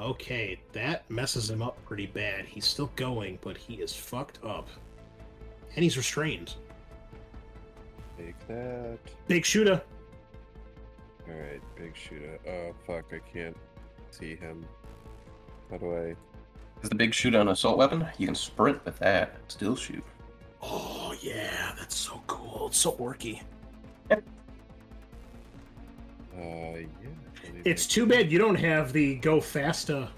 S1: Okay, that messes him up pretty bad. He's still going, but he is fucked up. And he's restrained.
S5: Take that.
S1: Big shooter.
S5: Alright, big shooter. Oh fuck, I can't see him. How do I?
S4: Is the big shoot an assault weapon? You can sprint with that. Still shoot.
S1: Oh yeah, that's so cool. It's so orky.
S5: Uh, yeah. I believe
S1: It's too bad you don't have the go fasta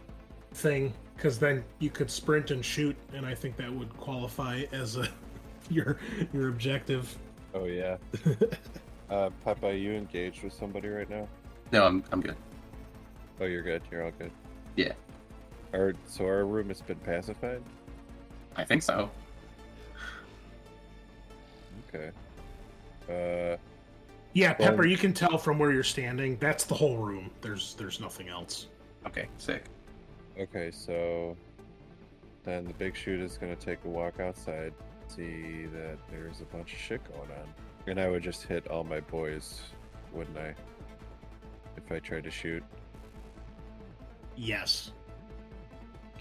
S1: thing, because then you could sprint and shoot, and I think that would qualify as a your your objective.
S5: Oh yeah. uh, Papa, are you engaged with somebody right now?
S4: No, I'm I'm good.
S5: Oh, you're good. You're all good.
S4: Yeah,
S5: Our so our room has been pacified.
S4: I think so.
S5: Okay. Uh,
S1: Yeah,
S5: Well-
S1: Peppa, you can tell from where you're standing. That's the whole room. There's there's nothing else.
S4: Okay, sick.
S5: okay. So then the big shoot is gonna take a walk outside, see that there's a bunch of shit going on, and I would just hit all my boys, wouldn't I? If I tried to shoot.
S1: Yes,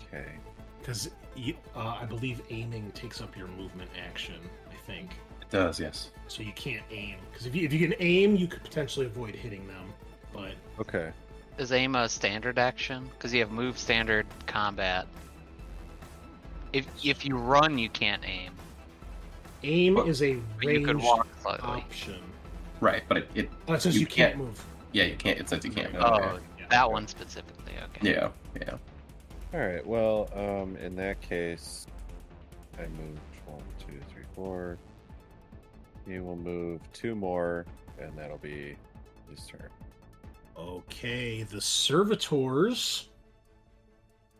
S5: Okay.
S1: because uh, I believe aiming takes up your movement action. I think
S4: It does, yes.
S1: so. You can't aim because if you if you can aim, you could potentially avoid hitting them. But
S5: Okay.
S2: Is aim a standard action? Because you have move, standard, combat. If if you run, you can't aim.
S1: aim
S4: Well,
S1: is a
S2: But
S1: ranged
S2: walk
S1: option.
S4: Right, but it, it
S1: Oh, it says
S4: You
S1: you, can't,
S4: can't-
S1: move.
S4: yeah, you can't. It says you can't.
S2: Oh,
S4: Okay.
S1: Yeah.
S2: that one specifically. Okay.
S4: Yeah, yeah.
S5: All right. Well, um, in that case, I moved one, two, three, four. He will move two more, and that'll be his turn.
S1: Okay, the servitors.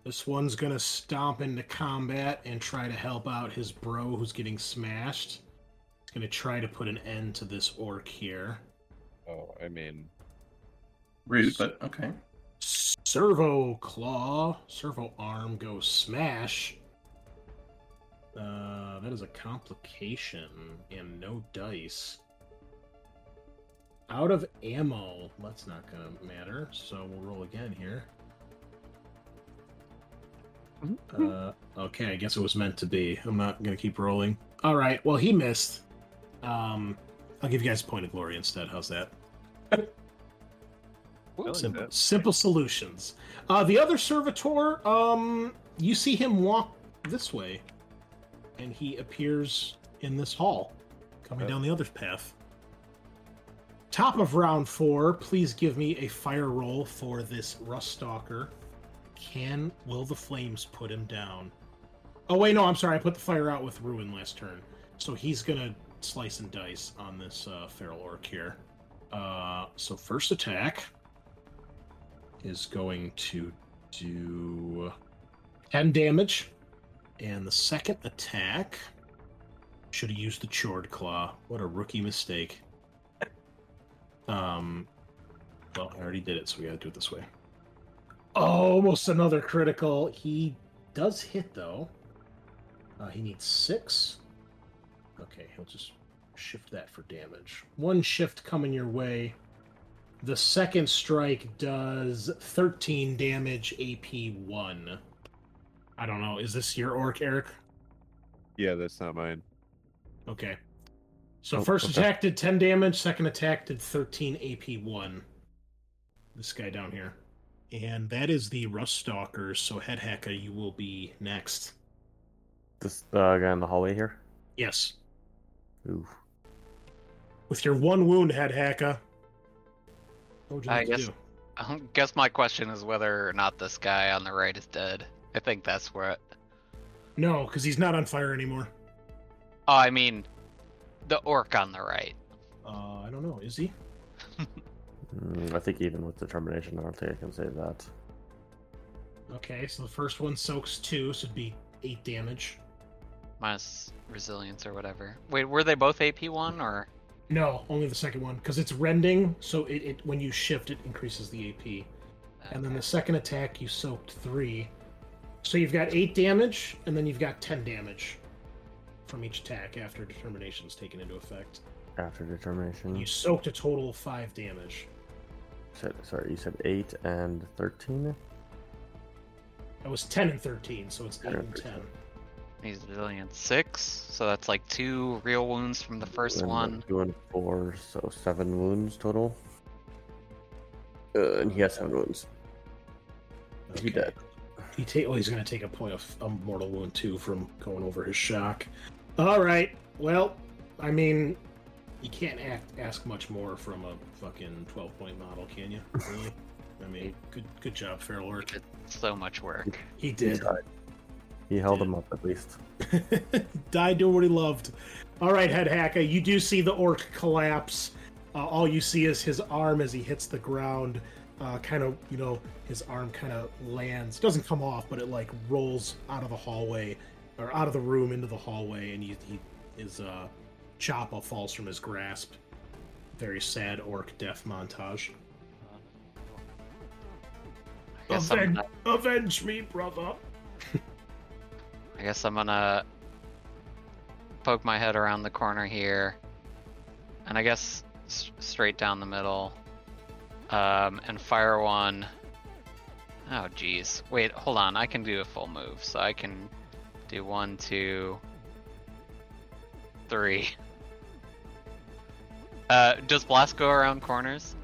S1: This one's gonna stomp into combat and try to help out his bro who's getting smashed. He's gonna try to put an end to this orc here.
S5: Oh, I mean,
S4: Rude, but okay.
S1: Servo claw, servo arm goes smash. Uh, that is a complication and no dice. Out of ammo, that's not gonna matter. So we'll roll again here. Uh, okay, I guess it was meant to be. I'm not gonna keep rolling. All right, well he missed. Um, I'll give you guys a point of glory instead. How's that? simple,
S5: that.
S1: simple solutions. Uh, the other servitor, um, you see him walk this way, and he appears in this hall, coming
S5: Oh.
S1: down the other path. Top of round four, please give me a fire roll for this rust stalker. Can will the flames put him down? Oh wait, no, I'm sorry. I put the fire out with ruin last turn, so he's gonna slice and dice on this uh, feral orc here. Uh, so first attack is going to do 10 damage. And the second attack should have used the Chord Claw. What a rookie mistake. Um, well, I already did it, so we gotta do it this way. Almost another critical. He does hit, though. Uh, he needs six. Okay, he'll just shift that for damage. One shift coming your way. The second strike does 13 damage, AP 1. I don't know. Is this your orc, Eric?
S5: yeah, that's not mine.
S1: Okay. So
S5: Oh,
S1: first
S5: okay.
S1: attack did 10 damage, second attack did 13 AP 1. This guy down here. And that is the Rust Stalkers, so Head Hacka, you will be next.
S3: This uh, guy in the hallway here.
S1: Yes.
S3: Ooh.
S1: With your one wound, Head Hacka. What would you
S2: I guess-
S1: do?
S2: I guess my question is whether or not this guy on the right is dead. I think that's where. It...
S1: No, because he's not on fire anymore.
S2: Oh, I mean, the orc on the right.
S1: Uh, I don't know. Is he?
S3: Mm, I think even with determination, I don't think I can say that.
S1: Okay, so the first one soaks two, so it'd be eight damage.
S2: minus resilience or whatever. Wait, were they both AP one or?
S1: No, only the second one, because it's rending, so it, it when you shift, it increases the AP. And then the second attack, you soaked three. So you've got eight damage, and then you've got ten damage from each attack after determination is taken into effect.
S3: After determination.
S1: You soaked a total of five damage.
S3: said, sorry, you said 8 and 13?
S1: That was ten and thirteen, so it's eight and ten.
S2: He's resilience six, so that's like two real wounds from the first
S3: And
S2: one.
S3: 2 and 4, so 7 wounds total. Uh, and he has 7 wounds. He
S1: Okay.
S3: dead.
S1: He ta- oh, he's going to take a point of a mortal wound too from going over his shock. All right. Well, I mean, you can't act, ask much more from a fucking twelve point model, can you? Really? I mean, good good job, Feral Orc.
S2: So much work.
S1: He did.
S3: He held him up at least.
S1: Died doing what he loved. All right, Head Hacka, you do see the orc collapse. Uh, all you see is his arm as he hits the ground. Uh, kind of, you know, his arm kind of lands. Doesn't come off, but it like rolls out of the hallway or out of the room into the hallway, and he, he his uh, choppa falls from his grasp. Very sad orc death montage. Avenge,
S2: gonna-
S1: avenge me, brother.
S2: I guess I'm gonna poke my head around the corner here, and I guess s- straight down the middle, um, and fire one. Oh geez, wait, hold on. I can do a full move, so I can do one, two, three. Uh, does blast go around corners?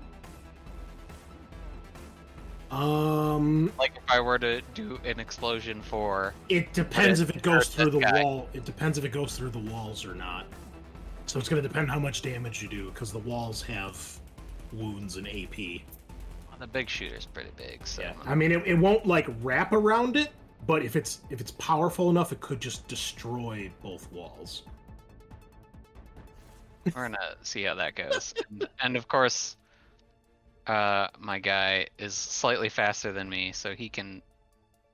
S1: Um,
S2: Like if I were to do an explosion for
S1: It depends if it goes through the
S2: guy.
S1: wall. It depends if it goes through the walls or not. So it's going to depend how much damage you do, because the walls have wounds and AP.
S2: well, the big shooter's pretty big, so
S1: Yeah. I mean, it, it won't like wrap around it, but if it's if it's powerful enough, it could just destroy both walls.
S2: We're gonna see how that goes. and, and of course, uh, my guy is slightly faster than me, so he can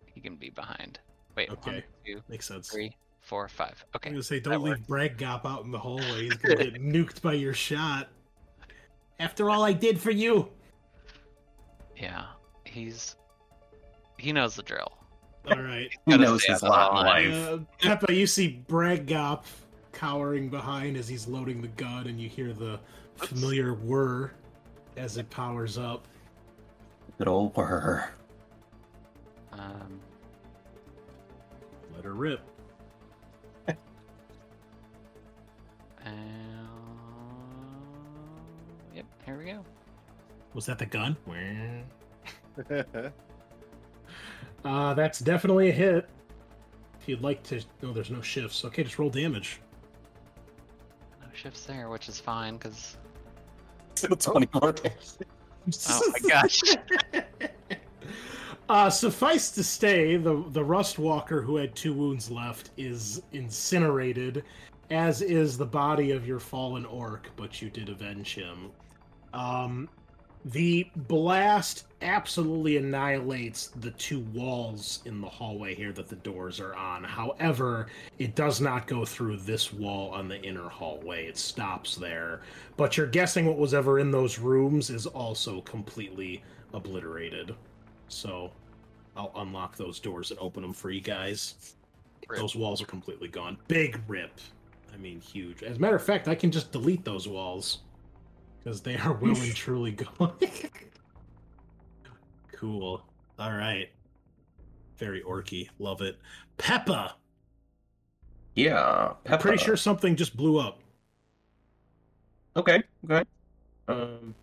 S2: he can be behind. Wait, one,
S1: Okay.
S2: two,
S1: Makes sense.
S2: three, four, five. Okay.
S1: I'm gonna say, don't leave
S2: works.
S1: Bragg Gop out in the hallway. He's gonna get nuked by your shot. After all I did for you.
S2: Yeah, he's he knows the drill.
S1: All right.
S4: He knows his lot in
S2: line.
S4: life.
S1: Uh, Peppa, you see Bragg Gop cowering behind as he's loading the gun, and you hear the familiar whir as it powers up.
S4: Good old whir.
S2: Um,
S1: Let her rip.
S2: and... Yep, here we go.
S1: Was that the gun? Uh, that's definitely a hit. If you'd like to, no, there's no shifts. Okay, just roll damage.
S2: No shifts there, which is fine because.
S4: It's still 24
S2: Oh my gosh.
S1: Uh, suffice to say, the the Rust Walker who had two wounds left is incinerated, as is the body of your fallen orc. But you did avenge him. Um, the blast absolutely annihilates the two walls in the hallway here that the doors are on. However, it does not go through this wall on the inner hallway. It stops there. But you're guessing what was ever in those rooms is also completely obliterated. So I'll unlock those doors and open them for you guys.
S2: Rip.
S1: Those walls are completely gone. Big rip. I mean, huge. As a matter of fact, I can just delete those walls because they are well and truly gone. cool. All right. Very orky. Love it. Peppa.
S4: Yeah,
S1: I'm pretty sure something just blew up.
S4: Okay, okay. Um,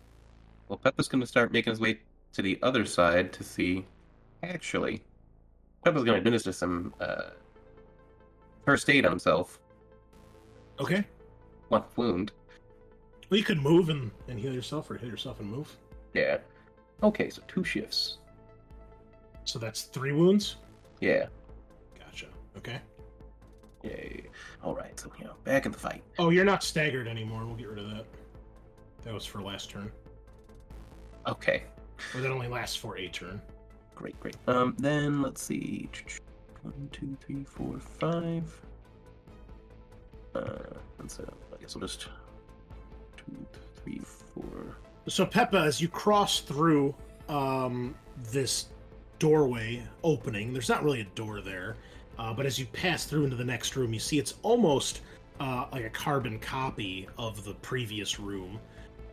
S4: well, Peppa's going to start making his way to the other side to see. Actually, Peppa's going to administer some uh, first aid on himself.
S1: Okay.
S4: One wound.
S1: Well, you could move and, and heal yourself or heal yourself and move.
S4: Yeah. Okay, so two shifts.
S1: So that's three wounds?
S4: Yeah.
S1: Gotcha. Okay.
S4: Yay. All right, so you know, back in the fight.
S1: Oh, you're not staggered anymore. We'll get rid of that. That was for last turn.
S4: Okay.
S1: Or that only lasts for a turn.
S4: Great, great. Um, then let's see. One, two, three, four, five. Uh, and so I guess we'll just two, three, four.
S1: So Peppa, as you cross through um, this doorway opening, there's not really a door there, uh, but as you pass through into the next room, you see it's almost uh, like a carbon copy of the previous room.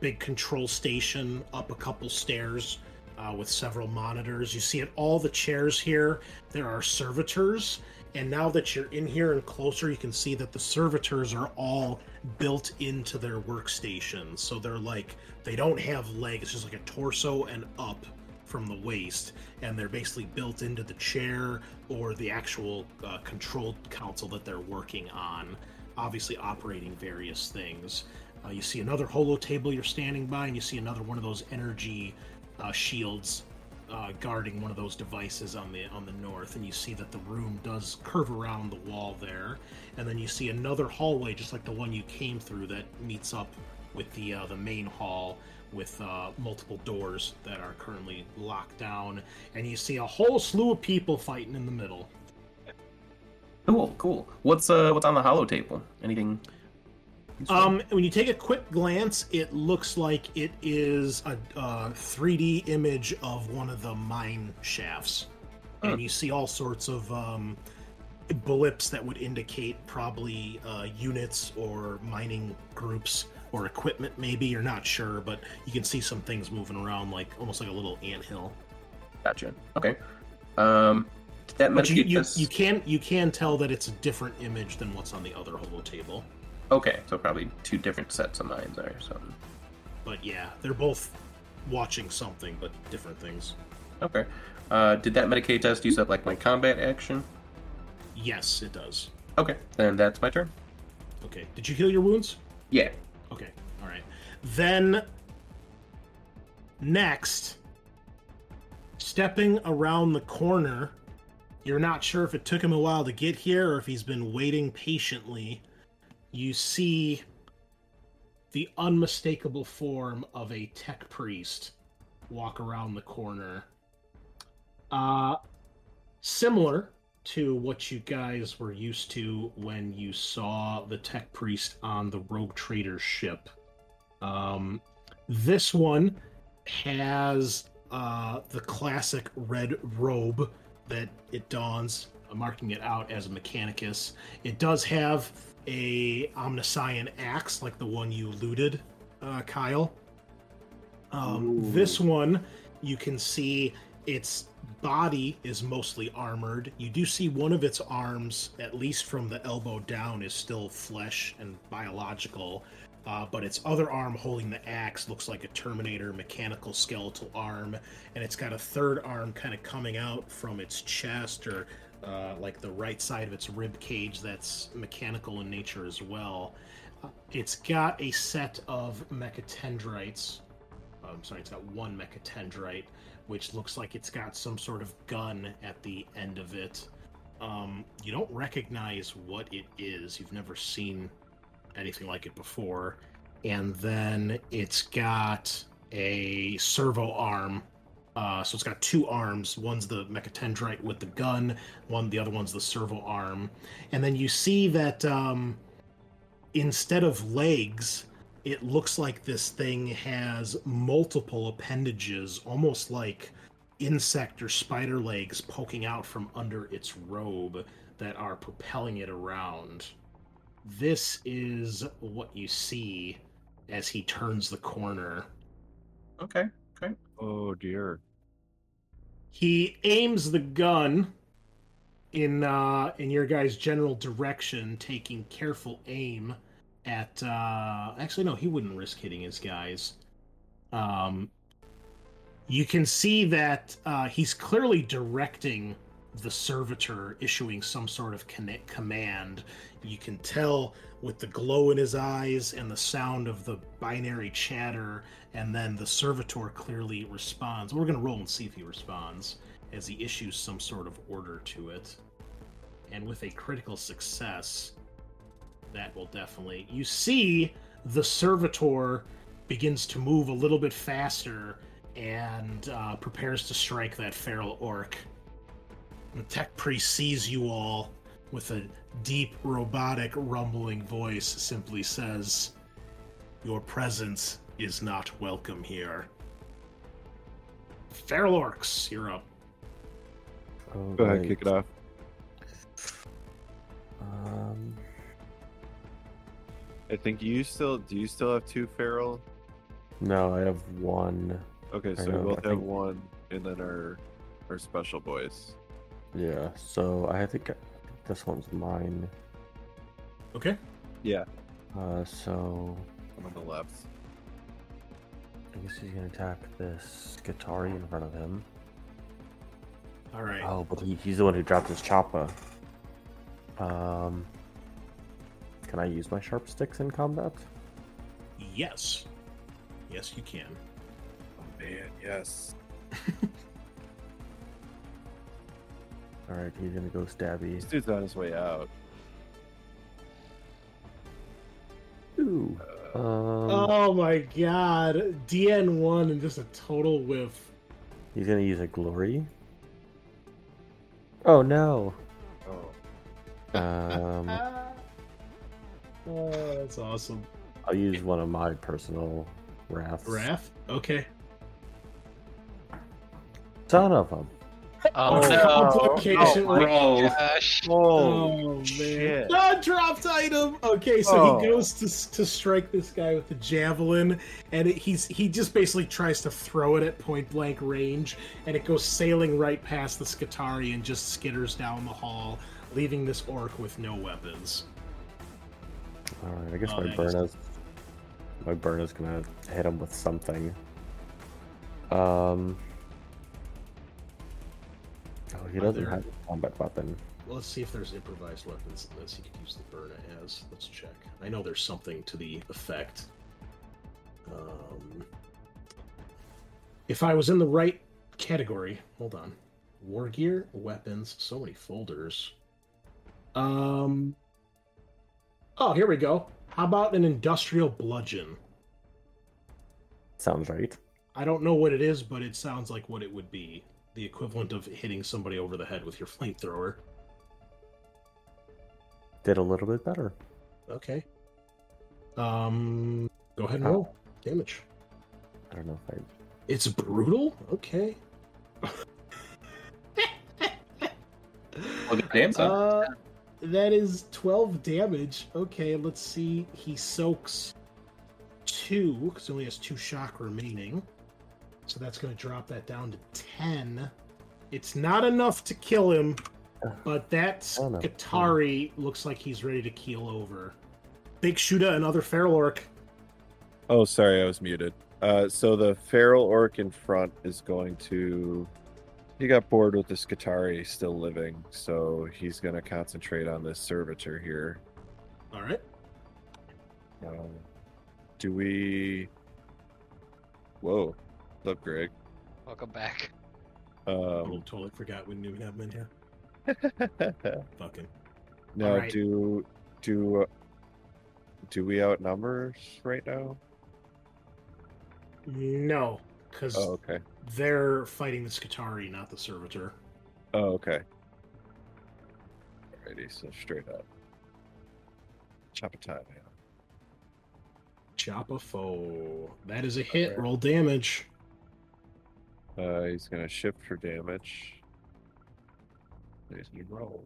S1: Big control station up a couple stairs uh, with several monitors. You see at all the chairs here, there are servitors. And now that you're in here and closer, you can see that the servitors are all built into their workstations. So they're like, they don't have legs, it's just like a torso and up from the waist, and they're basically built into the chair or the actual uh, control console that they're working on, obviously operating various things. Uh, you see another holo table you're standing by, and you see another one of those energy uh, shields uh, guarding one of those devices on the on the north, and you see that the room does curve around the wall there, and then you see another hallway just like the one you came through that meets up with the uh, the main hall with uh, multiple doors that are currently locked down, and you see a whole slew of people fighting in the middle.
S4: Cool, cool. What's uh what's on the holo table? Anything? Useful?
S1: Um, when you take a quick glance, it looks like it is a, uh 3D image of one of the mine shafts,
S4: Hmm.
S1: and you see all sorts of um, blips that would indicate probably uh, units or mining groups or equipment. Maybe you're not sure, but you can see some things moving around, like almost like a little anthill.
S4: Gotcha. Okay. Um, did that
S1: But you, you,
S4: us-
S1: you can you can tell that it's a different image than what's on the other holo table.
S4: Okay, so probably two different sets of minds or something.
S1: But yeah, they're both watching something, but different things.
S4: Okay. Uh, did that Medicae test use up like my combat action?
S1: Yes, it does.
S4: Okay, then that's my turn.
S1: Okay. Did you heal your wounds?
S4: Yeah.
S1: Okay. All right. Then next, stepping around the corner, you're not sure if it took him a while to get here or if he's been waiting patiently. You see the unmistakable form of a tech priest walk around the corner. Uh similar to what you guys were used to when you saw the tech priest on the rogue trader ship. Um, this one has uh, the classic red robe that it dons, marking it out as a Mechanicus. It does have a Omnissian axe like the one you looted, uh, Kyle. Um, this one, you can see its body is mostly armored. You do see one of its arms, at least from the elbow down, is still flesh and biological. Uh, but its other arm holding the axe looks like a Terminator mechanical skeletal arm, and it's got a third arm kind of coming out from its chest or uh, like the right side of its rib cage that's mechanical in nature as well. Uh, it's got a set of mechatendrites. I'm Um, sorry, it's got one mechatendrite, which looks like it's got some sort of gun at the end of it. Um, you don't recognize what it is. You've never seen anything like it before. And then it's got a servo arm. Uh, so it's got two arms. One's the mechatendrite with the gun. One, the other one's the servo arm. And then you see that um, instead of legs, it looks like this thing has multiple appendages, almost like insect or spider legs poking out from under its robe that are propelling it around. This is what you see as he turns the corner.
S4: Okay.
S5: Oh dear.
S1: He aims the gun in uh in your guys' general direction, taking careful aim at uh actually no, he wouldn't risk hitting his guys. Um you can see that uh he's clearly directing the servitor issuing some sort of command. You can tell with the glow in his eyes and the sound of the binary chatter, and then the servitor clearly responds. We're going to roll and see if he responds as he issues some sort of order to it. And with a critical success, that will definitely. You see the servitor begins to move a little bit faster and uh, prepares to strike that feral orc. The tech priest sees you all with a deep, robotic, rumbling voice, simply says, Your presence is not welcome here. Feral orcs, you're up.
S3: Oh,
S5: Go ahead,
S3: great.
S5: kick it off.
S3: Um,
S5: I think you still do. You still have two feral.
S3: no, I have one.
S5: Okay,
S3: I
S5: so we
S3: know,
S5: both
S3: I
S5: have
S3: think-
S5: one, and then our our special boys.
S3: Yeah, so I think this one's mine.
S1: Okay.
S5: Yeah,
S3: Uh, so
S5: I'm on the left.
S3: I guess he's gonna attack this Skitarii in front of him.
S1: All right.
S3: Oh, but he, he's the one who dropped his choppa. Um, can I use my sharp sticks in combat?
S1: Yes. Yes, you can.
S5: Oh man, yes.
S3: All right, he's gonna go stabby.
S5: This dude's on his way out.
S3: Ooh. Um,
S1: oh my god. DN1 and just a total whiff.
S3: He's gonna use a glory. Oh no.
S5: Oh.
S3: Um,
S1: Oh, that's awesome.
S3: I'll use one of my personal wraths.
S1: Wrath? Okay.
S3: Son of a.
S2: Oh,
S1: Oh,
S2: no.
S1: complication
S2: Oh, my
S1: roll.
S2: gosh.
S1: Oh, man.
S5: shit.
S1: Ah, dropped item. Okay, so
S5: Oh.
S1: he goes to to strike this guy with the javelin, and it, he's he just basically tries to throw it at point blank range, and it goes sailing right past the Skitarii and just skitters down the hall, leaving this orc with no weapons.
S3: All right, I guess
S1: Oh,
S3: my
S1: that
S3: burn
S1: is-
S3: is my burn is gonna hit him with something. Um. Oh, he doesn't
S1: there-
S3: have a combat weapon.
S1: Let's see if there's improvised weapons that he could use the burn as. Let's check. I know there's something to the effect. Um, if I was in the right category, hold on. War gear, weapons, so many folders. Um. Oh, here we go. How about an industrial bludgeon?
S3: Sounds right.
S1: I don't know what it is, but it sounds like what it would be. The equivalent of hitting somebody over the head with your flamethrower.
S3: Did a little bit better.
S1: Okay. Um, go ahead and
S3: How?
S1: roll damage.
S3: I don't know if I.
S1: It's brutal. Okay.
S4: Well, good damn.
S1: Uh, that is twelve damage. Okay, let's see. He soaks two because he only has two shock remaining, so that's going to drop that down to ten. It's not enough to kill him, but that
S3: no.
S1: Katari looks like he's ready to keel over. Big Shuda, another feral orc.
S5: Oh, sorry, I was muted. Uh, so the feral orc in front is going to. He got bored with this Skitarii still living, so he's going to concentrate on this servitor here.
S1: All right.
S5: Um, do we? Whoa, what's up, Greg?
S2: Welcome back.
S1: Oh,
S5: Um,
S1: totally forgot we knew we had him in here. Fucking.
S5: now,
S1: Alright.
S5: do do do we outnumber right now?
S1: No, because
S5: Oh, okay.
S1: they're fighting the Skitarii, not the Servitor.
S5: Oh, okay. Alrighty, so straight up. Chop a time, man.
S1: Chop a foe. That is a hit.
S5: Alright.
S1: Roll damage.
S5: Uh, he's gonna shift for damage. He's gonna roll.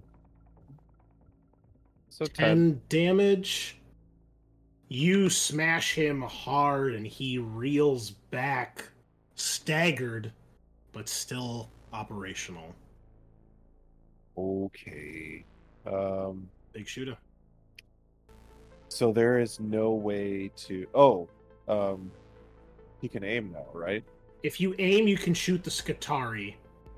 S5: So ten.
S1: 10 damage. You smash him hard and he reels back, staggered, but still operational.
S5: Okay. Um.
S1: Big shooter.
S5: So there is no way to. Oh. Um. He can aim now, right?
S1: If you aim, you can shoot the Skitarii.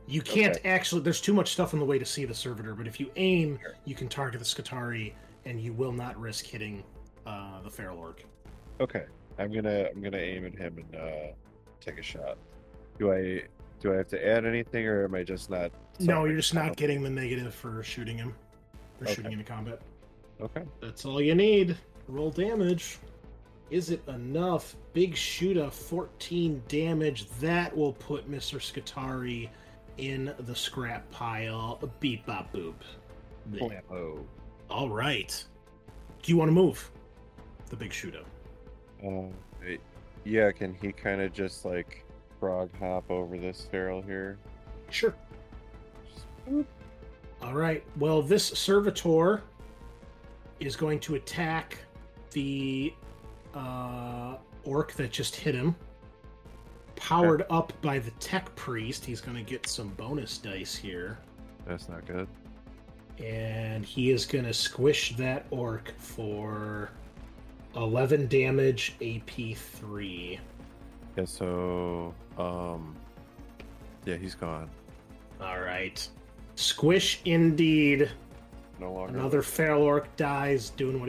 S1: You can't
S5: Okay.
S1: actually. There's too much stuff in the way to see the servitor, but if you aim, you can target the Skitarii, and you will not risk hitting uh, the feral orc.
S5: Okay. I'm gonna. I'm gonna aim at him and uh, take a shot. Do I? Do I have to add anything, or am I just not?
S1: No, you're just not getting the negative for shooting him. For
S5: Okay.
S1: shooting into combat.
S5: Okay.
S1: That's all you need. Roll damage. Is it enough? Big Shooter, 14 damage. That will put Mr. Skitarii in the scrap pile. Beep bop boop.
S5: Blammo.
S1: All right. Do you want to move? The Big Shooter.
S5: Uh, yeah, can he kind of just like frog hop over this feral here?
S1: Sure. All right. Well, this servitor is going to attack the uh, orc that just hit him. Powered up by the tech priest, he's going to get some bonus dice here.
S5: That's not good.
S1: And he is going to squish that orc for 11 damage, AP 3.
S5: Yeah, so um yeah, he's gone.
S1: All right. Squish indeed.
S5: No longer.
S1: Another feral orc dies doing what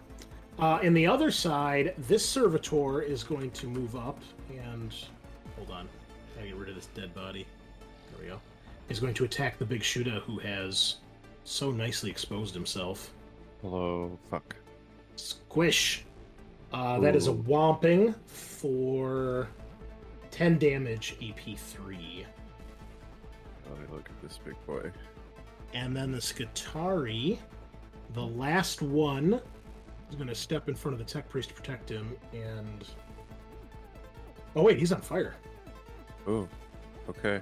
S1: Uh, and the other side, this servitor is going to move up and hold on. Gotta get rid of this dead body. There we go. He's going to attack the big Shuda who has so nicely exposed himself.
S5: Hello, fuck.
S1: Squish. Uh, that is a whomping for 10 damage, EP3.
S5: Let me look at this big boy.
S1: And then the Skitarii, the last one, is going to step in front of the Tech Priest to protect him. And. Oh, wait, he's on fire.
S5: Oh, okay.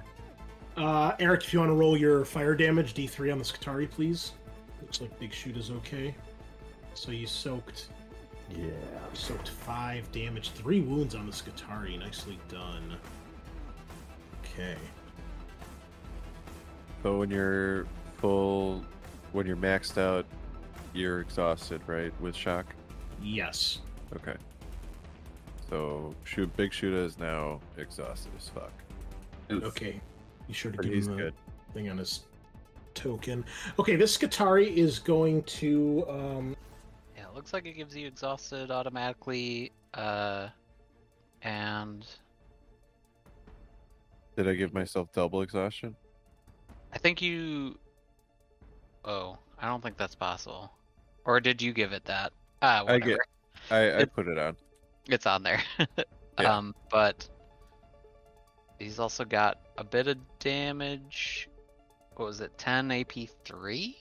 S1: Uh, Eric, if you want to roll your fire damage, D3 on the Skitarii, please. Looks like Big Shoot is okay. So you soaked.
S3: Yeah.
S1: You soaked five damage, three wounds on the Skitarii. Nicely done. Okay.
S5: So when you're full, when you're maxed out, you're exhausted, right? With shock.
S1: Yes.
S5: Okay. So shoot, big Shooter is now exhausted as fuck.
S1: Okay. Be sure to
S5: But
S1: give
S5: he's
S1: him a
S5: good.
S1: thing on his token. Okay, this Skitarii is going to. Um,
S2: Yeah, it looks like it gives you exhausted automatically, uh, and
S5: Did I give myself double exhaustion?
S2: I think you. Oh, I don't think that's possible. Or did you give it that? Ah,
S5: I get. I, I put it on.
S2: It's on there.
S5: Yeah.
S2: Um, but he's also got a bit of damage. What was it? 10 AP three.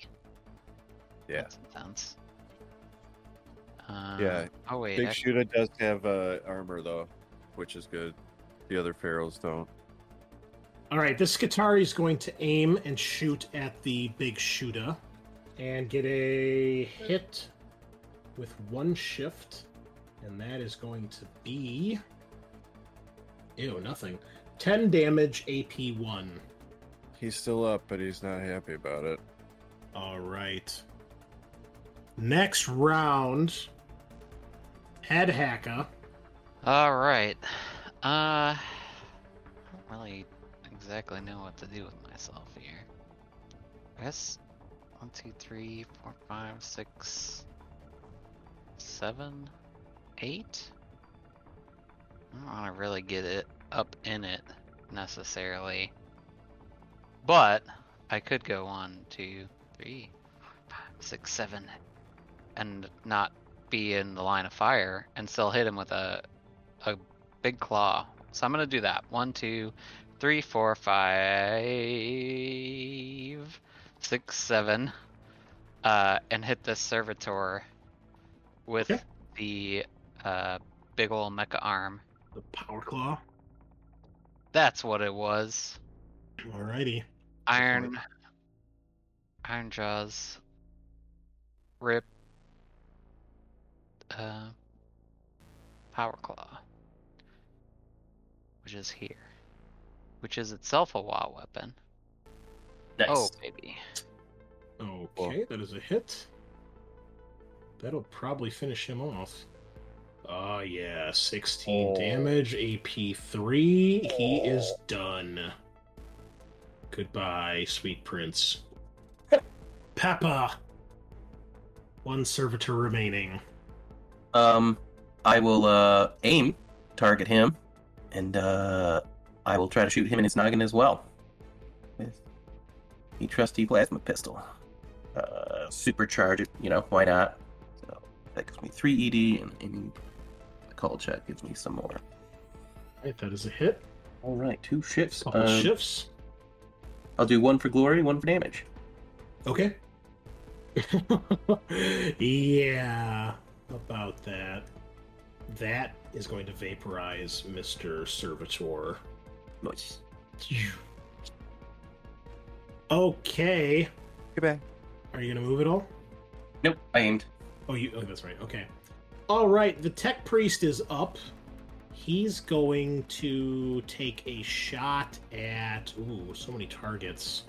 S5: Yeah.
S2: That's intense. Uh,
S5: yeah.
S2: Oh wait.
S5: Big
S2: actually-
S5: Shooter does have uh, armor though, which is good. The other pharaohs don't.
S1: all right, this Skitarii is going to aim and shoot at the big Shuda and get a hit with one shift, and that is going to be. Ew, nothing. 10 damage, AP1.
S5: He's still up, but he's not happy about it.
S1: All right. Next round, Head Hacka.
S2: All right. Uh, I don't really exactly know what to do with myself here. I guess one, two, three, four, five, six, seven, eight. I don't want to really get it up in it necessarily, but I could go one, two, three, five, six, seven, and not be in the line of fire and still hit him with a a big claw. So I'm gonna do that. One, two, three, four, five, six, seven, uh, and hit this servitor with the uh, big ol' mecha arm.
S1: The power claw.
S2: That's what it was.
S1: Alrighty.
S2: Iron. Iron jaws. Rip. Uh, power claw. Which is here. Which is itself a Waaagh weapon. Oh, baby.
S1: Okay, that is a hit. That'll probably finish him off. Oh, yeah. 16 damage, AP3. He is done. Goodbye, sweet prince. Peppa. One servitor remaining.
S4: Um, I will uh, aim target him, and uh, I will try to shoot him in his noggin as well with the trusty plasma pistol. Uh, supercharge it, you know, why not? So that gives me three ED, and, the call check gives me some more.
S1: Right, that is a hit.
S4: All right, two shifts.
S1: Couple
S4: Um,
S1: shifts.
S4: I'll do one for glory, one for damage.
S1: Okay. yeah, about that. That is going to vaporize Mr. Servitor.
S4: Nice.
S1: Okay.
S5: Goodbye.
S1: Are you gonna move at all?
S4: Nope, I aimed.
S1: Oh, you. Oh, that's right. Okay. All right. The tech priest is up. He's going to take a shot at. Ooh, so many targets.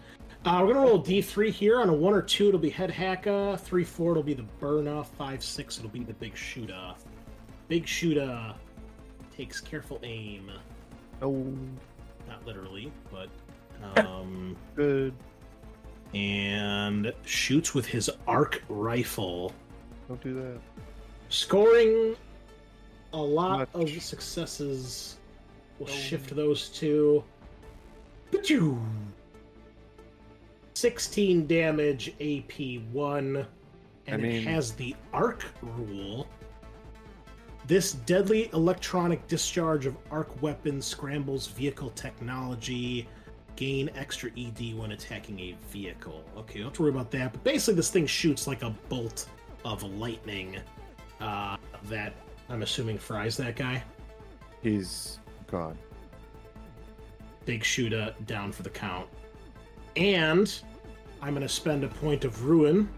S1: Uh, we're gonna roll D three here. On a one or two, it'll be head hacka. Three four, it'll be the burna. Five six, it'll be the big shooter. Big shooter takes careful aim.
S5: Oh,
S1: Not literally, but um,
S5: good.
S1: And shoots with his arc rifle.
S5: Don't do that.
S1: scoring a lot of successes We'll shift those two. Pachoo! 16 damage, AP 1, and
S5: I
S1: it has the arc rule. This deadly electronic discharge of arc weapons scrambles vehicle technology. Gain extra ED when attacking a vehicle. Okay, don't have to worry about that. But basically, this thing shoots like a bolt of lightning uh, that I'm assuming fries that guy.
S5: He's gone.
S1: Big shooter down for the count. And I'm going to spend a point of ruin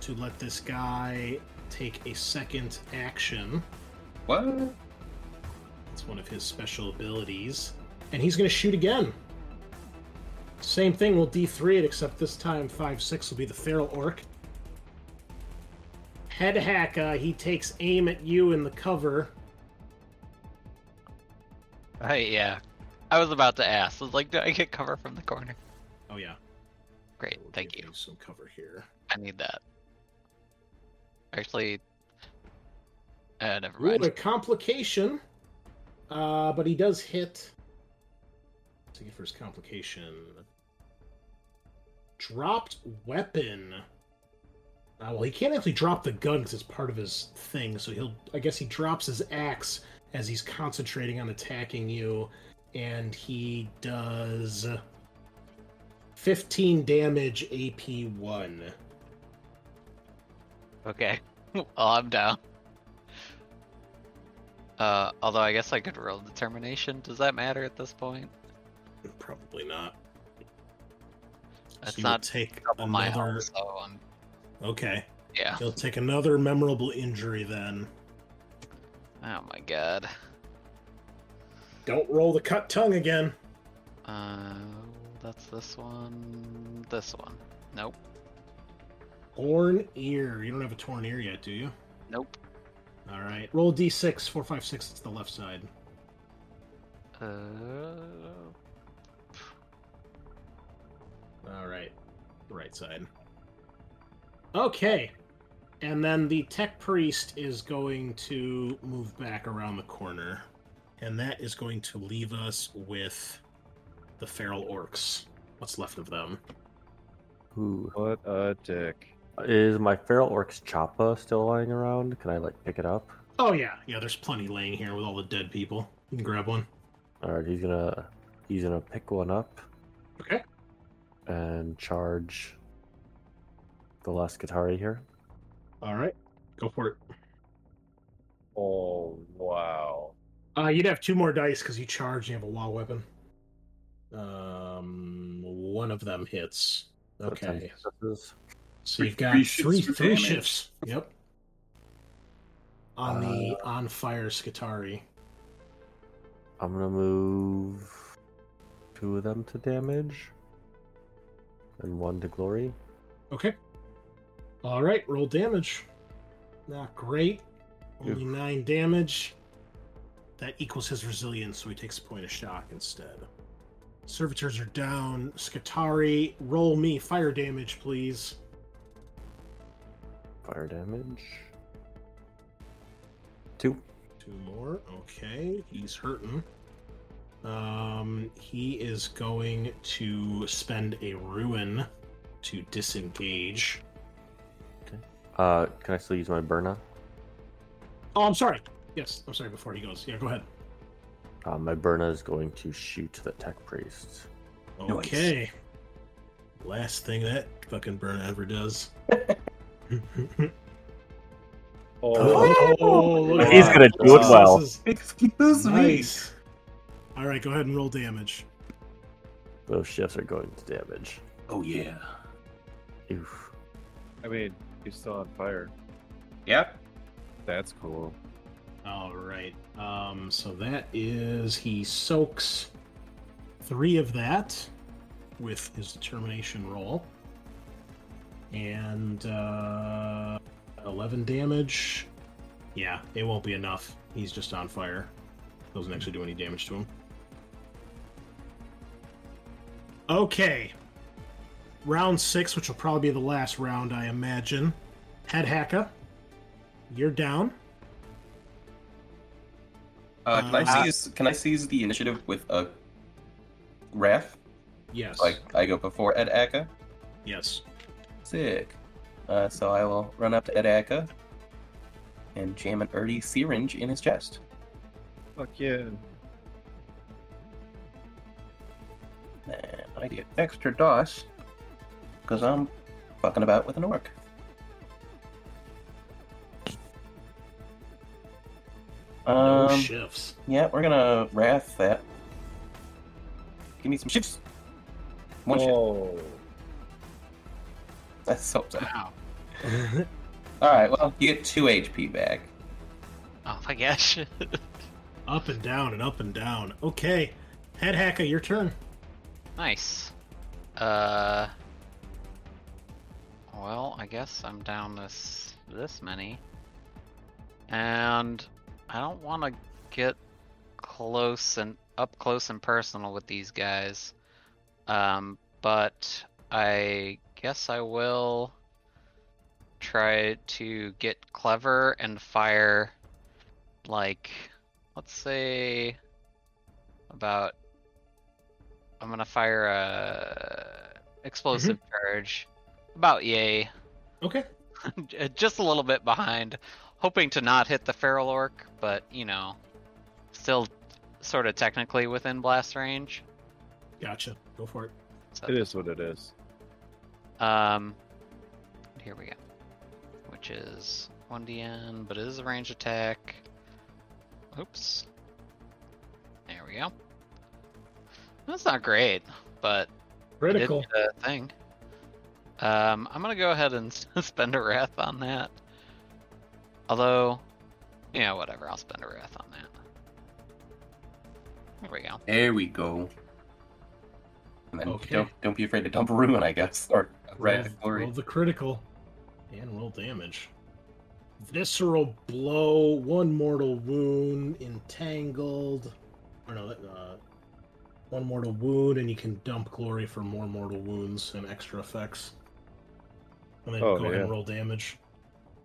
S1: to let this guy take a second action.
S4: What?
S1: It's one of his special abilities. And he's going to shoot again. Same thing, we'll D3 it, except this time 5 6 will be the Feral Orc. Head hack, uh, he takes aim at you in the cover.
S2: Hey, yeah. I was about to ask. I was like, do I get cover from the corner?
S1: Oh, yeah.
S2: Great, thank you.
S1: Some cover here.
S2: I need that. Actually, uh, never
S1: Ooh,
S2: mind.
S1: a complication. Uh, but he does hit. Let's see for his complication. Dropped weapon. Uh, well, he can't actually drop the gun because it's part of his thing. So he'll. I guess he drops his axe as he's concentrating on attacking you, and he does 15 damage, AP one.
S2: Okay. well, I'm down. Uh, although I guess I could roll determination. Does that matter at this point?
S1: Probably not.
S2: That's
S1: So
S2: not
S1: take another-
S2: health, so
S1: Okay.
S2: Yeah.
S1: He'll take another memorable injury then.
S2: Oh my god.
S1: Don't roll the cut tongue again.
S2: Uh, that's this one. This one. Nope.
S1: Torn ear. You don't have a torn ear yet, do you?
S2: Nope.
S1: All right. Roll d6. Four, five, six. It's the left side.
S2: Uh,
S1: All right. The right side. Okay. And then the tech priest is going to move back around the corner. And that is going to leave us with the feral orcs. What's left of them?
S3: Ooh.
S5: What a dick.
S3: Is my feral orc's choppa still lying around? Can I like pick it up?
S1: Oh, yeah. Yeah, there's plenty laying here with all the dead people. You can grab one.
S3: Alright, he's gonna he's gonna pick one up
S1: Okay.
S3: And charge the last Katari here.
S1: All right. Go for it.
S5: Oh wow.
S1: Uh, you'd have two more dice because you charge and you have a wall weapon. Um, one of them hits. Okay. So you've got
S4: shifts
S1: three
S4: for
S1: three shifts. Yep. On the
S3: Uh,
S1: on fire Skitarii.
S3: I'm gonna move two of them to damage and one to glory.
S1: Okay. All right. Roll damage. Not great. Only nine damage. That equals his resilience, so he takes a point of shock instead. Servitors are down. Skitarii, roll me fire damage, please.
S3: Fire damage. Two.
S1: Two more. Okay, he's hurting. Um, he is going to spend a ruin to disengage.
S3: Uh, can I still use my Burna?
S1: Oh, I'm sorry. Yes, I'm sorry. Before he goes, yeah, go ahead.
S3: Uh, my Burna is going to shoot the tech priest.
S1: Okay. Last thing that fucking burn ever does.
S3: Oh.
S1: look at
S3: He's gonna do it
S1: This
S3: well.
S1: is nice. All right, go ahead and roll damage.
S3: Those shifts are going to damage.
S4: Oh yeah.
S3: Oof.
S5: I mean, he's still on fire.
S4: Yep.
S5: That's cool.
S1: All right. Um, so that is he soaks three of that with his determination roll, and uh, eleven damage. Yeah, it won't be enough. He's just on fire. Doesn't actually do any damage to him. Okay. Round six, which will probably be the last round, I imagine. Head Hacka, you're down.
S4: Uh, can
S1: Uh,
S4: I seize? Can I seize the initiative with a wrath?
S1: Yes.
S4: Like I go before Ed Aka.
S1: Yes.
S4: Sick. Uh, so I will run up to Ed Aka and jam an early syringe in his chest.
S5: Fuck yeah.
S4: And I get extra dice because I'm fucking about with an orc.
S1: No
S4: Um,
S1: shifts.
S4: Yeah, we're gonna wrath that. Give me some shifts. One
S5: Oh.
S4: shift. That's so sad. All right, well, you get two HP back.
S2: Oh my gosh.
S1: Up and down and up and down. Okay. Head Hacka, your turn.
S2: Nice. Uh. Well, I guess I'm down this this many, and I don't want to get close and up close and personal with these guys. Um, but I guess I will try to get clever and fire like let's say about I'm gonna fire a explosive charge. About yay.
S1: Okay.
S2: just a little bit behind. Hoping to not hit the feral orc but you know still sort of technically within blast range.
S1: Gotcha. Go for it.
S2: so,
S5: It is what it is.
S2: um here we go. Which is 1dn but it is a range attack. Oops. There we go that's not great but it did
S1: Critical.
S2: thing um i'm gonna go ahead and spend a wrath on that although yeah whatever i'll spend a wrath on that there we go
S4: There we go. And then
S1: Okay.
S4: don't don't be afraid to dump a ruin, I guess, or
S1: Roll,
S4: wrath glory.
S1: roll the critical. And roll damage. Visceral blow, one mortal wound, entangled. Or no, uh, one mortal wound, and you can dump glory for more mortal wounds and extra effects. And then
S5: Oh,
S1: go ahead and roll damage.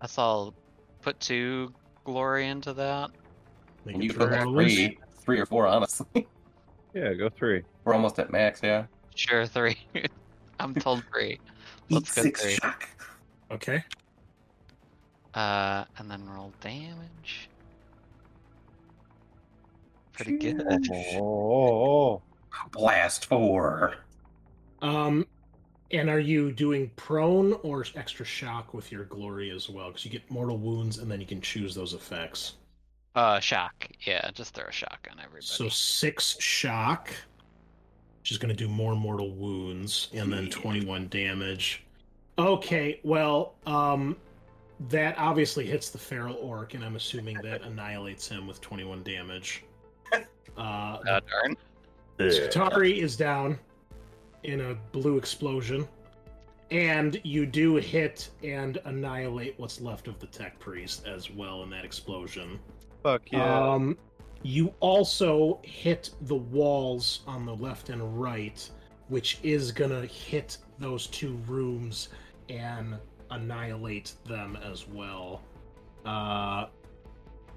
S2: That's all. Put two glory into that.
S1: Make
S4: And you
S1: three
S4: put like three, three or four, honestly.
S5: Yeah, go three.
S4: We're almost at max, yeah.
S2: Sure, three. I'm told three. Let's go three.
S4: shock.
S1: Okay.
S2: Uh, and then roll damage. Pretty good.
S5: Oh,
S4: Blast four.
S1: Um, and are you doing prone or extra shock with your glory as well? Because you get mortal wounds, and then you can choose those effects.
S2: Uh, shock. Yeah, just throw a shock on everybody.
S1: So six shock, She's going to do more mortal wounds, and then twenty-one damage. Okay, well, um, that obviously hits the feral orc, and I'm assuming that annihilates him with twenty-one damage. Uh,
S2: Uh, darn.
S1: Skitarii is down in a blue explosion, and you do hit and annihilate what's left of the tech priest as well in that explosion.
S5: fuck yeah.
S1: Um, you also hit the walls on the left and right, which is gonna hit those two rooms and annihilate them as well. Uh,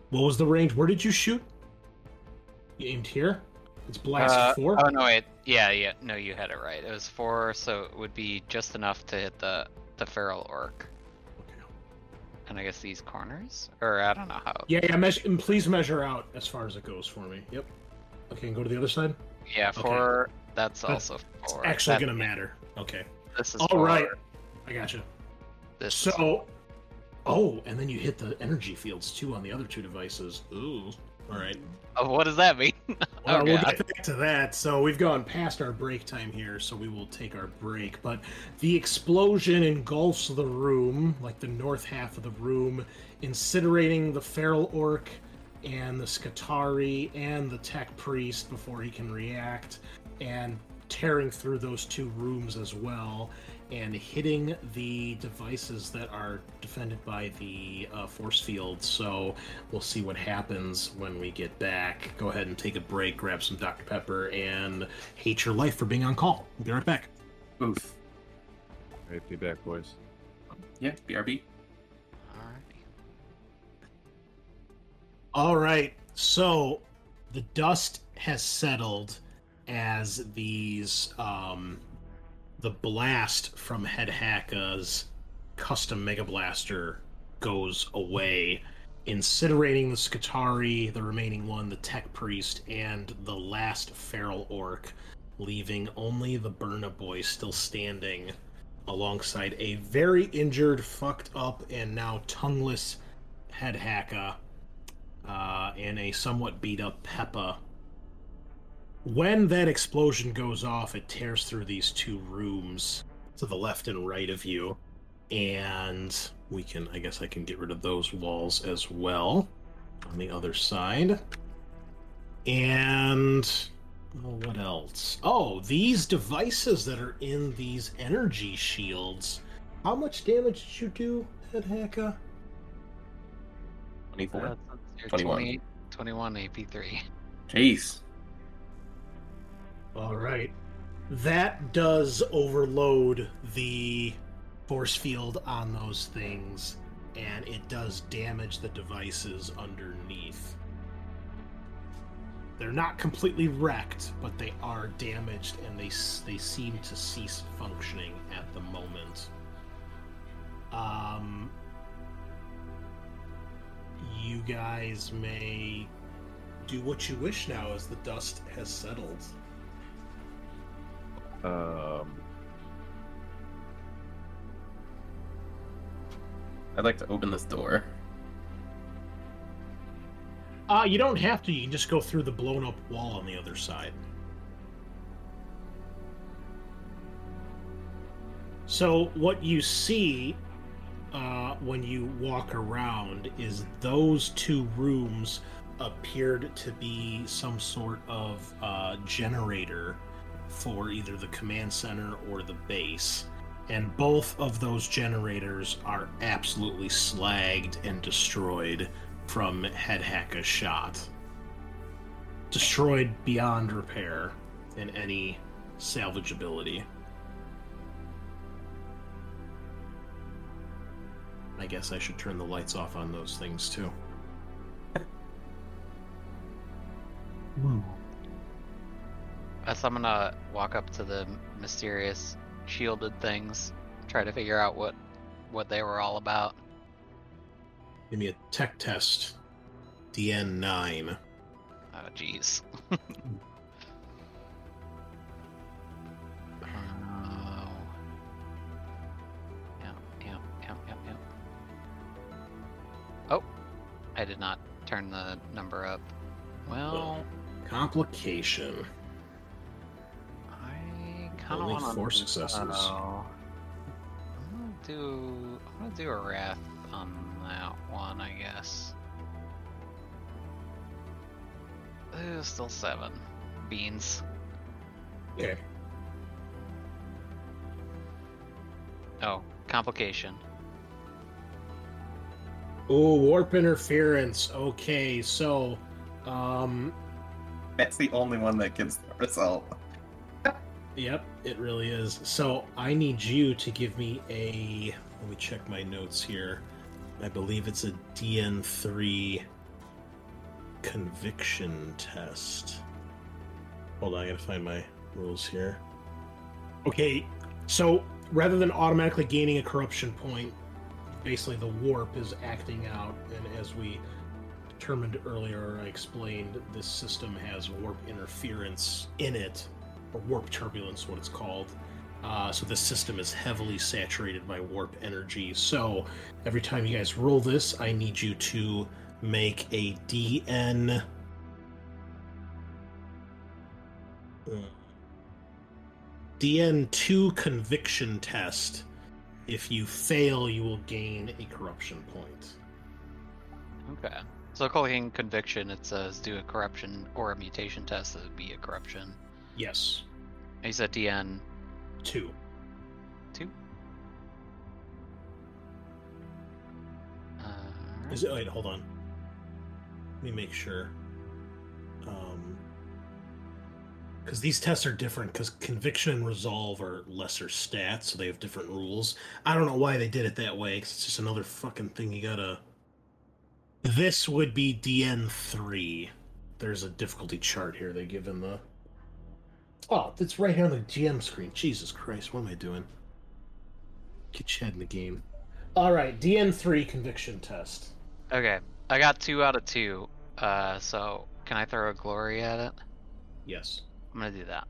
S1: What was the range? Where did you shoot? You aimed here. It's blast
S2: Uh,
S1: four.
S2: Oh no, wait. Yeah, yeah. No, you had it right. It was four, so it would be just enough to hit the the feral orc. Okay. And I guess these corners, or I don't know how.
S1: Yeah, yeah. Measure, and please measure out as far as it goes for me. Yep. Okay, and go to the other side.
S2: Yeah,
S1: Okay.
S2: four. That's
S1: That-
S2: also
S1: It's
S2: four.
S1: actually
S2: That-
S1: gonna matter. Okay.
S2: This is
S1: All right.
S2: four.
S1: I gotcha.
S2: This is-
S1: So, oh, and then you hit the energy fields too on the other two devices. Ooh. All right.
S2: Oh, what does that mean?
S1: Well,
S2: oh,
S1: we'll get back to that. So we've gone past our break time here, so we will take our break. But the explosion engulfs the room, like the north half of the room, incinerating the feral orc and the Skitarii and the tech priest before he can react, and tearing through those two rooms as well, and hitting the devices that are defended by the uh, force field. So we'll see what happens when we get back. Go ahead and take a break, grab some Dr. Pepper, and hate your life for being on call. We'll be right back.
S4: Oof.
S5: Right, be back, boys.
S4: Yeah, BRB. Alright.
S1: All right. So the dust has settled as these um the blast from Head Hacka's custom Mega Blaster goes away, incinerating the Skitarii, the remaining one, the Tech Priest, and the last Feral Orc, leaving only the Burna Boy still standing alongside a very injured, fucked up, and now tongueless Head Hacka uh, and a somewhat beat up Peppa. When that explosion goes off, it tears through these two rooms to the left and right of you. And we can, I guess I can get rid of those walls as well on the other side. And oh, what else? Oh, these devices that are in these energy shields. How much damage did you do, Head Hacka?
S4: 24.
S2: That's- that's
S4: 21.
S2: 20 21 AP3.
S4: Jeez.
S1: All right. That does overload the force field on those things, and it does damage the devices underneath. They're not completely wrecked, but they are damaged, and they they seem to cease functioning at the moment. Um, you guys may do what you wish now, as the dust has settled.
S5: Um,
S4: I'd like to open this door.
S1: Uh, you don't have to. You can just go through the blown up wall on the other side. So, what you see uh, when you walk around is those two rooms appeared to be some sort of uh, generator for either the command center or the base. And both of those generators are absolutely slagged and destroyed from Head Hacka's shot. Destroyed beyond repair and any salvageability. I guess I should turn the lights off on those things too.
S2: Guess I'm gonna walk up to the mysterious shielded things, try to figure out what what they were all about.
S1: Give me a tech test. DN9.
S2: Oh, ah, jeez. Oh. Yep, yep, yep, yep, yep. Oh, I did not turn the number up. Well,
S1: Complication.
S2: I kind of
S1: Only
S2: want
S1: four successes.
S2: I'm gonna do. I'm gonna do a wrath on that one, I guess. Uh, still seven beans.
S1: Okay.
S2: Oh, complication.
S1: Oh, warp interference. Okay, so, um,
S4: That's the only one that gives the result.
S1: Yep, it really is. So I need you to give me a. Let me check my notes here. I believe it's a DN3 conviction test. Hold on, I gotta find my rules here. Okay, so rather than automatically gaining a corruption point, basically the warp is acting out, and as we determined earlier, I explained this system has warp interference in it, or warp turbulence, what it's called. Uh, so this system is heavily saturated by warp energy. So every time you guys roll this, I need you to make a DN. uh, DN2 conviction test. If you fail, you will gain a corruption point.
S2: Okay. So calling conviction, it says do a corruption or a mutation test. That would be a corruption.
S1: Yes.
S2: He said DN
S1: two.
S2: Two.
S1: Is it? Wait, hold on. Let me make sure. Um, because these tests are different. Because conviction and resolve are lesser stats, so they have different rules. I don't know why they did it that way. it's just another fucking thing you gotta. This would be DN three. There's a difficulty chart here they give in the. Oh, it's right here on the GM screen. Jesus Christ, what am I doing? Get your head in the game. All right, DN three conviction test.
S2: Okay, I got two out of two. Uh, so can I throw a glory at it?
S1: Yes.
S2: I'm gonna do that.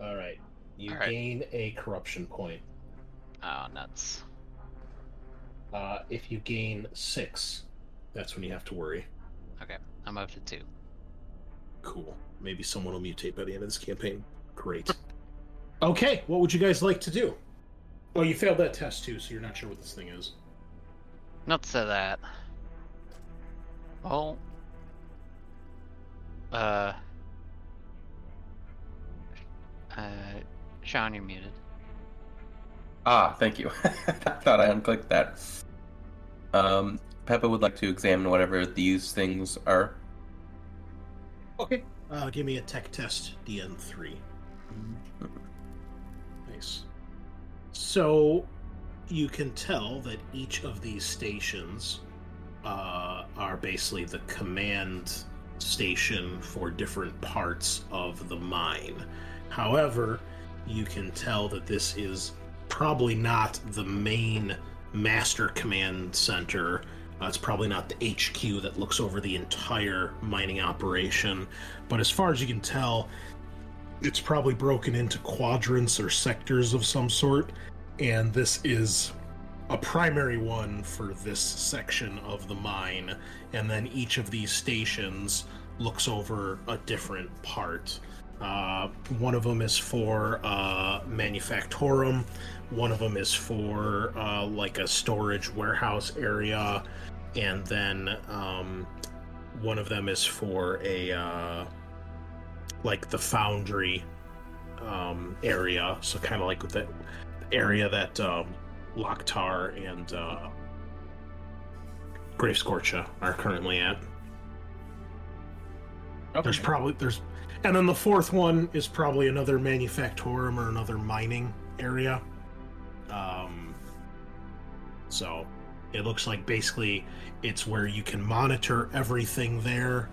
S1: All right. You
S2: All right.
S1: gain a corruption point.
S2: Oh, nuts.
S1: Uh, if you gain six, that's when you have to worry.
S2: Okay, I'm up to two.
S1: Cool. Maybe someone will mutate by the end of this campaign. Great. okay, what would you guys like to do? Oh, you failed that test too, so you're not sure what this thing is.
S2: Not to say that. Well, uh, uh, Sean, you're muted.
S4: Ah, thank you. I thought I unclicked that. Um, Peppa would like to examine whatever these things are.
S1: Okay. Uh, give me a tech test, DN3. Nice. So, you can tell that each of these stations uh, are basically the command station for different parts of the mine. However, you can tell that this is probably not the main master command center. Uh, it's probably not the HQ that looks over the entire mining operation. But as far as you can tell, it's probably broken into quadrants or sectors of some sort. And this is a primary one for this section of the mine. And then each of these stations looks over a different part. Uh, one of them is for uh, manufactorum. One of them is for uh, like a storage warehouse area, and then um, one of them is for a uh, like the foundry um, area. So kind of like that area that um, Locktar and uh, Grave Scorcha are currently at. There's probably there's, and then the fourth one is probably another manufactorum or another mining area. Um, so it looks like basically it's where you can monitor everything there.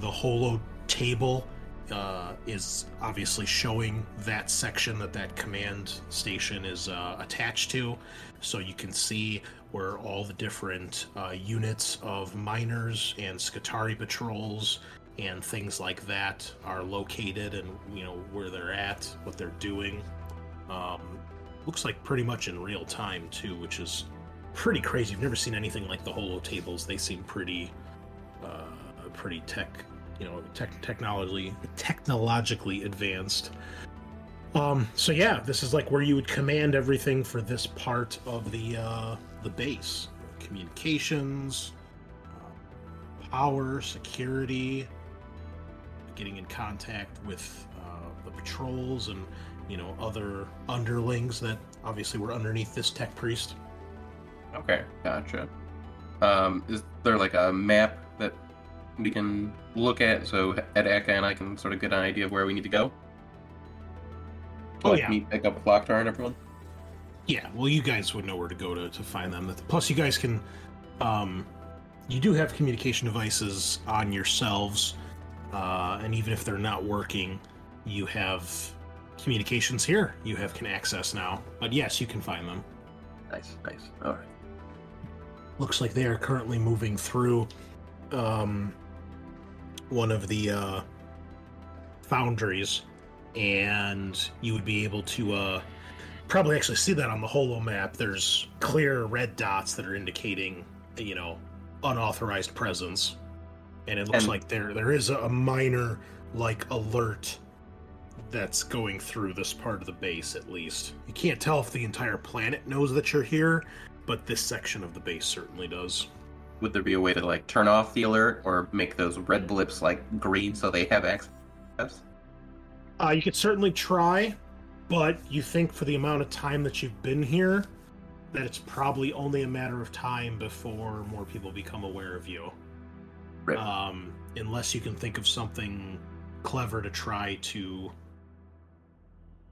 S1: The holo table uh, is obviously showing that section that that command station is uh, attached to, so you can see where all the different uh, units of miners and Skitarii patrols and things like that are located, and you know where they're at, what they're doing. Um, looks like pretty much in real time too, which is pretty crazy. You've never seen anything like the holo tables. They seem pretty, uh, pretty tech, you know, tech technologically technologically advanced. Um, so yeah, this is like where you would command everything for this part of the uh, the base: communications, uh, power, security, getting in contact with uh, the patrols and you know other underlings that obviously were underneath this tech priest.
S4: Okay, gotcha. Um, is there like a map that we can look at so Head Hacka and I can sort of get an idea of where we need to go?
S1: Oh,
S4: like
S1: yeah.
S4: meet pick up Locktar and everyone?
S1: Yeah, well, you guys would know where to go to, to find them. Plus, you guys can, um, you do have communication devices on yourselves, uh, and even if they're not working, you have communications here. You have can access now. But yes, you can find them.
S4: Nice, nice. All right.
S1: Looks like they are currently moving through um, one of the uh, foundries, and you would be able to uh, probably actually see that on the holo map. There's clear red dots that are indicating, you know, unauthorized presence, and it looks
S4: And-
S1: like there there is a minor like alert that's going through this part of the base at least. You can't tell if the entire planet knows that you're here, but this section of the base certainly does.
S4: Would there be a way to like turn off the alert or make those red blips like green so they have access?
S1: Uh, you could certainly try, but you think for the amount of time that you've been here, that it's probably only a matter of time before more people become aware of you. Um, unless you can think of something clever to try to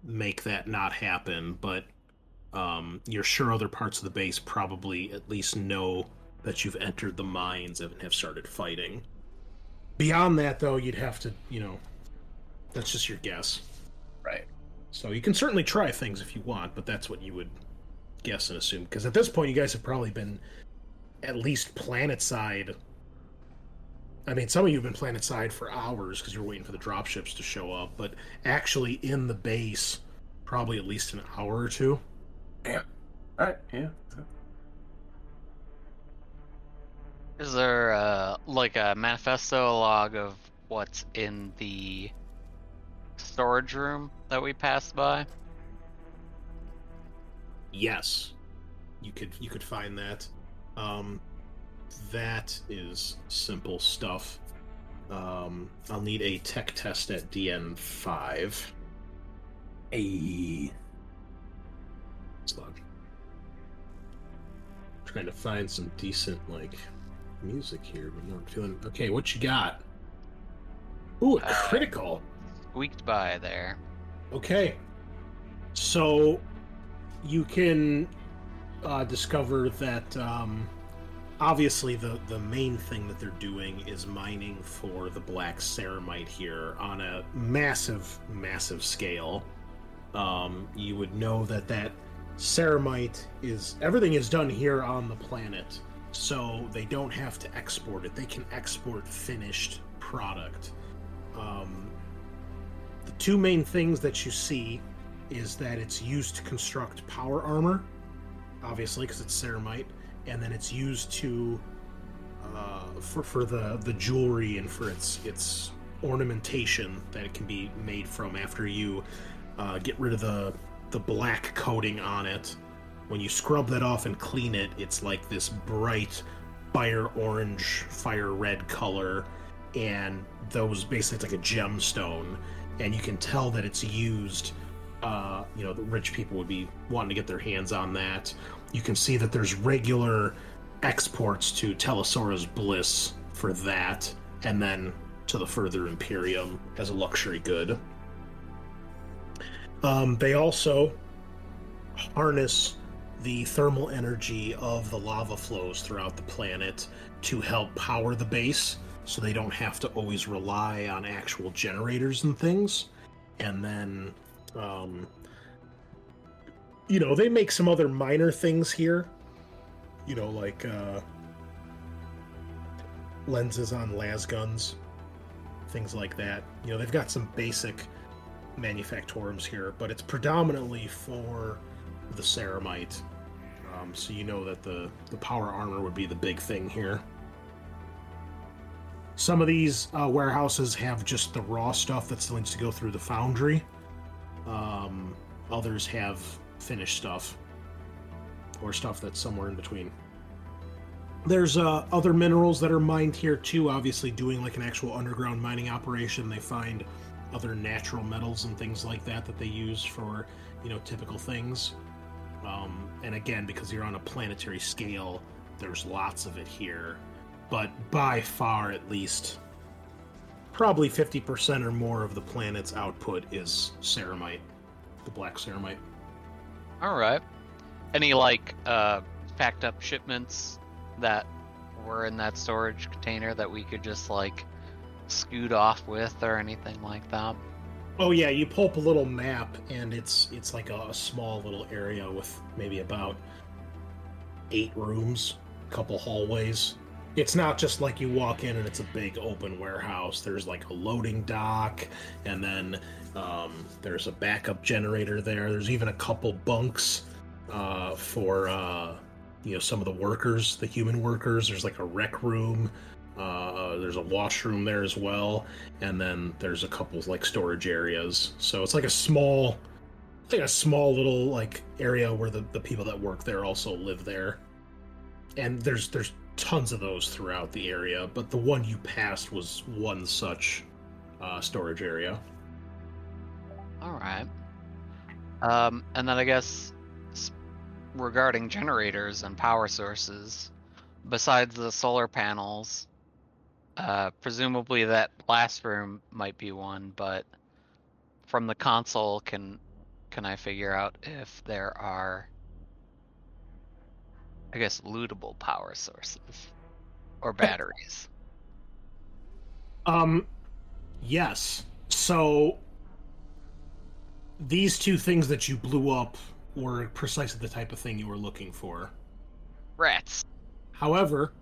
S1: make that not happen, but um, you're sure other parts of the base probably at least know that you've entered the mines and have started fighting. Beyond that, though, you'd have to, you know, that's just your guess.
S4: Right.
S1: So you can certainly try things if you want, but that's what you would guess and assume. Because at this point, you guys have probably been at least planet side. I mean, some of you have been planet side for hours because you were waiting for the dropships to show up, but actually in the base, probably at least an hour or two.
S4: Yeah. All right. Yeah.
S2: Is there uh, like a manifesto log of what's in the storage room that we passed by?
S1: Yes, you could you could find that. Um, that is simple stuff. Um, I'll need a tech test at DN five.
S4: A.
S1: Slug. Trying to find some decent like music here, but not feeling. Okay, what you got? Ooh, a
S2: Uh,
S1: critical.
S2: Squeaked by there.
S1: Okay. So you can uh, discover that um, obviously the, the main thing that they're doing is mining for the black ceramite here on a massive, massive scale. Um, you would know that that ceramite is everything is done here on the planet, so they don't have to export it. They can export finished product. Um, the two main things that you see is that it's used to construct power armor, obviously because it's ceramite, and then it's used to uh, for for the the jewelry and for its its ornamentation that it can be made from after you uh, get rid of the the black coating on it. When you scrub that off and clean it, it's like this bright fire orange, fire red color, and those basically it's like a gemstone, and you can tell that it's used. Uh, you know, the rich people would be wanting to get their hands on that. You can see that there's regular exports to Telesaurus Bliss for that, and then to the further Imperium as a luxury good. Um, they also harness the thermal energy of the lava flows throughout the planet to help power the base so they don't have to always rely on actual generators and things. And then, um, you know, they make some other minor things here. You know, like uh, lenses on las guns, things like that. You know, they've got some basic manufactorums here, but it's predominantly for the ceramite. Um, so you know that the the power armor would be the big thing here. Some of these uh, warehouses have just the raw stuff that still needs to go through the foundry. Um, others have finished stuff or stuff that's somewhere in between. There's uh, other minerals that are mined here too. Obviously, doing like an actual underground mining operation, they find other natural metals and things like that that they use for you know typical things. Um, and again, because you're on a planetary scale, there's lots of it here. But by far, at least, probably 50% or more of the planet's output is ceramite, the black ceramite.
S2: All right. Any like uh packed up shipments that were in that storage container that we could just like scoot off with or anything like that?
S1: Oh yeah, you pull up a little map, and it's it's like a, a small little area with maybe about eight rooms, a couple hallways. It's not just like you walk in and it's a big open warehouse. There's like a loading dock, and then um, there's a backup generator there. There's even a couple bunks uh, for uh, you know some of the workers, the human workers. There's like a rec room. Uh, there's a washroom there as well, and then there's a couple like storage areas. So it's like a small, like a small little like area where the, the people that work there also live there. And there's there's tons of those throughout the area, but the one you passed was one such uh, storage area.
S2: All right. Um, and then I guess regarding generators and power sources, besides the solar panels, uh, presumably that last room might be one, but from the console, can can I figure out if there are, I guess, lootable power sources or batteries?
S1: Um, yes. So these two things that you blew up were precisely the type of thing you were looking for.
S2: Rats.
S1: However,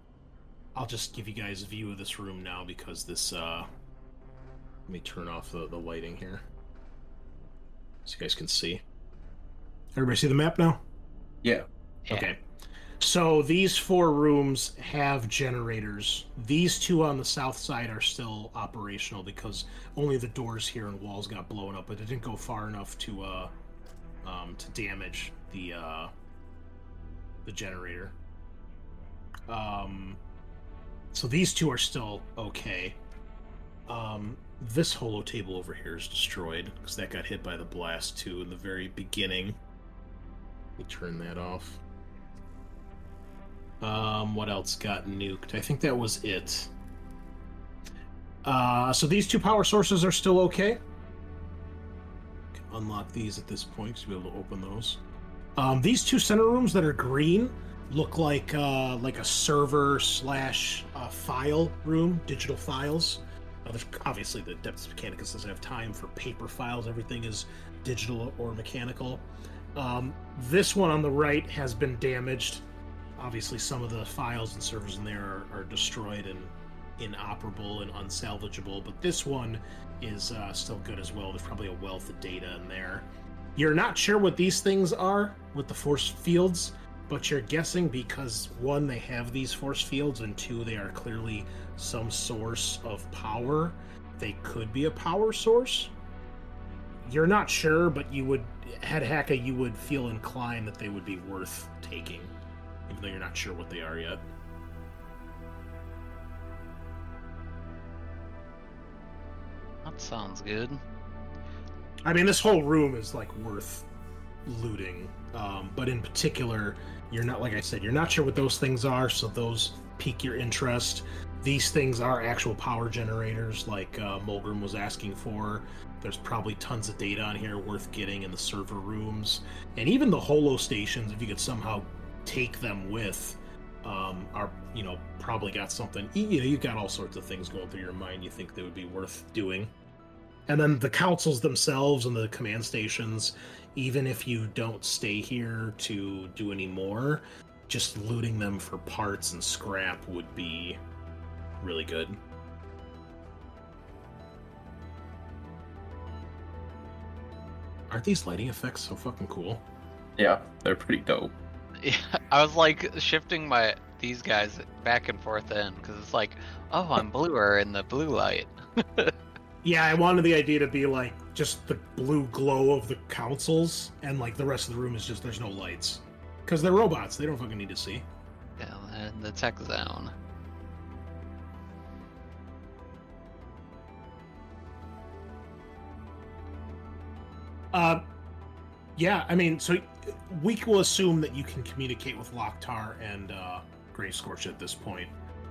S1: I'll just give you guys a view of this room now because this uh let me turn off the, the lighting here. So you guys can see. Everybody see the map now?
S4: Yeah.
S1: Okay. So these four rooms have generators. These two on the south side are still operational because only the doors here and walls got blown up, but it didn't go far enough to uh um to damage the uh the generator. Um so these two are still okay. Um this holo table over here is destroyed because that got hit by the blast too in the very beginning. Let me turn that off. Um, what else got nuked? I think that was it. Uh, so these two power sources are still okay. Unlock these at this point to be able to open those. Um, these two center rooms that are green look like uh, like a server slash uh, file room, digital files. Obviously the Adeptus Mechanicus doesn't have time for paper files. Everything is digital or mechanical. Um, this one on the right has been damaged obviously some of the files and servers in there are, are destroyed and inoperable and unsalvageable but this one is uh, still good as well. There's probably a wealth of data in there. You're not sure what these things are with the force fields but you're guessing because one they have these force fields and two they are clearly some source of power. They could be a power source. You're not sure but you would head hacka you would feel inclined that they would be worth taking even though you're not sure what they are yet.
S2: That sounds good.
S1: I mean, this whole room is like worth looting, um, but in particular, you're not like I said, you're not sure what those things are, so those pique your interest. These things are actual power generators, like uh, Mulgrim was asking for. There's probably tons of data on here worth getting in the server rooms, and even the holo stations. If you could somehow take them with um, are you know probably got something you know you've got all sorts of things going through your mind you think they would be worth doing. And then the consoles themselves and the command stations even if you don't stay here to do any more just looting them for parts and scrap would be really good. Aren't these lighting effects so fucking cool?
S4: Yeah, they're pretty dope.
S2: Yeah, I was like shifting my these guys back and forth in because it's like, oh, I'm bluer in the blue light.
S1: Yeah, I wanted the idea to be like just the blue glow of the consoles, and like the rest of the room is just there's no lights because they're robots. They don't fucking need to see.
S2: Yeah, and the tech zone.
S1: Uh, yeah, I mean, so we will assume that you can communicate with Loctar and uh, Grave Scorcha at this point.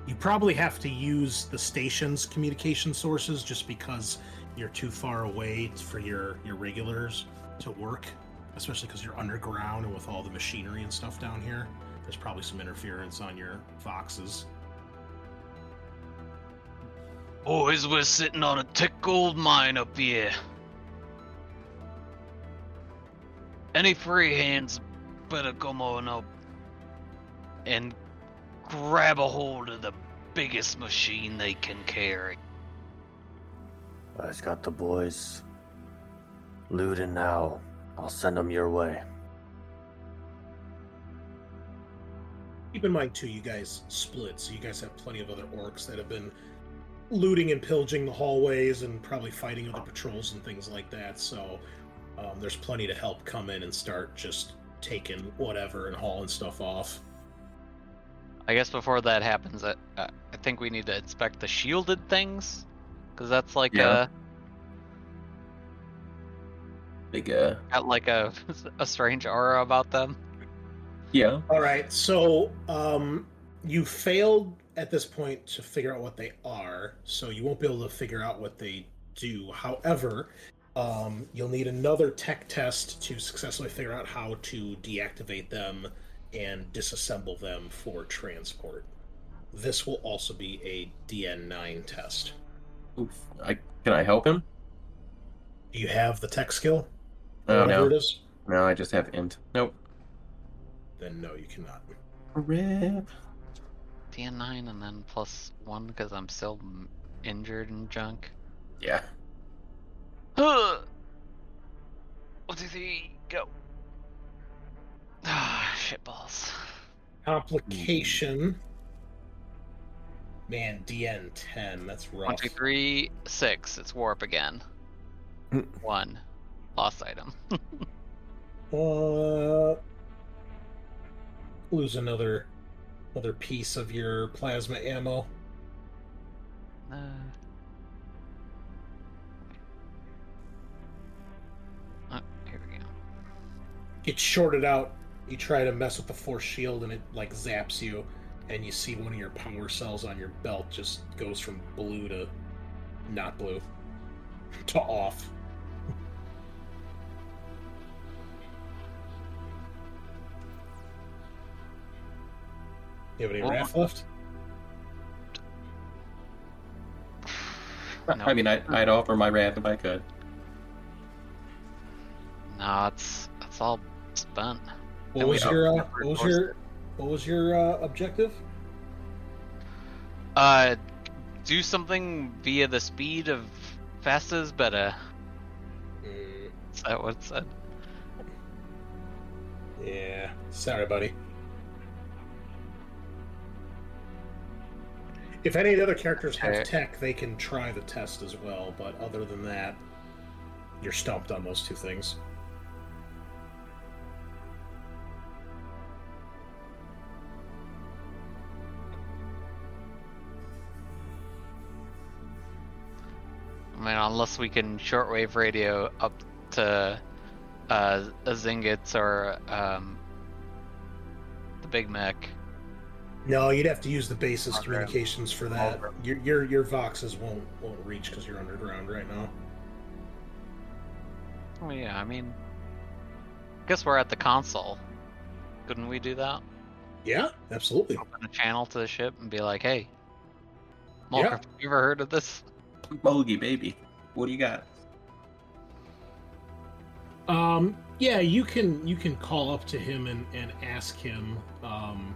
S1: You probably have to use the station's communication sources just because you're too far away for your, your regulars to work, especially because you're underground and with all the machinery and stuff down here. There's probably some interference on your voxes.
S2: Boys, we're sitting on a tick gold mine up here. Any free hands better come on up and grab a hold of the biggest machine they can carry.
S3: I've got the boys. Looting now. I'll send them your way.
S1: Keep in mind too, you guys split, so you guys have plenty of other orcs that have been looting and pillaging the hallways and probably fighting other patrols and things like that. So um, there's plenty to help come in and start just taking whatever and hauling stuff off.
S2: I guess before that happens, I, uh, I think we need to inspect the shielded things, because that's like
S4: Yeah.
S2: a
S4: Big uh
S2: got like a a strange aura about them.
S4: Yeah.
S1: All right, so um, you failed at this point to figure out what they are, so you won't be able to figure out what they do. However, um, you'll need another tech test to successfully figure out how to deactivate them and disassemble them for transport. This will also be a DN9 test.
S4: Oof. I can I help him?
S1: Do you have the tech skill?
S4: Oh no.
S1: it is?
S4: No, I just have int. Nope.
S1: Then no, you cannot.
S4: Rip.
S2: DN9 and then plus one because I'm still injured and junk.
S4: Yeah.
S2: One, two, three, go. Ah, shitballs.
S1: Complication. Man, DN10, that's rough.
S2: One, two, three, six. It's warp again. one. Lost item.
S1: Uh, lose another another piece of your plasma ammo.
S2: Uh,
S1: It's shorted out. You try to mess with the force shield, and it like zaps you, and you see one of your power cells on your belt just goes from blue to not blue to off. You have any
S4: Well-
S1: wrath left?
S4: I mean, I, I'd offer my wrath if I could.
S2: No, it's it's all spent.
S1: What was your uh, what was your what was your uh, objective?
S2: Uh, do something via the speed of fast is better. Is that what it said?
S1: Yeah, sorry, buddy. If any of the other characters have
S2: Okay.
S1: tech, they can try the test as well. But other than that, you're stumped on those two things.
S2: I mean, unless we can shortwave radio up to uh, a Zingits or um, the Big Mac.
S1: No, you'd have to use the basis
S2: Okay.
S1: communications for that. Your your your voxes won't won't reach because you're underground right now.
S2: Oh yeah, I mean, I guess we're at the console. Couldn't we do that?
S1: Yeah, absolutely.
S2: Open a channel to the ship and be like, "Hey,
S1: Yeah.
S2: Mulker, have you ever heard of this?"
S4: Mulgi, baby. What do you got?
S1: Um, yeah, you can you can call up to him and and ask him. Um,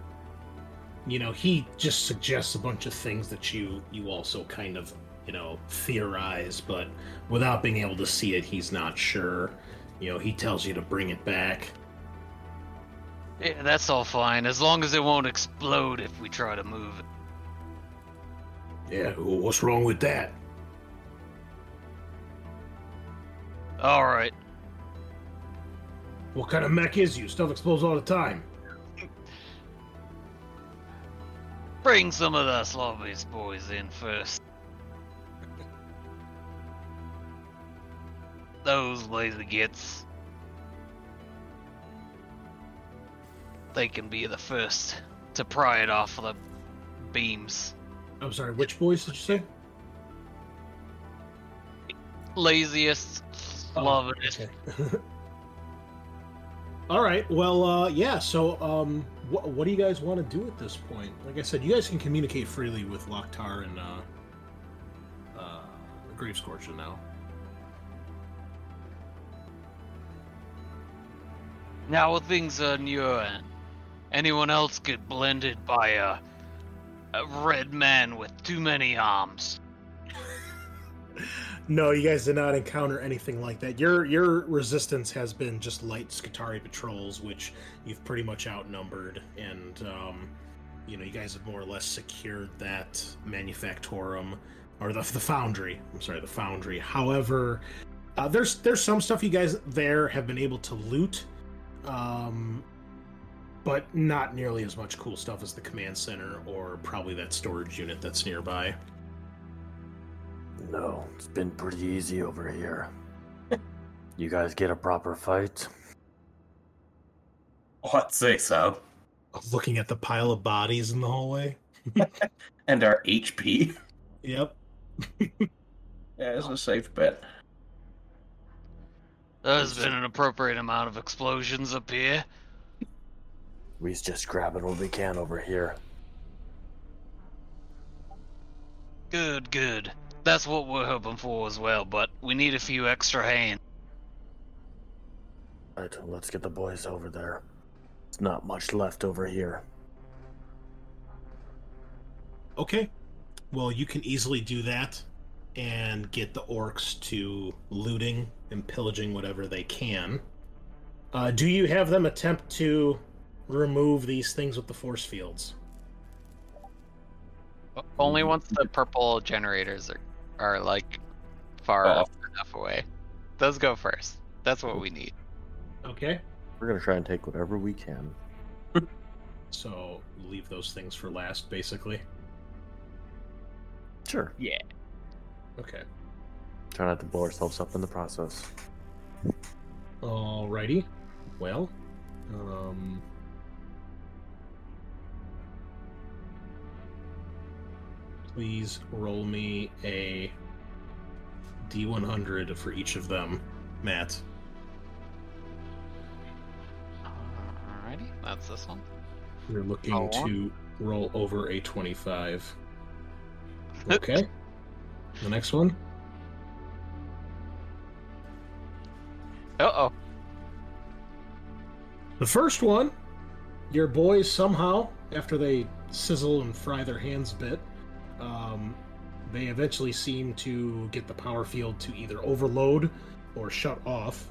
S1: you know, he just suggests a bunch of things that you you also kind of you know theorize, but without being able to see it, he's not sure. You know, he tells you to bring it back.
S2: Yeah, that's all fine, as long as it won't explode if we try to move it.
S1: Yeah, what's wrong with that?
S2: All right.
S1: What kind of mech is you? Stuff explodes all the time.
S2: Bring some of the Slavish boys in first. Those lazy gits. They can be the first to pry it off of the beams.
S1: I'm sorry, which boys did you say?
S2: Laziest, love it.
S1: All right. Well, uh, yeah. So, um, what, what do you guys want to do at this point? Like I said, you guys can communicate freely with Lokhtar and uh, uh, Grave Scorcha now.
S2: Now things are your end. Anyone else get blended by a, a red man with too many arms?
S1: No, you guys did not encounter anything like that. Your your resistance has been just light Skitarii patrols, which you've pretty much outnumbered, and um, you know you guys have more or less secured that manufactorum or the the foundry. I'm sorry, the foundry. However, uh, there's there's some stuff you guys there have been able to loot, um, but not nearly as much cool stuff as the command center or probably that storage unit that's nearby.
S6: No, it's been pretty easy over here. you guys get a proper fight?
S4: I'd say so.
S1: Looking at the pile of bodies in the hallway.
S4: And our HP.
S1: Yep.
S4: Yeah, it's a safe bet.
S2: There's been an appropriate amount of explosions up here.
S6: We's just grabbing what we can over here.
S2: Good, good. That's what we're hoping for as well, but we need a few extra hands.
S6: Right, let's get the boys over there. There's not much left over here.
S1: Okay. Well, you can easily do that and get the orcs to looting and pillaging whatever they can. Uh, do you have them attempt to remove these things with the force fields?
S2: Only once the purple generators are, are like far
S4: Oh.
S2: enough away. Those go first. That's what we need.
S1: Okay.
S3: We're gonna try and take whatever we can.
S1: So leave those things for last, basically.
S3: Sure.
S2: Yeah.
S1: Okay.
S3: Try not to blow ourselves up in the process.
S1: Alrighty. Well, um, please roll me a d100 for each of them, Matt.
S2: Alrighty, that's this one.
S1: You're looking
S2: Oh, one.
S1: to roll over a 25. Okay. the next one.
S2: Uh oh.
S1: The first one, your boys somehow, after they sizzle and fry their hands a bit, um, they eventually seem to get the power field to either overload or shut off,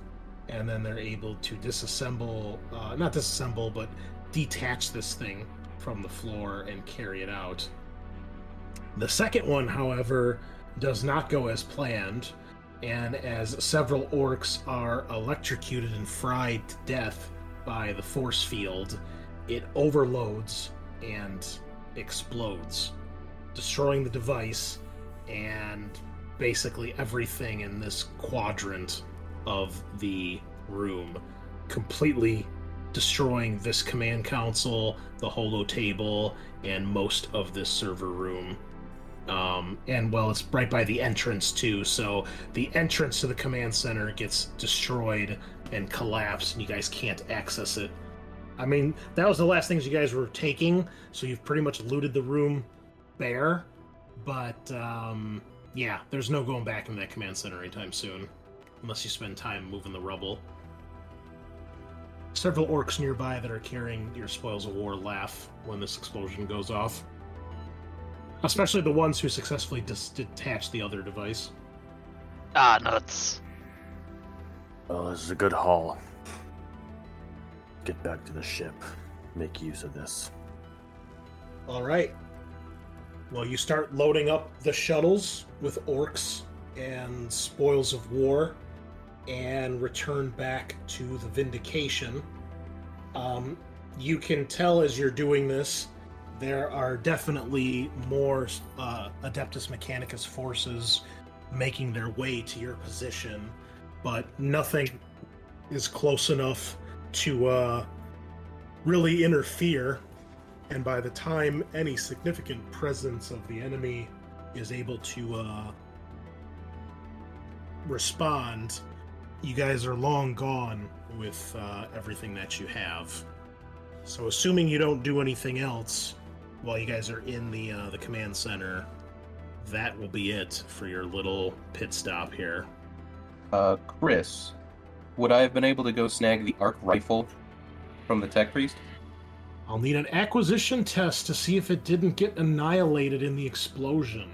S1: and then they're able to disassemble, uh, not disassemble, but detach this thing from the floor and carry it out. The second one, however, does not go as planned, and as several orcs are electrocuted and fried to death by the force field, it overloads and explodes, destroying the device and basically everything in this quadrant of the room, completely destroying this command console, the holo table, and most of this server room. Um, and well, it's right by the entrance too, so the entrance to the command center gets destroyed and collapsed, and you guys can't access it. I mean, that was the last things you guys were taking, so you've pretty much looted the room bare. But um, yeah, there's no going back in that command center anytime soon, unless you spend time moving the rubble. Several orcs nearby that are carrying your spoils of war laugh when this explosion goes off. Especially the ones who successfully dis- detach the other device.
S2: Ah, nuts.
S6: Well, this is a good haul. Get back to the ship. Make use of this.
S1: All right. Well, you start loading up the shuttles with orcs and spoils of war and return back to the Vindication. Um, you can tell as you're doing this, there are definitely more uh, Adeptus Mechanicus forces making their way to your position, but nothing is close enough to uh, really interfere. And by the time any significant presence of the enemy is able to uh, respond, you guys are long gone with uh, everything that you have. So, assuming you don't do anything else while you guys are in the uh, the command center, that will be it for your little pit stop here.
S4: Uh, Chris, would I have been able to go snag the arc rifle from the tech priest?
S1: I'll need an acquisition test to see if it didn't get annihilated in the explosion.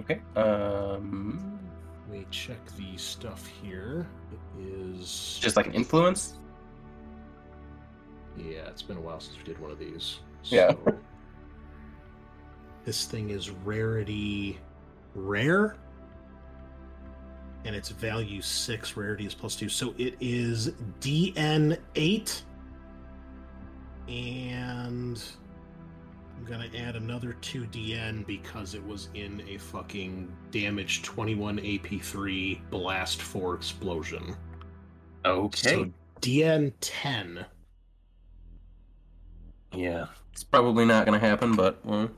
S4: Okay. Um,
S1: Let me check the stuff here. It is
S4: just like an influence.
S1: Yeah, it's been a while since we did one of these.
S4: Yeah.
S1: This thing is rarity rare. And its value six, rarity is plus two. So it is DN eight. And I'm gonna add another two DN because it was in a fucking damage 21 AP3 blast four explosion.
S4: Okay.
S1: So DN ten.
S4: Yeah, it's probably not to happen, but uh,
S1: well,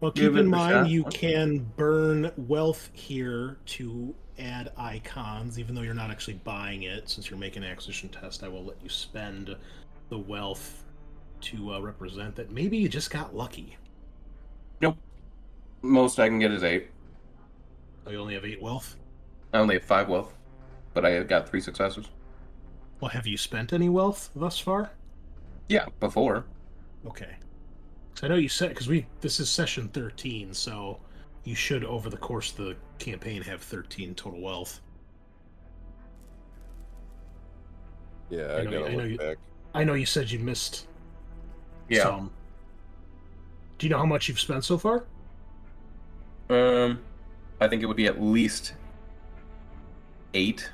S4: Well,
S1: keep in mind you can burn wealth here to add icons, even though you're not actually buying it. Since you're making an acquisition test, I will let you spend the wealth to uh, represent that. Maybe you just got lucky.
S4: nope. Most I can get is eight.
S1: Oh, you only have eight wealth.
S4: I only have five wealth, but I got three successes.
S1: Well, have you spent any wealth thus far?
S4: Yeah, before.
S1: Okay. So I know you said because we this is session thirteen, so you should over the course of the campaign have thirteen total wealth.
S5: Yeah,
S1: I
S5: I,
S1: know-
S5: gotta
S1: I know
S5: look
S1: you-
S5: back.
S1: I know you said you missed
S4: Yeah.
S1: some. Do you know how much you've spent so far?
S4: Um, I think it would be at least eight,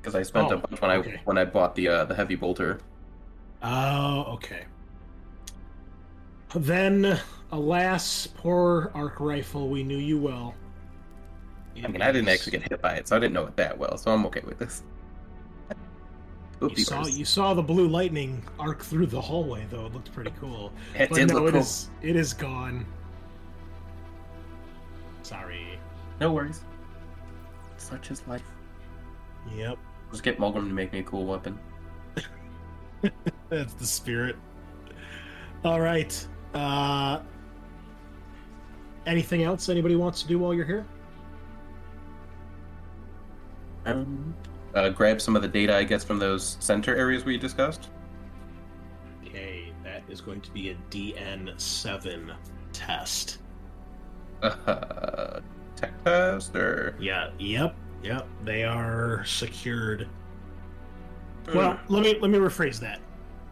S4: because I spent a
S1: Oh,
S4: bunch when I when I bought the uh, the heavy bolter.
S1: Oh, okay. Then, alas, poor arc rifle, we knew you well.
S4: I mean, I didn't actually get hit by it, so I didn't know it that well, so I'm okay with this.
S1: You saw you saw the blue lightning arc through the hallway, though. It looked pretty cool.
S4: It
S1: but
S4: did
S1: no,
S4: look
S1: it
S4: cool.
S1: is- it is gone. Sorry.
S4: No worries. Such is life.
S1: Yep,
S4: Just get Mulgrim to make me a cool weapon.
S1: that's the spirit. All right. Uh, anything else anybody wants to do while you're here?
S4: Um, uh, grab some of the data I guess from those center areas we discussed.
S1: Okay, that is going to be a DN7 test.
S4: Uh, tech test or
S1: Yeah, yep, yep. They are secured. Well, let me let me rephrase that.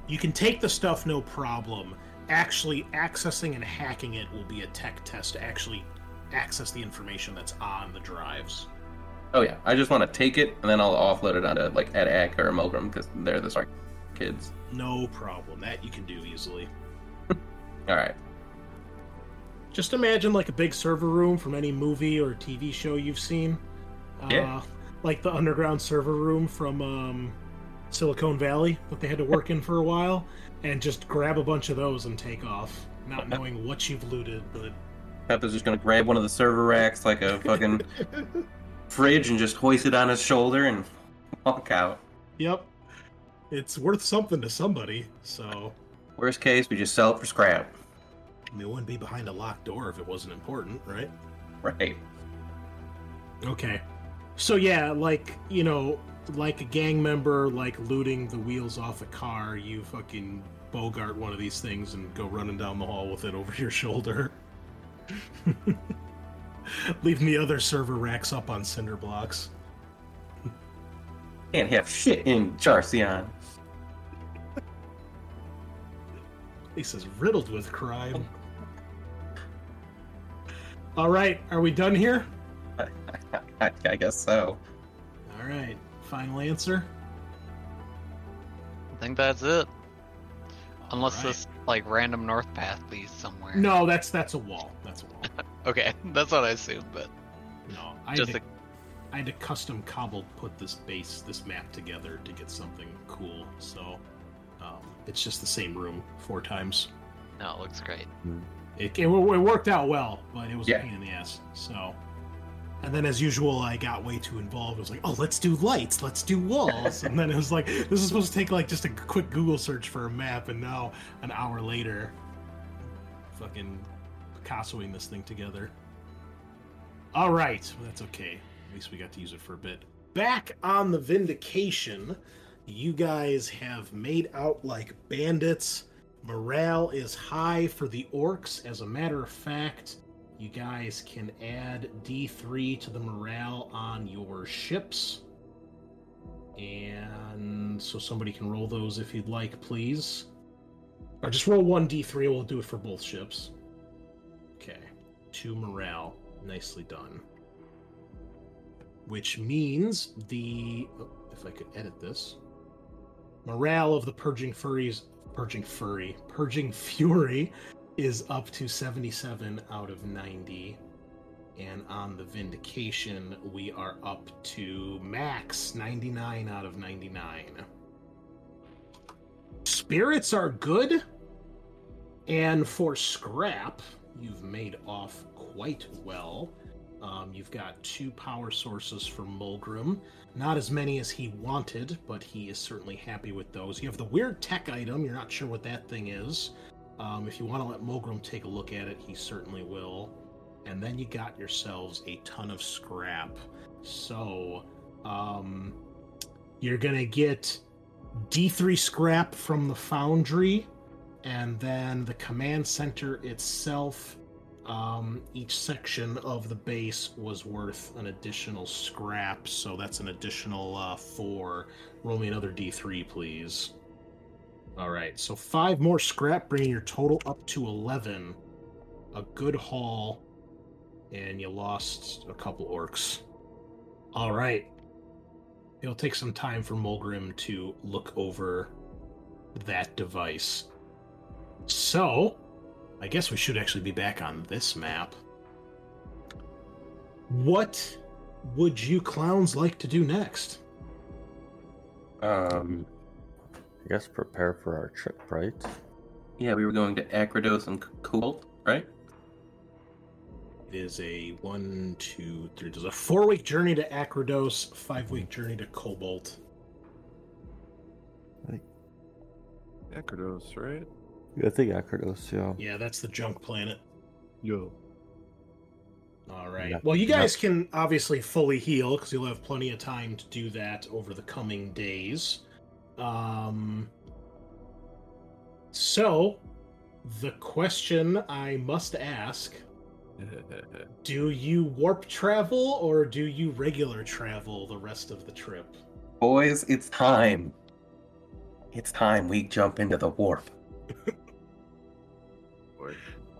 S1: You can take the stuff no problem. Actually accessing and hacking it will be a tech test to actually access the information that's on the drives.
S4: Oh yeah, I just want to take it and then I'll offload it onto like Head Hacka or Mulgrim because they're the smart kids.
S1: No problem. That you can do easily.
S4: All right.
S1: Just imagine like a big server room from any movie or TV show you've seen.
S4: Yeah.
S1: Uh, like the underground server room from um, Silicon Valley that they had to work in for a while, and just grab a bunch of those and take off, not knowing what you've looted. But
S4: Peppa's just gonna grab one of the server racks like a fucking fridge and just hoist it on his shoulder and walk out.
S1: yep, it's worth something to somebody. So
S4: Worst case, we just sell it for scrap.
S1: I mean, it wouldn't be behind a locked door if it wasn't important, right?
S4: Right.
S1: Okay. So yeah, like you know, like a gang member, like looting the wheels off a car, you fucking bogart one of these things and go running down the hall with it over your shoulder. Leaving the other server racks up on cinder blocks.
S4: Can't have shit in Charcion.
S1: This is riddled with crime. All right, are we done here?
S4: I, I guess so.
S1: All right, final answer.
S2: I think that's it. Unless
S1: Alright.
S2: this like random north path leads somewhere.
S1: No, that's that's a wall. That's a wall.
S2: Okay, that's what I assumed, but
S1: No, I
S2: just
S1: had, to, I had to custom cobble put this base, this map together to get something cool. So um, it's just the same room four times.
S2: no, it looks great.
S1: It, it, it worked out well, but it was
S4: Yeah.
S1: a pain in the ass. So, and then as usual, I got way too involved. I was like, "Oh, let's do lights, let's do walls," and then it was like, "This is supposed to take like just a quick Google search for a map," and now an hour later, fucking Picassoing this thing together. All right, that's okay. At least we got to use it for a bit. Back on the Vindication, you guys have made out like bandits. Morale is high for the orcs. As a matter of fact, you guys can add D3 to the morale on your ships. And so somebody can roll those if you'd like, please. Or just roll one D3, we'll do it for both ships. Two morale. Nicely done. Which means the. oh, if I could edit this. Morale of the Purging Furries. Purging Furry. Purging Fury is up to 77 out of 90. And on the Vindication, we are up to max 99 out of 99. Spirits are good. And for scrap, you've made off quite well. Um, you've got two power sources for Mulgrim. Not as many as he wanted, but he is certainly happy with those. You have the weird tech item. You're not sure what that thing is. Um, if you want to let Mulgrim take a look at it, he certainly will. And then you got yourselves a ton of scrap. So, um, you're going to get D3 scrap from the foundry, and then the command center itself. Um, each section of the base was worth an additional scrap, so that's an additional uh, four. Roll me another D3, please. All right, so five more scrap, bringing your total up to 11. A good haul, and you lost a couple orcs. All right. It'll take some time for Mulgrim to look over that device. So, I guess we should actually be back on this map. What would you clowns like to do next?
S4: Um,
S3: I guess prepare for our trip, right?
S4: yeah, we were going to Akrados and Cobalt, right?
S1: It is a one, two, three. There's a four week journey to Akrados, five week journey to Cobalt.
S5: Akrados, right?
S3: I think Akrados, yeah.
S1: Yeah, that's the junk planet.
S5: Yo.
S1: All right.
S3: Yeah.
S1: Well, you
S3: Yeah.
S1: guys can obviously fully heal because you'll have plenty of time to do that over the coming days. Um. So, the question I must ask do you warp travel or do you regular travel the rest of the trip?
S4: Boys, it's time. It's time we jump into the warp.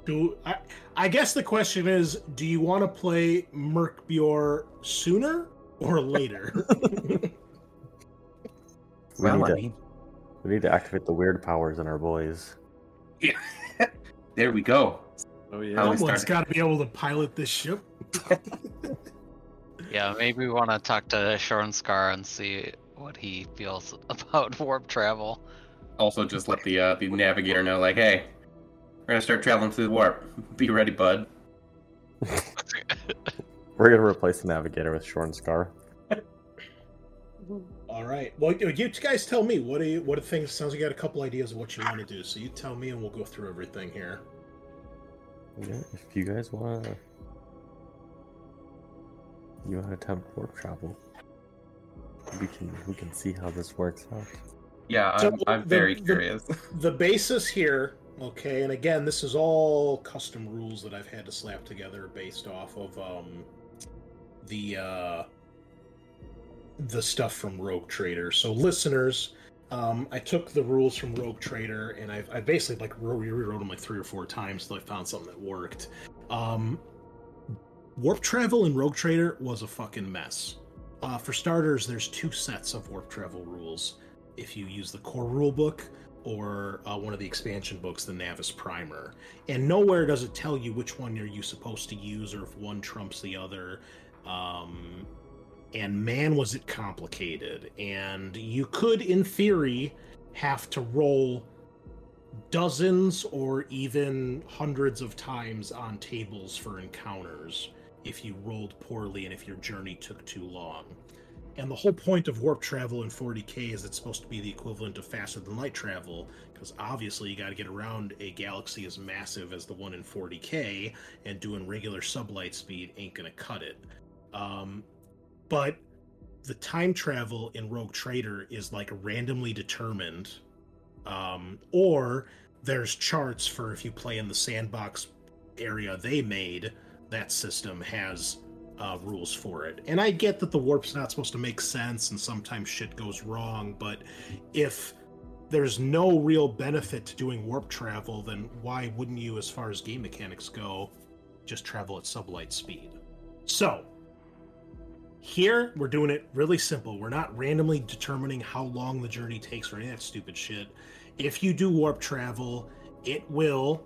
S1: Do I, I guess the question is do you want to play Merkbjor sooner or later?
S3: We,
S4: Well,
S3: need
S4: I
S3: to,
S4: mean-
S3: we need to activate the weird powers in our boys. Yeah.
S4: There we go.
S5: Oh
S4: How we
S1: Someone's
S4: started.
S1: got to be able to pilot this ship.
S2: Yeah, maybe we want to talk to Shornscar and see what he feels about warp travel.
S4: Also, just let the uh, the navigator know, like, hey, we're gonna start traveling through the warp. Be ready, bud.
S3: We're gonna replace the navigator with Shorn Scar.
S1: All right. Well, you you guys tell me what do you what are things? Sounds like you got a couple ideas of what you want to do. So you tell me, and we'll go through everything here.
S3: Yeah, if you guys wanna you wanna attempt warp travel. We can we can see how this works out.
S4: Yeah, I'm,
S1: So
S4: I'm
S1: the-
S4: very
S1: the-
S4: curious.
S1: The basis here, okay, and again, this is all custom rules that I've had to slap together based off of um the uh the stuff from Rogue Trader. So listeners, um, I took the rules from Rogue Trader and I've I basically like re- rewrote them like three or four times till I found something that worked. Um, warp travel in Rogue Trader was a fucking mess. Uh, for starters, there's two sets of warp travel rules. If you use the core rule book or uh, one of the expansion books, the Navis Primer, and nowhere does it tell you which one are you supposed to use or if one trumps the other. Um, and man, was it complicated! And you could, in theory, have to roll dozens or even hundreds of times on tables for encounters if you rolled poorly and if your journey took too long. And the whole point of warp travel in 40k is it's supposed to be the equivalent of faster than light travel, because obviously you got to get around a galaxy as massive as the one in 40k, and doing regular sublight speed ain't gonna cut it. Um, but the time travel in Rogue Trader is like randomly determined, um, or there's charts for if you play in the sandbox area they made. That system has uh, rules for it, and I get that the warp's not supposed to make sense, and sometimes shit goes wrong. But if there's no real benefit to doing warp travel, then why wouldn't you, as far as game mechanics go, just travel at sublight speed? So, here, we're doing it really simple. We're not randomly determining how long the journey takes or any of that stupid shit. If you do warp travel, it will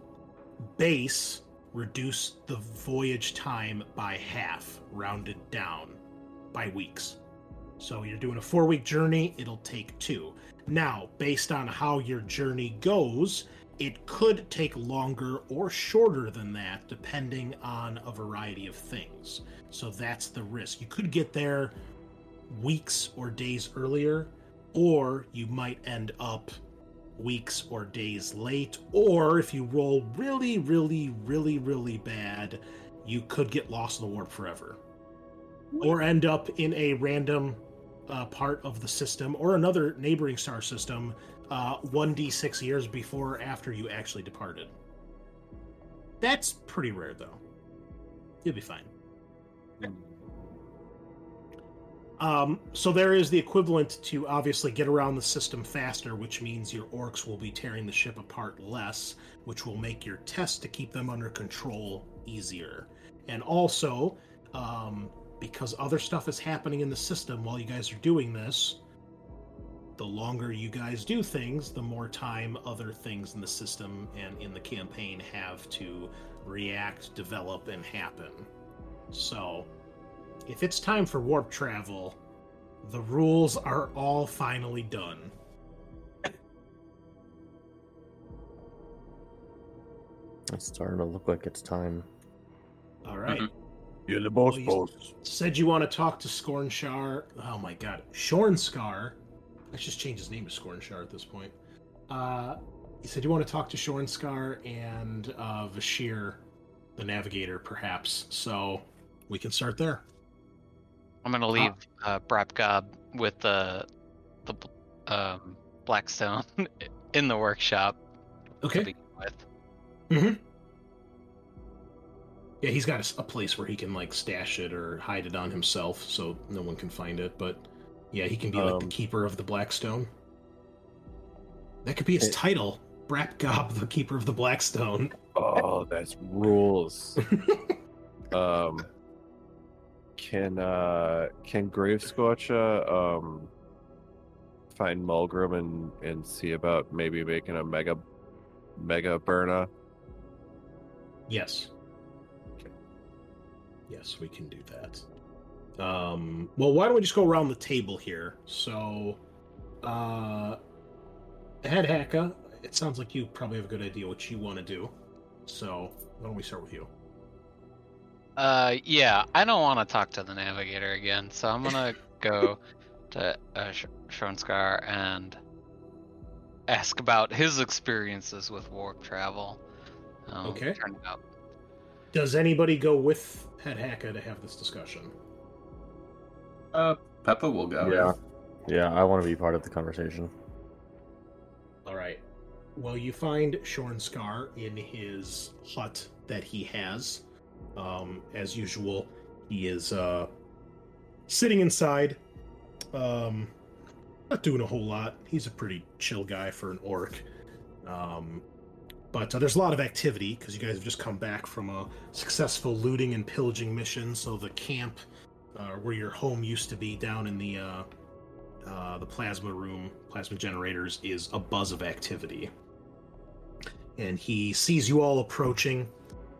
S1: base reduce the voyage time by half, rounded down by weeks. So you're doing a four week journey, it'll take two. Now, based on how your journey goes, it could take longer or shorter than that, depending on a variety of things. So that's the risk. You could get there weeks or days earlier, or you might end up weeks or days late, or if you roll really, really, really, really bad, you could get lost in the warp forever. Or end up in a random uh, part of the system or another neighboring star system uh, 1d6 years before or after you actually departed. That's pretty rare, though. You'll be fine. Um, so there is the equivalent to obviously get around the system faster, which means your orcs will be tearing the ship apart less, which will make your test to keep them under control easier. And also, um, because other stuff is happening in the system while you guys are doing this, the longer you guys do things, the more time other things in the system and in the campaign have to react, develop, and happen. So, if it's time for warp travel, the rules are all finally done.
S3: It's starting to look like it's time.
S1: All right.
S6: You're the boss,
S1: Well, you
S6: boss.
S1: Said you want to talk to Scornshar. Oh my god. Shornskar. Let's just change his name to Scornshar at this point. Uh, you said you want to talk to Shornskar and uh, Vashir, the navigator, perhaps. So we can start there.
S2: I'm gonna leave uh, Brapgob with the the um, Blackstone in the workshop. to
S1: Okay.
S2: begin With.
S1: Mm-hmm. Yeah, he's got a place where he can like stash it or hide it on himself, so no one can find it. But yeah, he can be like the
S3: Um,
S1: keeper of the Blackstone. That could be his
S3: It-
S1: title, Brapgob, the keeper of the Blackstone.
S5: Oh, that's rules. um, can uh can Grave Scorcha um find Mulgrim and and see about maybe making a mega mega burner?
S1: Yes. Yes, we can do that. Um, well, why don't we just go around the table here? So, uh, Head Hacka, it sounds like you probably have a good idea what you want to do. So, why don't we start with you?
S2: Uh, yeah, I don't want to talk to the navigator again, so I'm gonna go to uh, Sh- Shronskar and ask about his experiences with warp travel. Um,
S1: Okay.
S2: Turn it out.
S1: Does anybody go with Head Hacka to have this discussion?
S4: Uh, Peppa will go.
S3: Yeah. Yeah, I want to be part of the conversation.
S1: All right. Well, you find Shornskar in his hut that he has. Um, as usual, he is uh, sitting inside, um, not doing a whole lot. He's a pretty chill guy for an orc. Um, but uh, there's a lot of activity because you guys have just come back from a successful looting and pillaging mission. So the camp, uh, where your home used to be, down in the uh, uh, the plasma room, plasma generators, is a buzz of activity. And he sees you all approaching.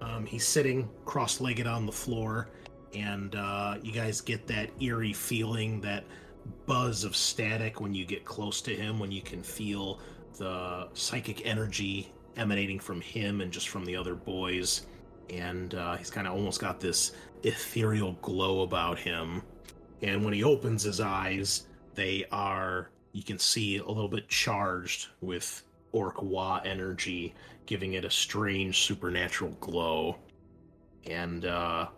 S1: Um, he's sitting cross-legged on the floor, and uh, you guys get that eerie feeling, that buzz of static when you get close to him, when you can feel the psychic energy emanating from him and just from the other boys. And uh, he's kind of almost got this ethereal glow about him. And when he opens his eyes, they are, you can see, a little bit charged with Orc energy, giving it a strange supernatural glow. And uh,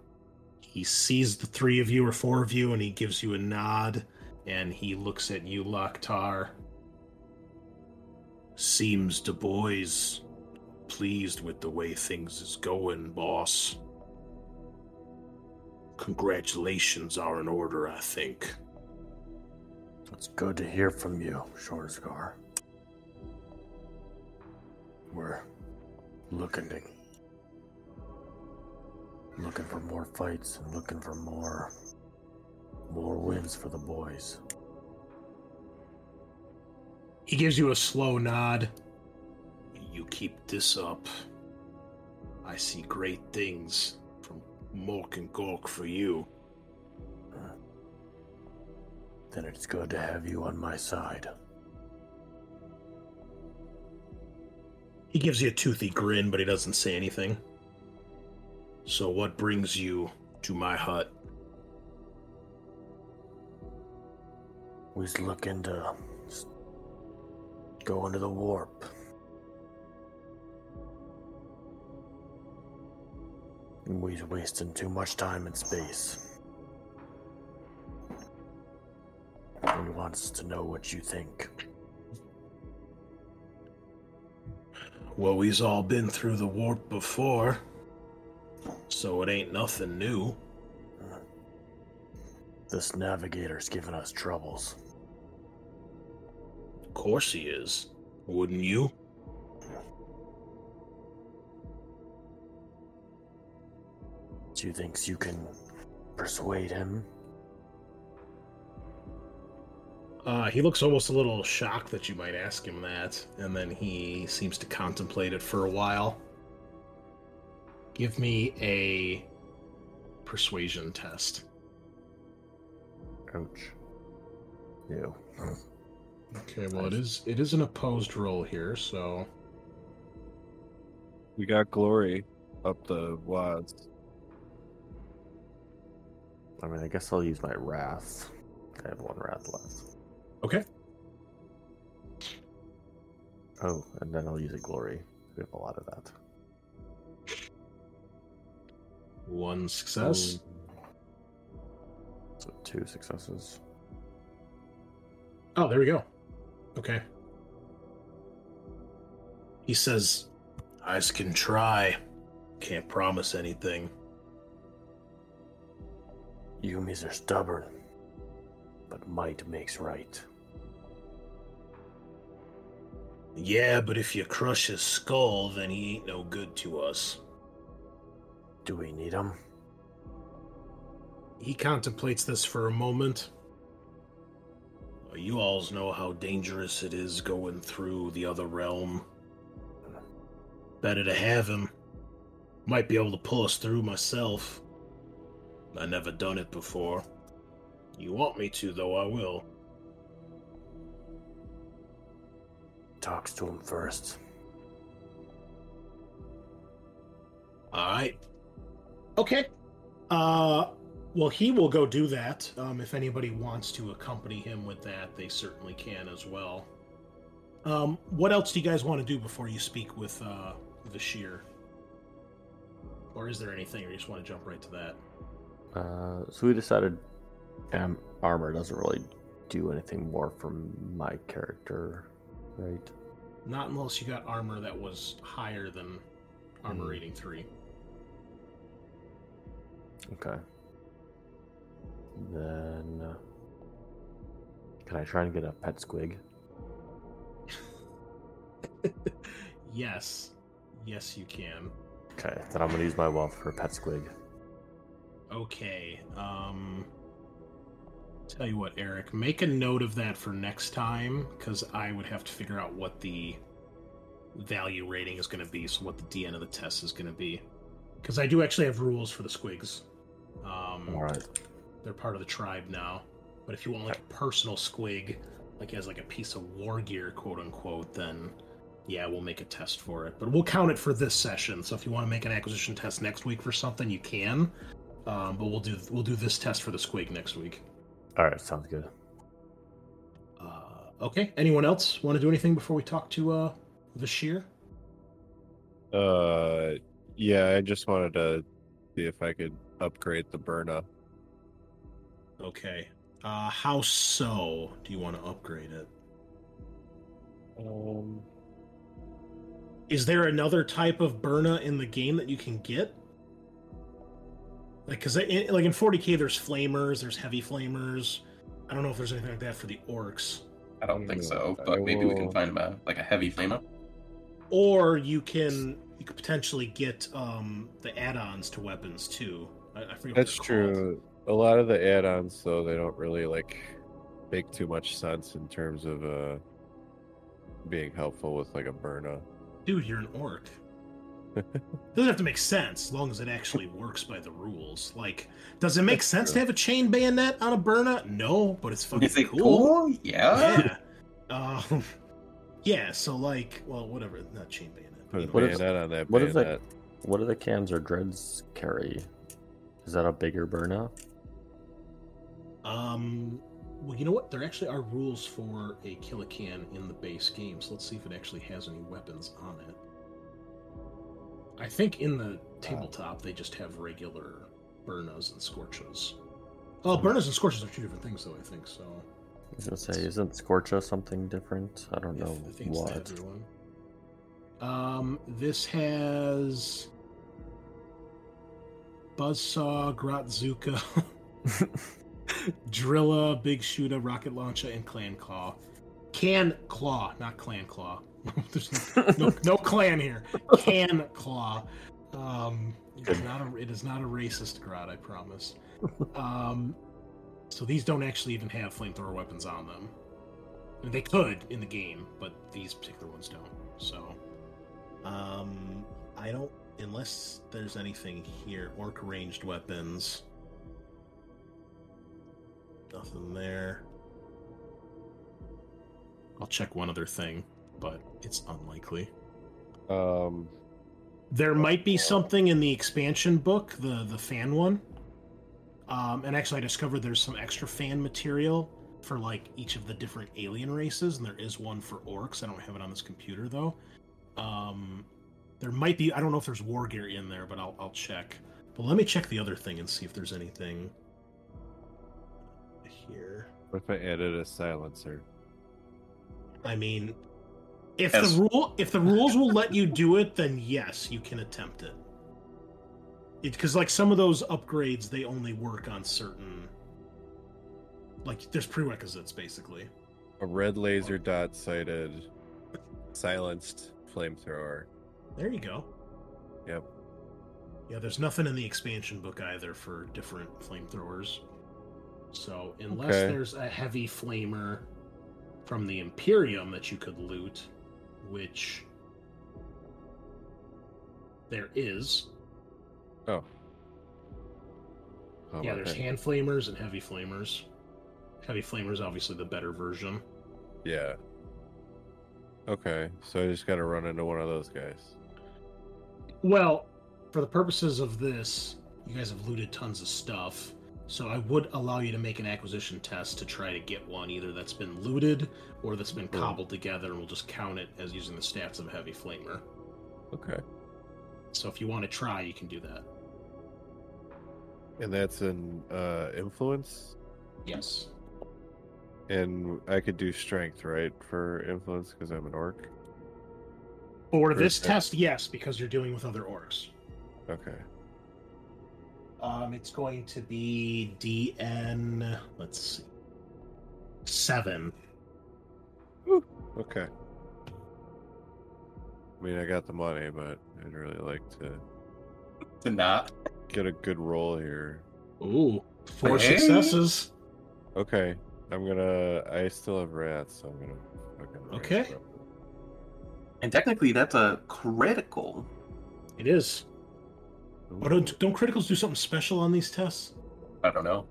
S1: he sees the three of you or four of you, and he gives you a nod, and he looks at you, Loktar. Seems the boys pleased with the way things is going, boss. Congratulations are in order, I think.
S6: It's good to hear from you, Shorsgar. We're looking to looking for more fights and looking for more more wins for the boys.
S1: He gives you a slow nod. You keep this up. I see great things from Mork and Gork for you.
S6: Then it's good to have you on my side.
S1: He gives you a toothy grin, but he doesn't say anything. So, what brings you to my hut?
S6: We was looking to go into the warp. And We was wasting too much time in space. We wants to know what you think.
S1: Well, we's all been through the warp before, so it ain't nothing new.
S6: This navigator's giving us troubles.
S1: Of course he is. Wouldn't you?
S6: Do you think you can persuade him?
S1: Uh, he looks almost a little shocked that you might ask him that, and then he seems to contemplate it for a while. Give me a persuasion test.
S6: Ouch. You.
S1: Okay, well it is it is an opposed roll here, so
S5: We got glory up the wads.
S3: I mean, I guess I'll use my wrath. I have one wrath left.
S1: Okay.
S3: Oh, and then I'll use a glory. We have a lot of that.
S1: one success. Oh.
S3: So two successes.
S1: Oh, there we go. Okay. He says, I can try. Can't promise anything.
S6: Humies are stubborn, but might makes right.
S1: Yeah, but if you crush his skull, then he ain't no good to us.
S6: Do we need him?
S1: He contemplates this for a moment. You alls know how dangerous it is going through the other realm. Better to have him. Might be able to pull us through myself. I never done it before. You want me to, though, I will.
S6: Talks to him first.
S1: Alright. Okay. Uh well he will go do that. Um if anybody wants to accompany him with that, they certainly can as well. Um what else do you guys want to do before you speak with uh Vashir? Or is there anything or you just want to jump right to that?
S3: Uh, so we decided um, armor doesn't really do anything more from my character, right?
S1: Not unless you got armor that was higher than armor
S3: Hmm.
S1: rating 3.
S3: Okay. Then uh, can I try and get a pet squig?
S1: Yes. Yes, you can.
S3: Okay, then I'm gonna use my wealth for a pet squig.
S1: Okay. Um Tell you what, Eric, make a note of that for next time cuz I would have to figure out what the value rating is going to be, so what the DN of the test is going to be. Cuz I do actually have rules for the squigs. Um
S3: All right.
S1: They're part of the tribe now. But if you want like a personal squig, like as like a piece of war gear, quote unquote, then yeah, we'll make a test for it. But we'll count it for this session. So if you want to make an acquisition test next week for something, you can. Um, but we'll do we'll do this test for the squig next week.
S6: All right, sounds good.
S1: Uh, okay. Anyone else want to do anything before we talk to uh, Vashir?
S5: Uh, yeah, I just wanted to see if I could upgrade the Burna.
S1: Okay. Uh, how so? Do you want to upgrade it?
S5: Um,
S1: Is there another type of Burna in the game that you can get? Like, cause like in 40k, there's flamers, there's heavy flamers. I don't know if there's anything like that for the orcs.
S4: I don't think so, but maybe we can find a, like a heavy flamer.
S1: Or you can you could potentially get um the add-ons to weapons too. I, I forget. what
S5: That's
S1: they're called.
S5: true. A lot of the add-ons, though, they don't really like make too much sense in terms of uh being helpful with like a Burna.
S1: Dude, you're an orc. Doesn't have to make sense as long as it actually works by the rules. Like, does it make
S5: That's
S1: sense to have a chain bayonet on a Burna? No, but it's fucking
S4: Is it
S1: cool.
S4: cool? Yeah.
S1: Yeah. Um, yeah. So like, well, whatever. Not chain bayonet.
S5: Put a
S1: you know,
S6: What is-
S5: bayonet on that
S6: What is
S5: bayonet.
S6: that? What do the cans or dreads carry? Is that a bigger burnout?
S1: Um, well, you know what? There actually are rules for a Killa Kan in the base game, so let's see if it actually has any weapons on it. I think in the tabletop they just have regular Burnas and Scorches. Oh, Burnas and Scorches are two different things, though. I think so.
S6: I was gonna say, isn't Scorcha something different? I don't
S1: If-
S6: know
S1: I think it's the
S6: what.
S1: Um, this has Buzzsaw, Grotzooka, Drilla, Big Shooter, Rocket Launcher, and Clan Claw. Can Claw, not Clan Claw. There's no, no, no clan here. Can Claw. Um, it is not a it is not a racist grot, I promise. Um, so these don't actually even have flamethrower weapons on them. I mean, they could in the game, but these particular ones don't. So, um, I don't unless there's anything here. Orc ranged weapons. Nothing there. I'll check one other thing, but it's unlikely.
S5: Um,
S1: There might be something in the expansion book, the the fan one. Um, and actually, I discovered there's some extra fan material for like each of the different alien races, and there is one for orcs. I don't have it on this computer though. Um, there might be. I don't know if there's war gear in there, but I'll I'll check. But let me check the other thing and see if there's anything here.
S5: what if I added a silencer?
S1: I mean, if
S4: Yes.
S1: the rule if the rules will let you do it, then yes, you can attempt it. Because like some of those upgrades, they only work on certain. Like there's prerequisites basically.
S5: A red laser dot sighted, silenced flamethrower.
S1: There you go.
S5: Yep.
S1: Yeah, there's nothing in the expansion book either for different flamethrowers. So unless
S5: Okay.
S1: there's a heavy flamer from the Imperium that you could loot, which there is.
S5: Oh. How
S1: yeah, there's
S5: that?
S1: hand flamers and heavy flamers. Heavy flamers obviously the better version.
S5: Yeah. Okay, so I just got to run into one of those guys.
S1: Well, for the purposes of this, you guys have looted tons of stuff. So I would allow you to make an acquisition test to try to get one either that's been looted or that's been cobbled together, and we'll just count it as using the stats of a heavy flamer.
S5: Okay.
S1: So if you want to try, you can do that.
S5: And that's an uh, influence,
S1: Yes.
S5: and I could do strength, right, for influence because I'm an orc.
S1: For
S5: Or
S1: this test, yes, because you're dealing with other orcs.
S5: Okay.
S1: Um, it's going to be DN. Let's see, seven.
S5: Okay. I mean, I got the money, but I'd really like to
S4: To not.
S5: get a good roll here.
S1: Ooh, four
S4: Hey.
S1: successes.
S5: Okay, I'm gonna. I still have rats, so I'm gonna. fucking
S1: Okay.
S4: And technically, that's a critical.
S1: It is. Oh, don't, don't criticals do something special on these tests?
S4: I don't know.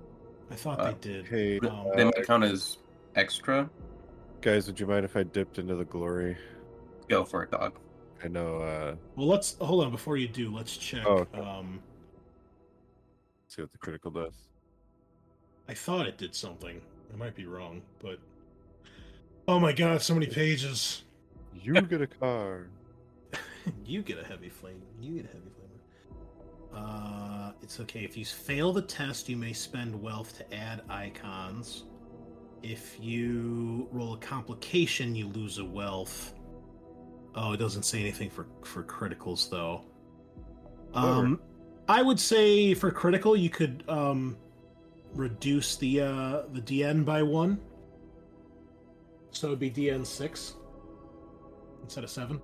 S1: I thought
S4: Uh,
S1: they did.
S5: Hey,
S1: Um,
S4: They might count as extra.
S5: guys, would you mind if I dipped into the glory?
S4: Go for it, dog.
S5: I know. uh
S1: Well, let's hold on before you do. Let's check.
S5: Oh, okay.
S1: Um,
S5: See what the critical does.
S1: I thought it did something. I might be wrong, but oh my god, so many pages.
S5: You get a card.
S1: you get a heavy flame. You get a heavy flamer. Uh, it's okay. If you fail the test, you may spend wealth to add icons. If you roll a complication, you lose a wealth. Oh, it doesn't say anything for for criticals though. Um, I would say for critical, you could um reduce the uh the DN by one. So it'd be DN six instead of seven.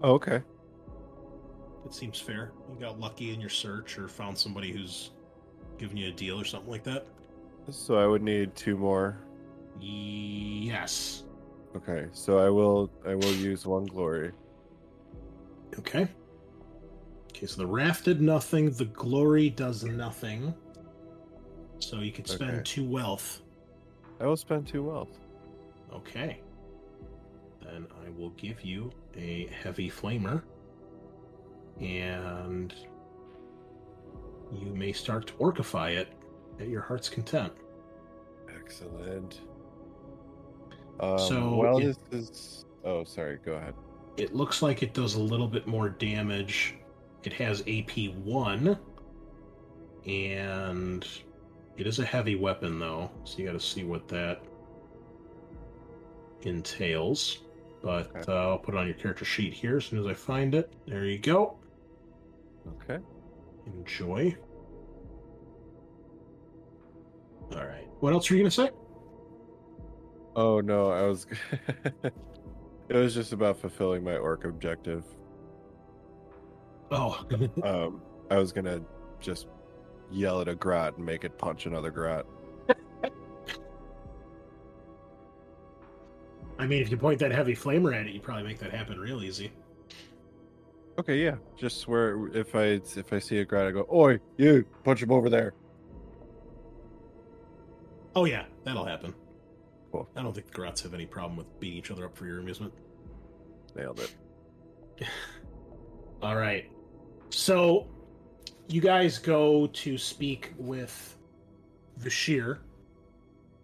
S5: Oh, okay.
S1: It seems fair. You got lucky in your search or found somebody who's giving you a deal or something like that.
S5: So I would need two more.
S1: Yes.
S5: Okay, so I will I will use one glory.
S1: Okay. Okay, so the wrath did nothing. The glory does nothing. So you could spend
S5: Okay.
S1: two wealth.
S5: I will spend two wealth.
S1: Okay. Then I will give you a heavy flamer. And you may start to orcify it at your heart's content.
S5: Excellent. Um,
S1: So
S5: while
S1: it-
S5: this is oh sorry, go ahead.
S1: It looks like it does a little bit more damage. It has AP 1. And it is a heavy weapon, though. So you got to see what that entails. But uh, I'll put it on your character sheet here as soon as I find it. There you go.
S5: Okay.
S1: Enjoy. All right. What else were you going to say?
S5: Oh no, I was it was just about fulfilling my orc objective.
S1: Oh.
S5: um I was gonna just yell at a grot and make it punch another grot.
S1: I mean, if you point that heavy flamer at it, you probably make that happen real easy.
S5: Okay, yeah. Just where if I if I see a grot I go, Oi, you punch him over there.
S1: Oh, yeah. That'll happen.
S5: Cool.
S1: I don't think the Grots have any problem with beating each other up for your amusement.
S5: Nailed it.
S1: All right. So, you guys go to speak with Vashir,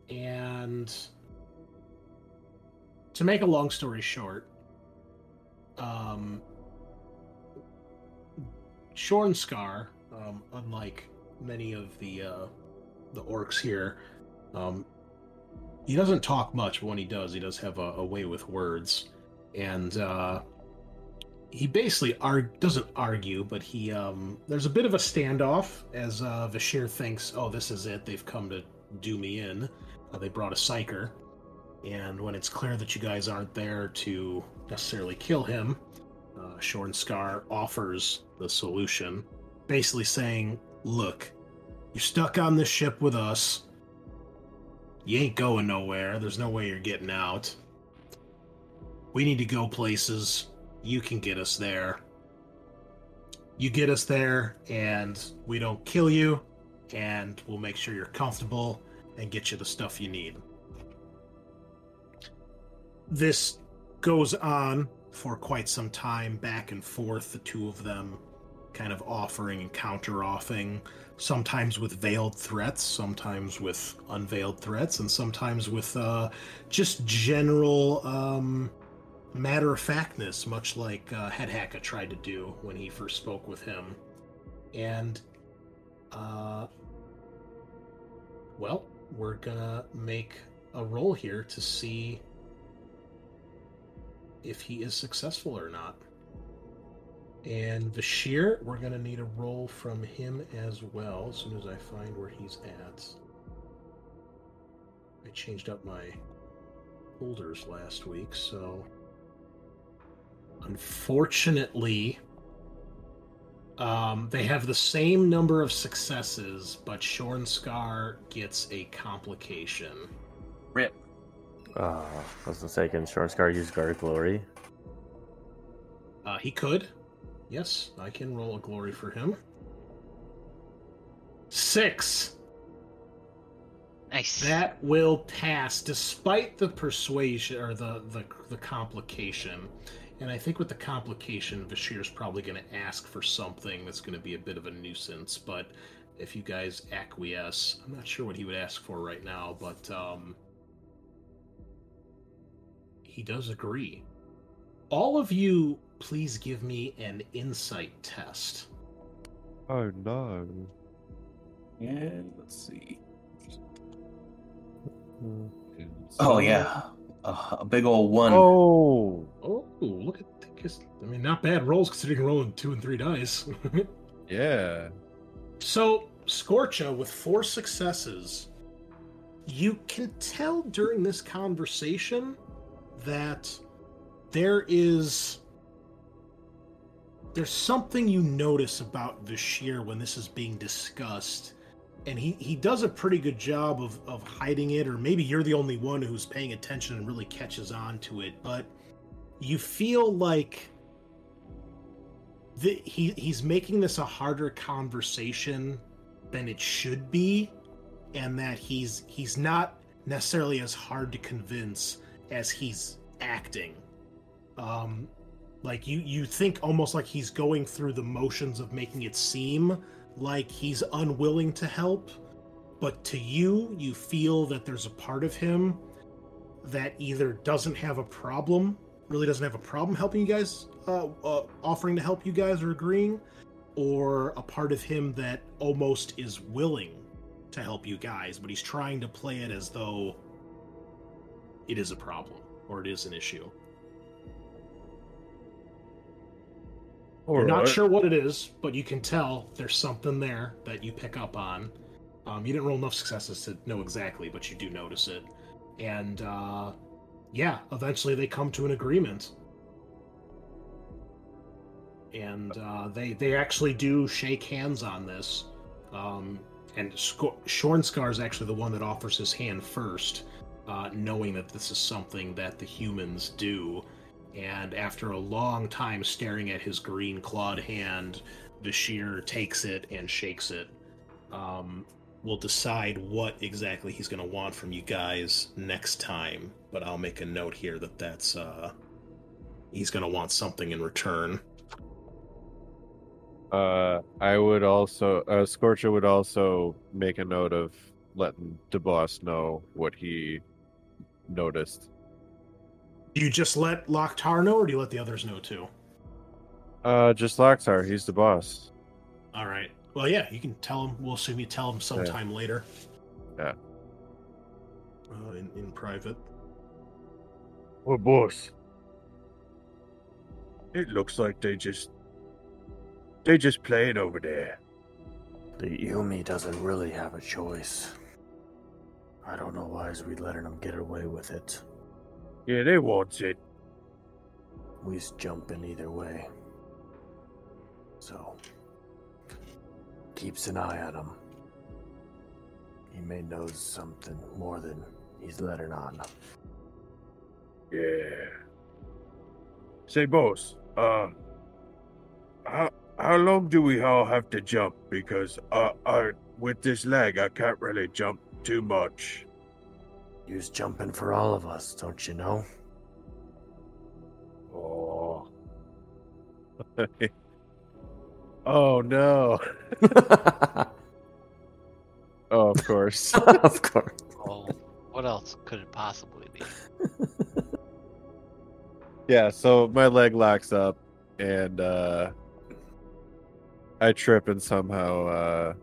S1: and to make a long story short, um, Shorn Scar, um, unlike many of the uh, the orcs here, um, he doesn't talk much, but when he does, he does have a, a way with words, and uh, he basically arg- doesn't argue, but he um, there's a bit of a standoff as uh, Vashir thinks, "Oh, this is it. They've come to do me in. Uh, they brought a psyker." And when it's clear that you guys aren't there to necessarily kill him, uh, Shorn Scar offers the solution, basically saying, "Look, you're stuck on this ship with us. You ain't going nowhere. There's no way you're getting out. We need to go places. You can get us there. You get us there, and we don't kill you, and we'll make sure you're comfortable and get you the stuff you need. This goes on for quite some time, back and forth, the two of them kind of offering and counter offing, sometimes with veiled threats, sometimes with unveiled threats, and sometimes with uh, just general um, matter of factness, much like uh, Headhacka tried to do when he first spoke with him. And, uh, well, we're gonna make a roll here to see if he is successful or not. And Vashir, we're gonna need a roll from him as well as soon as I find where he's at. I changed up my holders last week, so unfortunately, um, they have the same number of successes, but Shorn Scar gets a complication.
S4: Rip.
S3: Uh, I was gonna say, can Short Scar use Guard Glory?
S1: Uh, he could. Yes, I can roll a glory for him. Six.
S2: Nice.
S1: That will pass despite the persuasion or the, the the complication. And I think with the complication, Vashir's probably going to ask for something that's going to be a bit of a nuisance. But if you guys acquiesce. I'm not sure what he would ask for right now, but um, he does agree. All of you, please give me an insight test.
S5: Oh no.
S4: And let's see. Oh yeah, uh, a big old one.
S5: Oh.
S1: Oh, look at this. I mean, not bad rolls considering rolling two and three dice.
S5: Yeah.
S1: So, Scorcha, with four successes, you can tell during this conversation that there is. There's something you notice about Vashir when this is being discussed, and he, he does a pretty good job of, of hiding it, or maybe you're the only one who's paying attention and really catches on to it, but you feel like the, he he's making this a harder conversation than it should be and that he's he's not necessarily as hard to convince as he's acting. Um like you you think almost like he's going through the motions of making it seem like he's unwilling to help but to you you feel that there's a part of him that either doesn't have a problem really doesn't have a problem helping you guys uh, uh, offering to help you guys or agreeing or a part of him that almost is willing to help you guys but he's trying to play it as though it is a problem or it is an issue You're not sure what it is, but you can tell there's something there that you pick up on. Um, you didn't roll enough successes to know exactly, but you do notice it. And uh, yeah, eventually they come to an agreement, and uh, they they actually do shake hands on this. Um, and Sco- Shornscar is actually the one that offers his hand first, uh, knowing that this is something that the humans do. And after a long time staring at his green clawed hand, Vashir takes it and shakes it. Um, we'll decide what exactly he's going to want from you guys next time, but I'll make a note here that that's uh, he's going to want something in return.
S5: Uh, I would also, uh, Scorcha would also make a note of letting DeBoss know what he noticed.
S1: Do you just let Loktar know, or do you let the others know too?
S5: Uh, just Loxar, he's the boss.
S1: All right. Well, yeah, you can tell him. We'll assume you tell him sometime later
S5: Yeah.
S1: uh, in, in private.
S6: Oh, boss. It looks like they just. They just playing over there.
S7: The Humie doesn't really have a choice. I don't know why we letting them get away with it.
S6: Yeah, they want it.
S7: We's jumping either way. So, keeps an eye on him. He may know something more than he's letting on.
S6: Yeah. Say, boss. Uh, how how long do we all have to jump? Because uh, I with this leg, I can't really jump too much.
S7: You's jumping for all of us, don't you know?
S6: Oh.
S5: oh no. oh, of course.
S7: of course.
S2: Well, what else could it possibly be?
S5: Yeah, so my leg locks up and uh I trip and somehow uh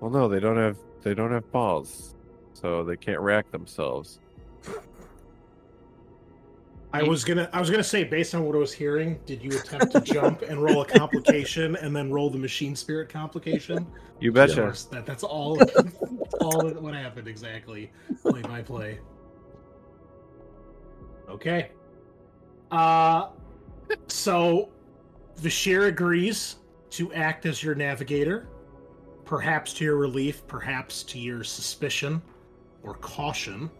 S5: Well no, they don't have they don't have balls. So they can't rack themselves.
S1: I was gonna I was gonna say based on what I was hearing, did you attempt to jump and roll a complication and then roll the machine spirit complication?
S5: You betcha.
S1: Yes, that that's all all that- what happened exactly. Play by play. Okay. Uh so Vashir agrees to act as your navigator, perhaps to your relief, perhaps to your suspicion or caution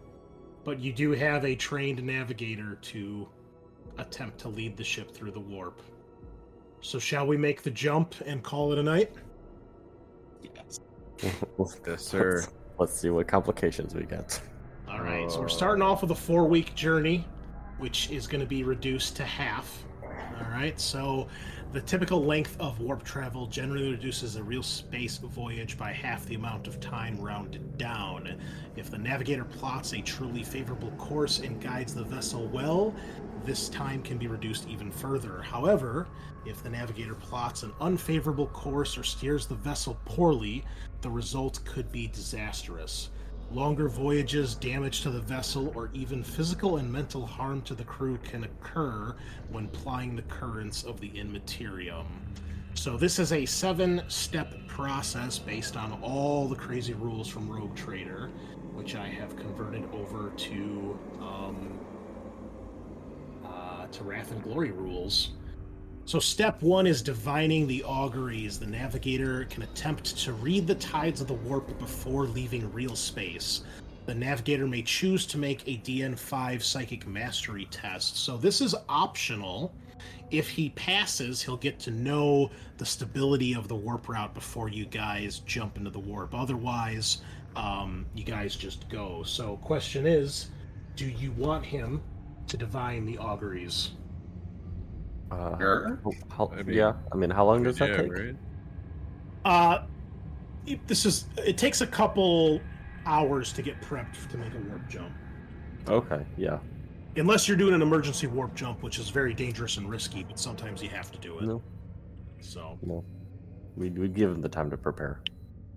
S1: but you do have a trained navigator to attempt to lead the ship through the warp. So, shall we make the jump and call it a night?
S4: Yes.
S5: Yes, sir.
S3: Let's, let's see what complications we get.
S1: All right, so we're oh. starting off with a four week journey, which is going to be reduced to half. All right, so The typical length of warp travel generally reduces a real space voyage by half the amount of time rounded down. If the navigator plots a truly favorable course and guides the vessel well, this time can be reduced even further. However, if the navigator plots an unfavorable course or steers the vessel poorly, the result could be disastrous. Longer voyages, damage to the vessel, or even physical and mental harm to the crew can occur when plying the currents of the Immaterium. So, this is a seven step process based on all the crazy rules from Rogue Trader, which I have converted over to um, uh, to Wrath and Glory rules. So, step one is divining the auguries. The navigator can attempt to read the tides of the warp before leaving real space. The navigator may choose to make a DN5 psychic mastery test. So, this is optional. If he passes, he'll get to know the stability of the warp route before you guys jump into the warp. Otherwise, um, you guys just go. So, question is do you want him to divine the auguries?
S3: Uh,
S4: Sure.
S3: how-
S5: I mean,
S3: yeah, I mean, how long does that
S5: yeah,
S3: take?
S5: right?
S1: Uh, this is. It takes a couple hours to get prepped to make a warp jump,
S3: Okay, yeah.
S1: unless you're doing an emergency warp jump, which is very dangerous and risky. But sometimes you have to do it.
S3: No,
S1: So
S3: no. We'd, we'd give him the time to prepare.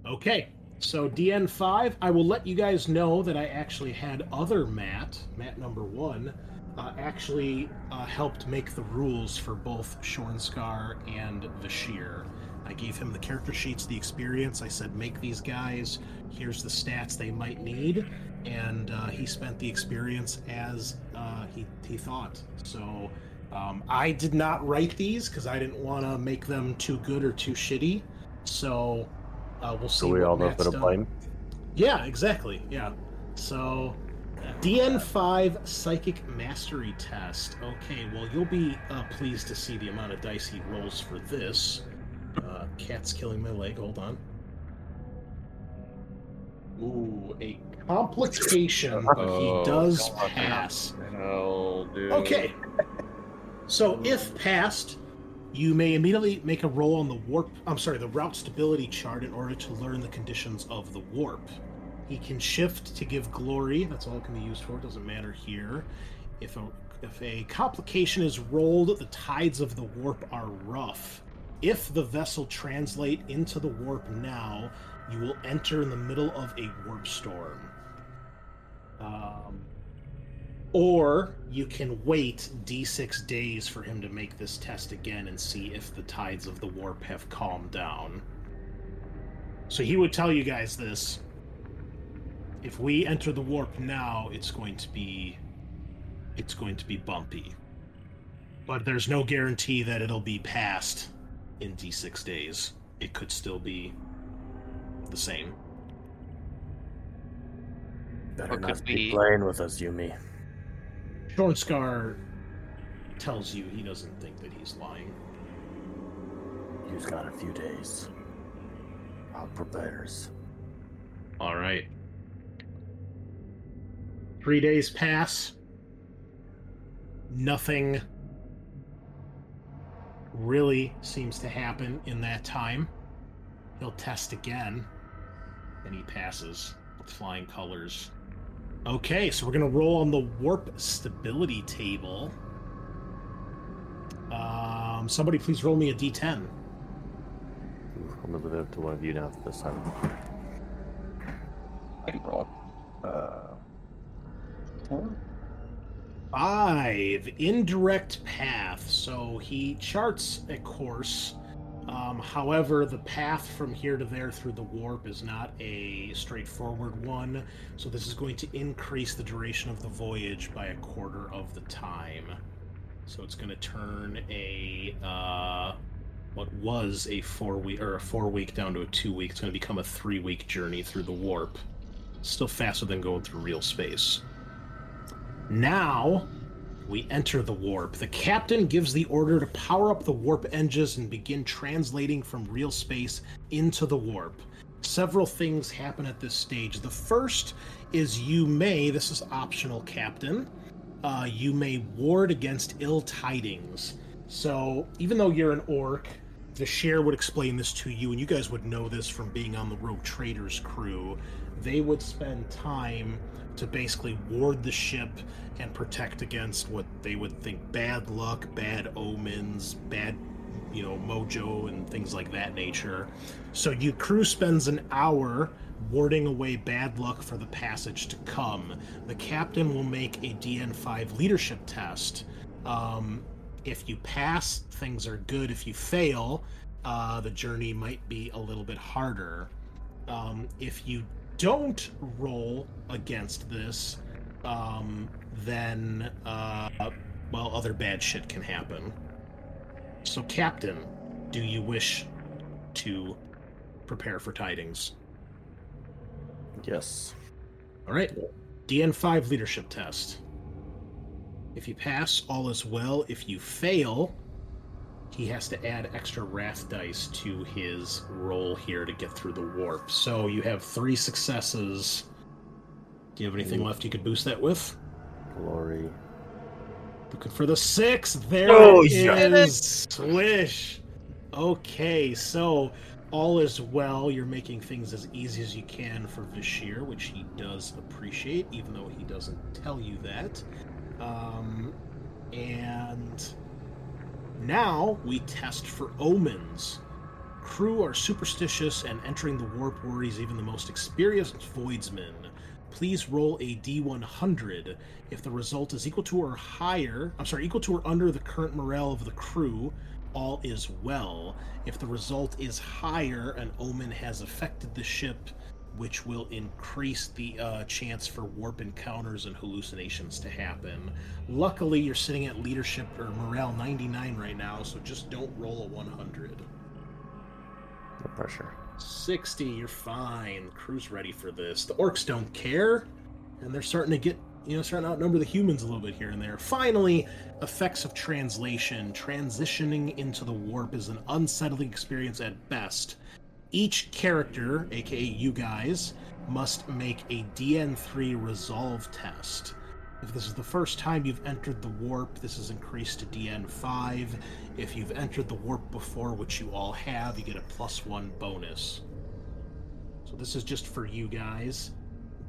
S1: okay. So DN5, I will let you guys know that I actually had other Matt, Matt number one, uh, actually uh, helped make the rules for both Shornscar and Vashir. I gave him the character sheets, the experience. I said, make these guys. Here's the stats they might need, and uh, he spent the experience as uh, he he thought. So um, I did not write these because I didn't want to make them too good or too shitty. So uh, we'll see.
S3: So we all know
S1: Matt's
S3: bit of blame.
S1: Yeah, exactly. Yeah. So, DN5 Psychic Mastery Test. Okay, well, you'll be uh, pleased to see the amount of dice he rolls for this. Uh, cat's killing my leg. Hold on. Ooh, a complication, but
S5: Oh,
S1: he does
S5: come
S1: pass.
S5: Hell, dude.
S1: Okay. So if passed, you may immediately make a roll on the warp. I'm sorry, the route stability chart in order to learn the conditions of the warp. He can shift to give glory. That's all it can be used for. It doesn't matter here. If a if a complication is rolled, the tides of the warp are rough. If the vessel translate into the warp now, you will enter in the middle of a warp storm. Um, or you can wait d6 days for him to make this test again and see if the tides of the warp have calmed down. So he would tell you guys this. If we enter the warp now, it's going to be it's going to be bumpy. But there's no guarantee that it'll be passed in d6 days. It could still be the same.
S7: Better
S2: Or
S7: not be
S2: we-
S7: playing with us, Yumi.
S1: Shornscar tells you he doesn't think that he's lying.
S7: He's got a few days. I'll prepares.
S1: All right. Three days pass. Nothing really seems to happen in that time. He'll test again, and he passes with flying colors. Okay, so we're gonna roll on the warp stability table. Um, somebody please roll me a d10.
S3: I'm gonna leave it up to one of you now this time.
S4: I can roll. Uh,
S1: Five indirect path. So he charts a course. Um, however, the path from here to there through the warp is not a straightforward one. So this is going to increase the duration of the voyage by a quarter of the time. So it's going to turn a uh, what was a four week or a four week down to a two week. It's going to become a three week journey through the warp. Still faster than going through real space. Now, we enter the warp. The captain gives the order to power up the warp engines and begin translating from real space into the warp. Several things happen at this stage. The first is you may, this is optional, Captain, uh, you may ward against ill tidings. So even though you're an orc, Vashir would explain this to you, and you guys would know this from being on the Rogue Traders crew. They would spend time to basically ward the ship and protect against what they would think bad luck, bad omens, bad, you know, mojo, and things like that nature. So your crew spends an hour warding away bad luck for the passage to come. The captain will make a DN5 leadership test. Um, if you pass, things are good. If you fail, uh, the journey might be a little bit harder. Um, if you don't roll against this, um, then, uh, well, other bad shit can happen. So, Captain, do you wish to prepare for tidings?
S3: Yes.
S1: All right. DN5 leadership test. If you pass, all is well. If you fail, he has to add extra wrath dice to his roll here to get through the warp. So you have three successes. Do you have anything left you could boost that with?
S3: Glory.
S1: Looking for the six. There
S3: Oh,
S1: it
S3: yeah.
S1: is. Swish. Okay, so all is well. You're making things as easy as you can for Vashir, which he does appreciate, even though he doesn't tell you that. Um, and now we test for omens. Crew are superstitious and entering the warp worries even the most experienced voidsmen. Please roll a d100. If the result is equal to or higher, I'm sorry, equal to or under the current morale of the crew, all is well. If the result is higher, an omen has affected the ship, which will increase the uh, chance for warp encounters and hallucinations to happen. Luckily, you're sitting at leadership or morale 99 right now, so just don't roll a 100.
S3: No pressure.
S1: 60, you're fine. Crew's ready for this. The orcs don't care, and they're starting to get, you know, starting to outnumber the humans a little bit here and there. Finally, effects of translation. Transitioning into the warp is an unsettling experience at best. Each character, aka you guys, must make a DN3 resolve test. If this is the first time you've entered the warp, this is increased to DN5. If you've entered the warp before, which you all have, you get a plus one bonus. So this is just for you guys.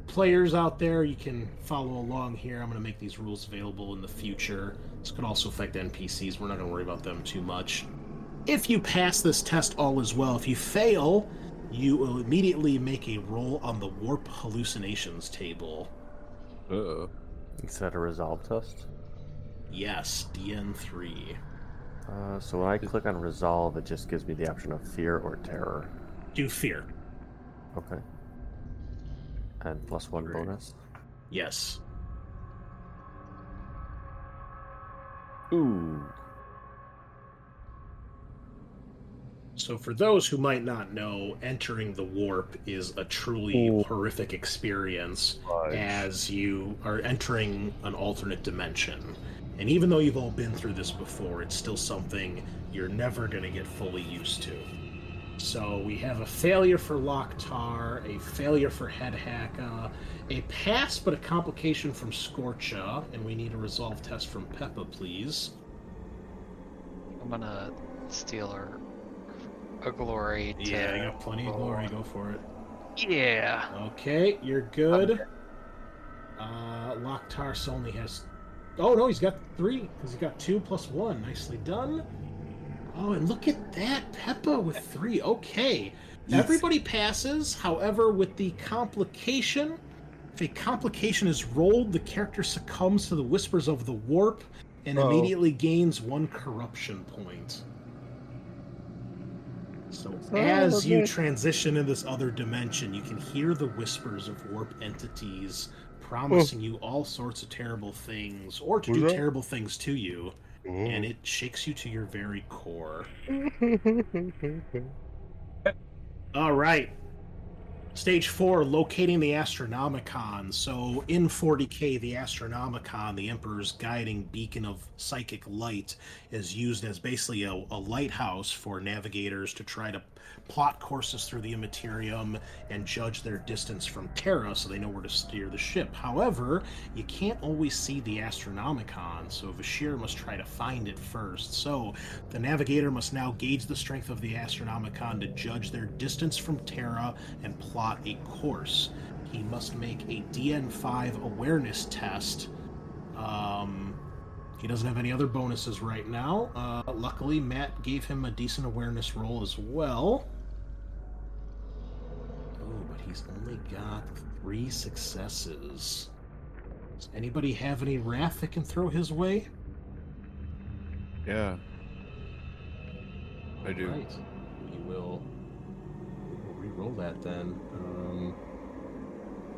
S1: Players out there, you can follow along here. I'm going to make these rules available in the future. This could also affect NPCs. We're not going to worry about them too much. If you pass this test, all is well. If you fail, you will immediately make a roll on the warp hallucinations table.
S5: Uh.
S3: Is that a resolve test?
S1: Yes, DN3.
S3: Uh, so when I click on resolve, it just gives me the option of fear or terror.
S1: Do fear.
S3: Okay. And plus one bonus.
S1: Yes.
S3: Ooh.
S1: So, for those who might not know, entering the warp is a truly
S3: Ooh.
S1: horrific experience
S3: Fudge.
S1: as you are entering an alternate dimension. And even though you've all been through this before, it's still something you're never going to get fully used to. So, we have a failure for Loktar, a failure for Headhacka, a pass but a complication from Scorcha, and we need a resolve test from Peppa, please.
S2: I'm gonna steal her a glory. To
S1: Yeah, you got plenty of glory. Go for it.
S2: Yeah.
S1: Okay, you're good. Uh, Loktar only has. Oh no, he's got three because he got two plus one. Nicely done. Oh, and look at that, Peppa with three. Okay, everybody passes. However, with the complication, if a complication is rolled, the character succumbs to the whispers of the warp and
S6: Oh.
S1: immediately gains one corruption point. So
S6: Oh,
S1: as you transition in this other dimension, you can hear the whispers of warp entities hmm. promising you all sorts of terrible things or to
S6: Was
S1: do
S6: that-
S1: terrible things to you, and
S6: Oh.
S1: it shakes you to your very core. All right. Stage four, locating the Astronomicon. So in 40k, the Astronomicon, the Emperor's guiding beacon of psychic light, is used as basically a, a lighthouse for navigators to try to plot courses through the Immaterium and judge their distance from Terra so they know where to steer the ship. However, you can't always see the Astronomicon, so Vashir must try to find it first. So the navigator must now gauge the strength of the Astronomicon to judge their distance from Terra and plot a course. He must make a DN5 awareness test. Um, he doesn't have any other bonuses right now. Uh, luckily, Matt gave him a decent awareness roll as well. Oh, but he's only got three successes. Does anybody have any wrath that can throw his way?
S5: Yeah. I do.
S1: Right. We will re-roll that then. Um,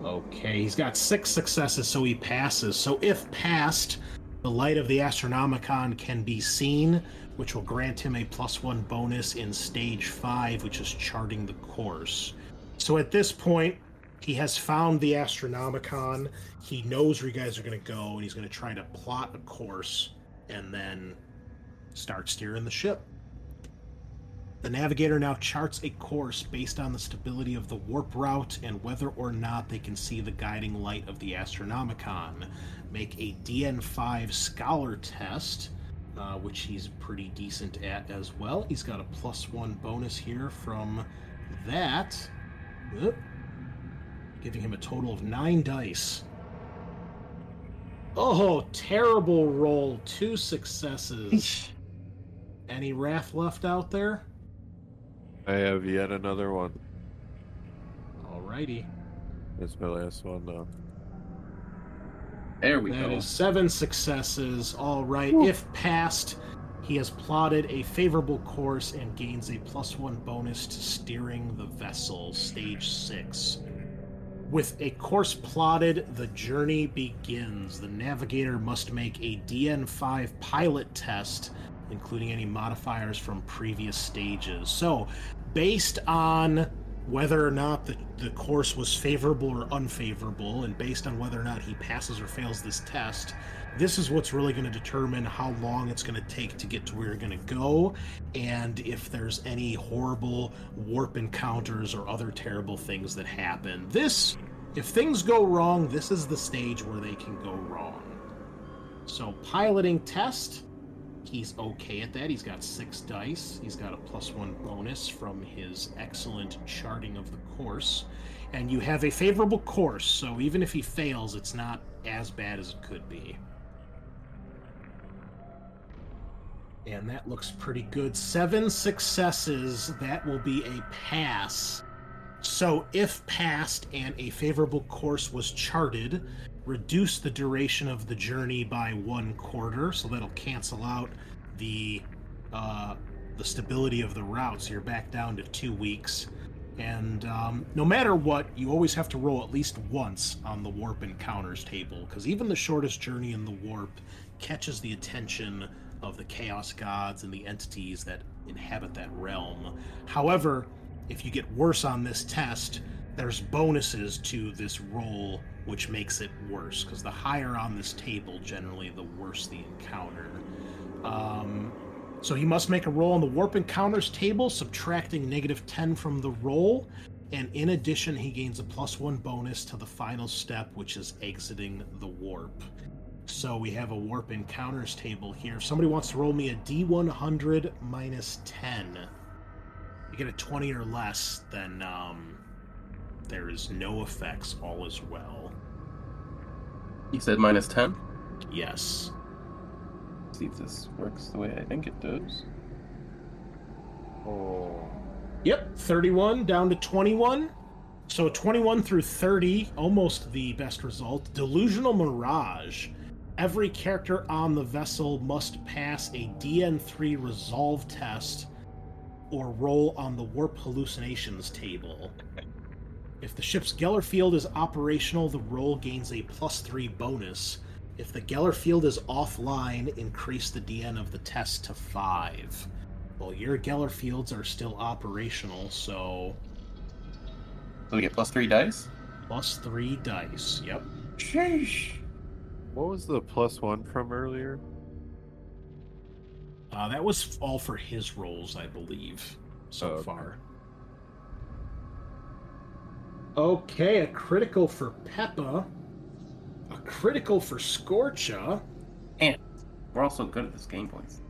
S1: okay, he's got six successes, so he passes. So if passed, the light of the Astronomicon can be seen, which will grant him a plus one bonus in stage five, which is charting the course. So at this point, he has found the Astronomicon. He knows where you guys are going to go, and he's going to try to plot a course and then start steering the ship. The navigator now charts a course based on the stability of the warp route and whether or not they can see the guiding light of the Astronomicon. Make a DN5 Scholar test, uh, which he's pretty decent at as well. He's got a plus one bonus here from that, Oop. giving him a total of nine dice. Oh, terrible roll. Two successes. Any wrath left out there?
S5: I have yet another one.
S1: Alrighty.
S5: That's my last one though.
S4: There we
S1: That
S4: go.
S1: is seven successes. All right. If passed, he has plotted a favorable course and gains a plus one bonus to steering the vessel, stage six. With a course plotted, the journey begins. The navigator must make a DN5 pilot test, including any modifiers from previous stages. So, based on whether or not the, the course was favorable or unfavorable, and based on whether or not he passes or fails this test, this is what's really going to determine how long it's going to take to get to where you're going to go, and if there's any horrible warp encounters or other terrible things that happen. This, if things go wrong, this is the stage where they can go wrong. So, piloting test. He's okay at that. He's got six dice. He's got a plus one bonus from his excellent charting of the course. And you have a favorable course, so even if he fails, it's not as bad as it could be. And that looks pretty good. Seven successes. That will be a pass. So, if passed and a favorable course was charted, reduce the duration of the journey by one quarter, so that'll cancel out the uh, the stability of the route. So you're back down to two weeks. And um, no matter what, you always have to roll at least once on the warp encounters table, because even the shortest journey in the warp catches the attention of the chaos gods and the entities that inhabit that realm. However, if you get worse on this test, there's bonuses to this roll, which makes it worse, because the higher on this table, generally, the worse the encounter. Um, so he must make a roll on the warp encounters table, subtracting negative 10 from the roll. And in addition, he gains a plus one bonus to the final step, which is exiting the warp. So we have a warp encounters table here. If somebody wants to roll me a D100 minus 10, you get a 20 or less, then um, there is no effects. All is well.
S4: You said minus 10?
S1: Yes.
S4: see if this works the way I think it does.
S5: Oh.
S1: Yep, 31 down to 21. So 21 through 30, almost the best result. Delusional Mirage. Every character on the vessel must pass a DN3 resolve test or roll on the warp hallucinations table. If the ship's Geller field is operational, the roll gains a plus 3 bonus. If the Geller field is offline, increase the DN of the test to 5. Well, your Geller fields are still operational, so
S4: So we get plus three dice.
S1: Plus three dice. Yep.
S4: Sheesh.
S5: What was the plus one from earlier?
S1: Uh, that was all for his rolls, I believe, so
S5: Oh, okay.
S1: far. Okay, a critical for Peppa, a critical for Scorcha.
S4: And we're also good at this game, boys.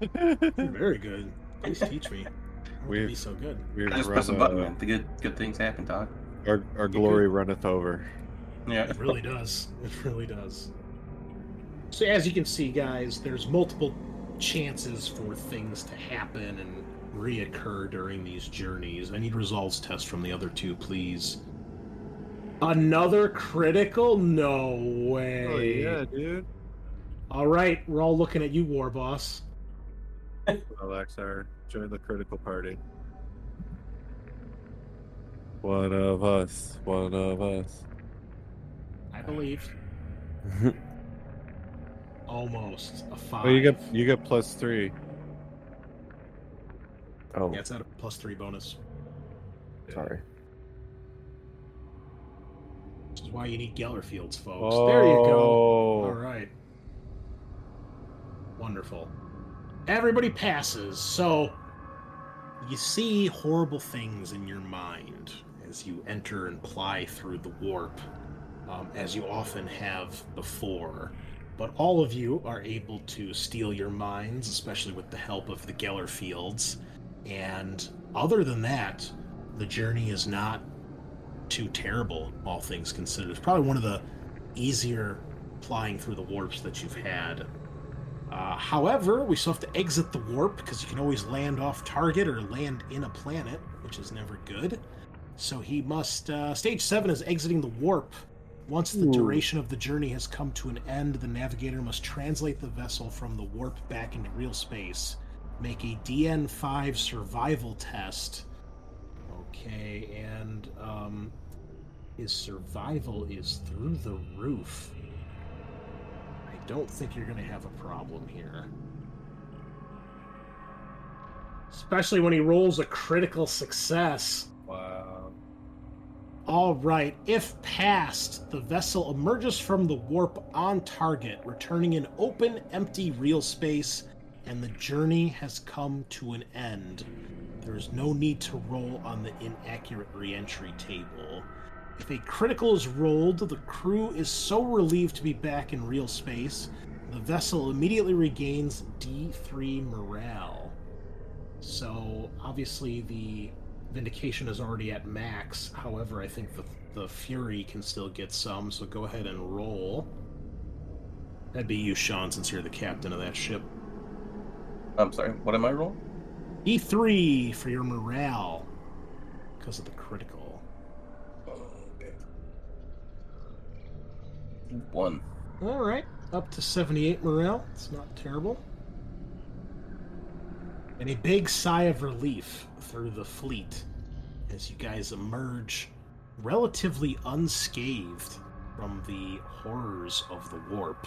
S1: Very good. Please teach me. I want to be so good.
S5: We've
S4: just press a button,
S5: uh.
S4: The good good things happen, dog.
S5: Our, our glory runneth over.
S4: Yeah.
S1: It really does. It really does. So as you can see, guys, there's multiple chances for things to happen and reoccur during these journeys. I need results test from the other two, please. Another critical? No way.
S5: Oh yeah, dude.
S1: All right, we're all looking at you, War Boss.
S5: Alexar, join the critical party. One of us. One of us.
S1: I believe. Almost a five.
S5: Oh, you get you get plus three.
S3: Oh,
S1: Yeah, it's at a plus three bonus.
S3: sorry.
S1: Which is why you need Gellerfields, folks. There you go.
S5: Oh.
S1: All right. Wonderful. Everybody passes. So you see horrible things in your mind as you enter and ply through the warp, um, as you often have before. But all of you are able to steel your minds, especially with the help of the Geller Fields. And other than that, the journey is not too terrible, all things considered. It's probably one of the easier flying through the warps that you've had. Uh, however, we still have to exit the warp because you can always land off target or land in a planet, which is never good. So he must. Uh, stage 7 is exiting the warp. Once the
S3: Ooh.
S1: duration of the journey has come to an end, the navigator must translate the vessel from the warp back into real space. Make a DN5 survival test. Okay, and um, his survival is through the roof. I don't think you're going to have a problem here. Especially when he rolls a critical success.
S5: Wow.
S1: All right, if passed, the vessel emerges from the warp on target, returning in open, empty real space, and the journey has come to an end. There is no need to roll on the inaccurate reentry table. If a critical is rolled, the crew is so relieved to be back in real space, the vessel immediately regains D3 morale. So, obviously, the Vindication is already at max. However, I think the, the Fury can still get some, so go ahead and roll. That'd be you, Sean, since you're the captain of that ship.
S4: I'm sorry. What am I rolling?
S1: D3 for your morale because of the critical.
S4: One.
S1: All right, up to 78 morale. It's not terrible. And a big sigh of relief through the fleet as you guys emerge relatively unscathed from the horrors of the warp.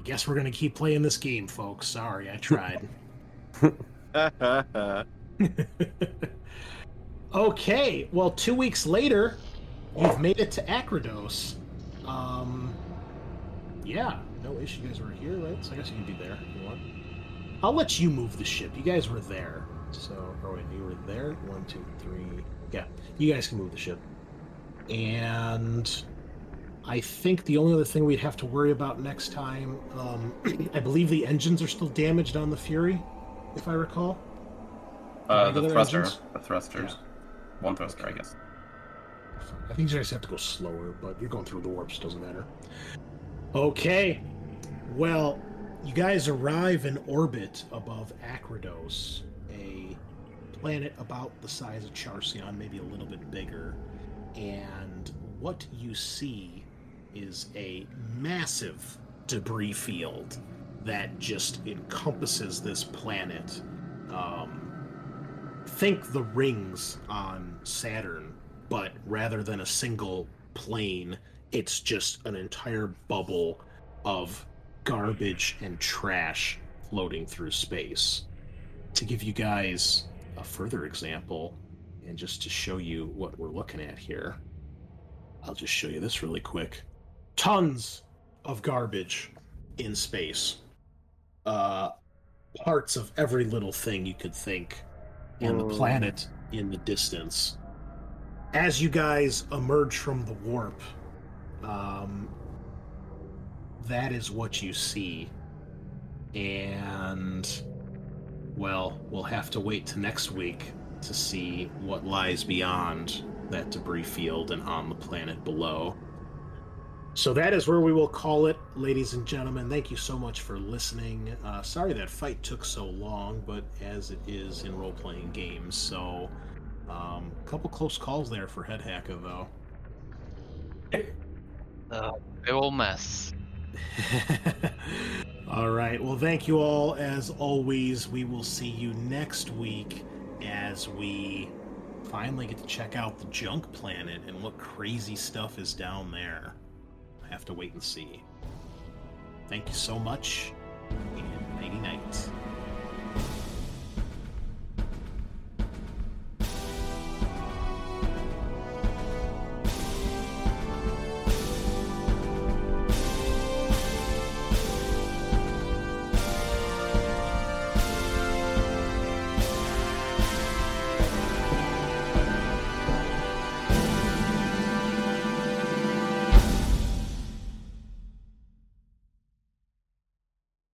S1: I guess we're going to keep playing this game, folks. Sorry, I tried. Okay, well, two weeks later, you've made it to Akrados. Um, yeah, no issue. You guys were here, right? So I guess you can be there if you want. I'll let you move the ship. You guys were there. So, oh wait, you were there? One, two, three. Yeah, you guys can move the ship. And I think the only other thing we'd have to worry about next time, um, I believe the engines are still damaged on the Fury, if I recall.
S4: Uh, the thruster.
S1: engines?
S4: The thrusters. One thruster, I guess.
S1: I think you guys have to go slower, but you're going through the warps, doesn't matter. Okay. Well, you guys arrive in orbit above Akrados, a planet about the size of Charcion, maybe a little bit bigger. And what you see is a massive debris field that just encompasses this planet. Um, think the rings on Saturn, but rather than a single plane, it's just an entire bubble of garbage and trash floating through space. To give you guys a further example, and just to show you what we're looking at here, I'll just show you this really quick. Tons of garbage in space. Uh, parts of every little thing you could think, and the planet in the distance. As you guys emerge from the warp, um, that is what you see. And, well, we'll have to wait to next week to see what lies beyond that debris field and on the planet below. So that is where we will call it, ladies and gentlemen. Thank you so much for listening. Uh, sorry that fight took so long, but as it is in role playing games, so a um, couple close calls there for Head Hacka, though.
S2: Uh, big ol' mess.
S1: All right. Well, thank you all as always. We will see you next week as we finally get to check out the junk planet and what crazy stuff is down there. Have to wait and see. Thank you so much, and nighty night.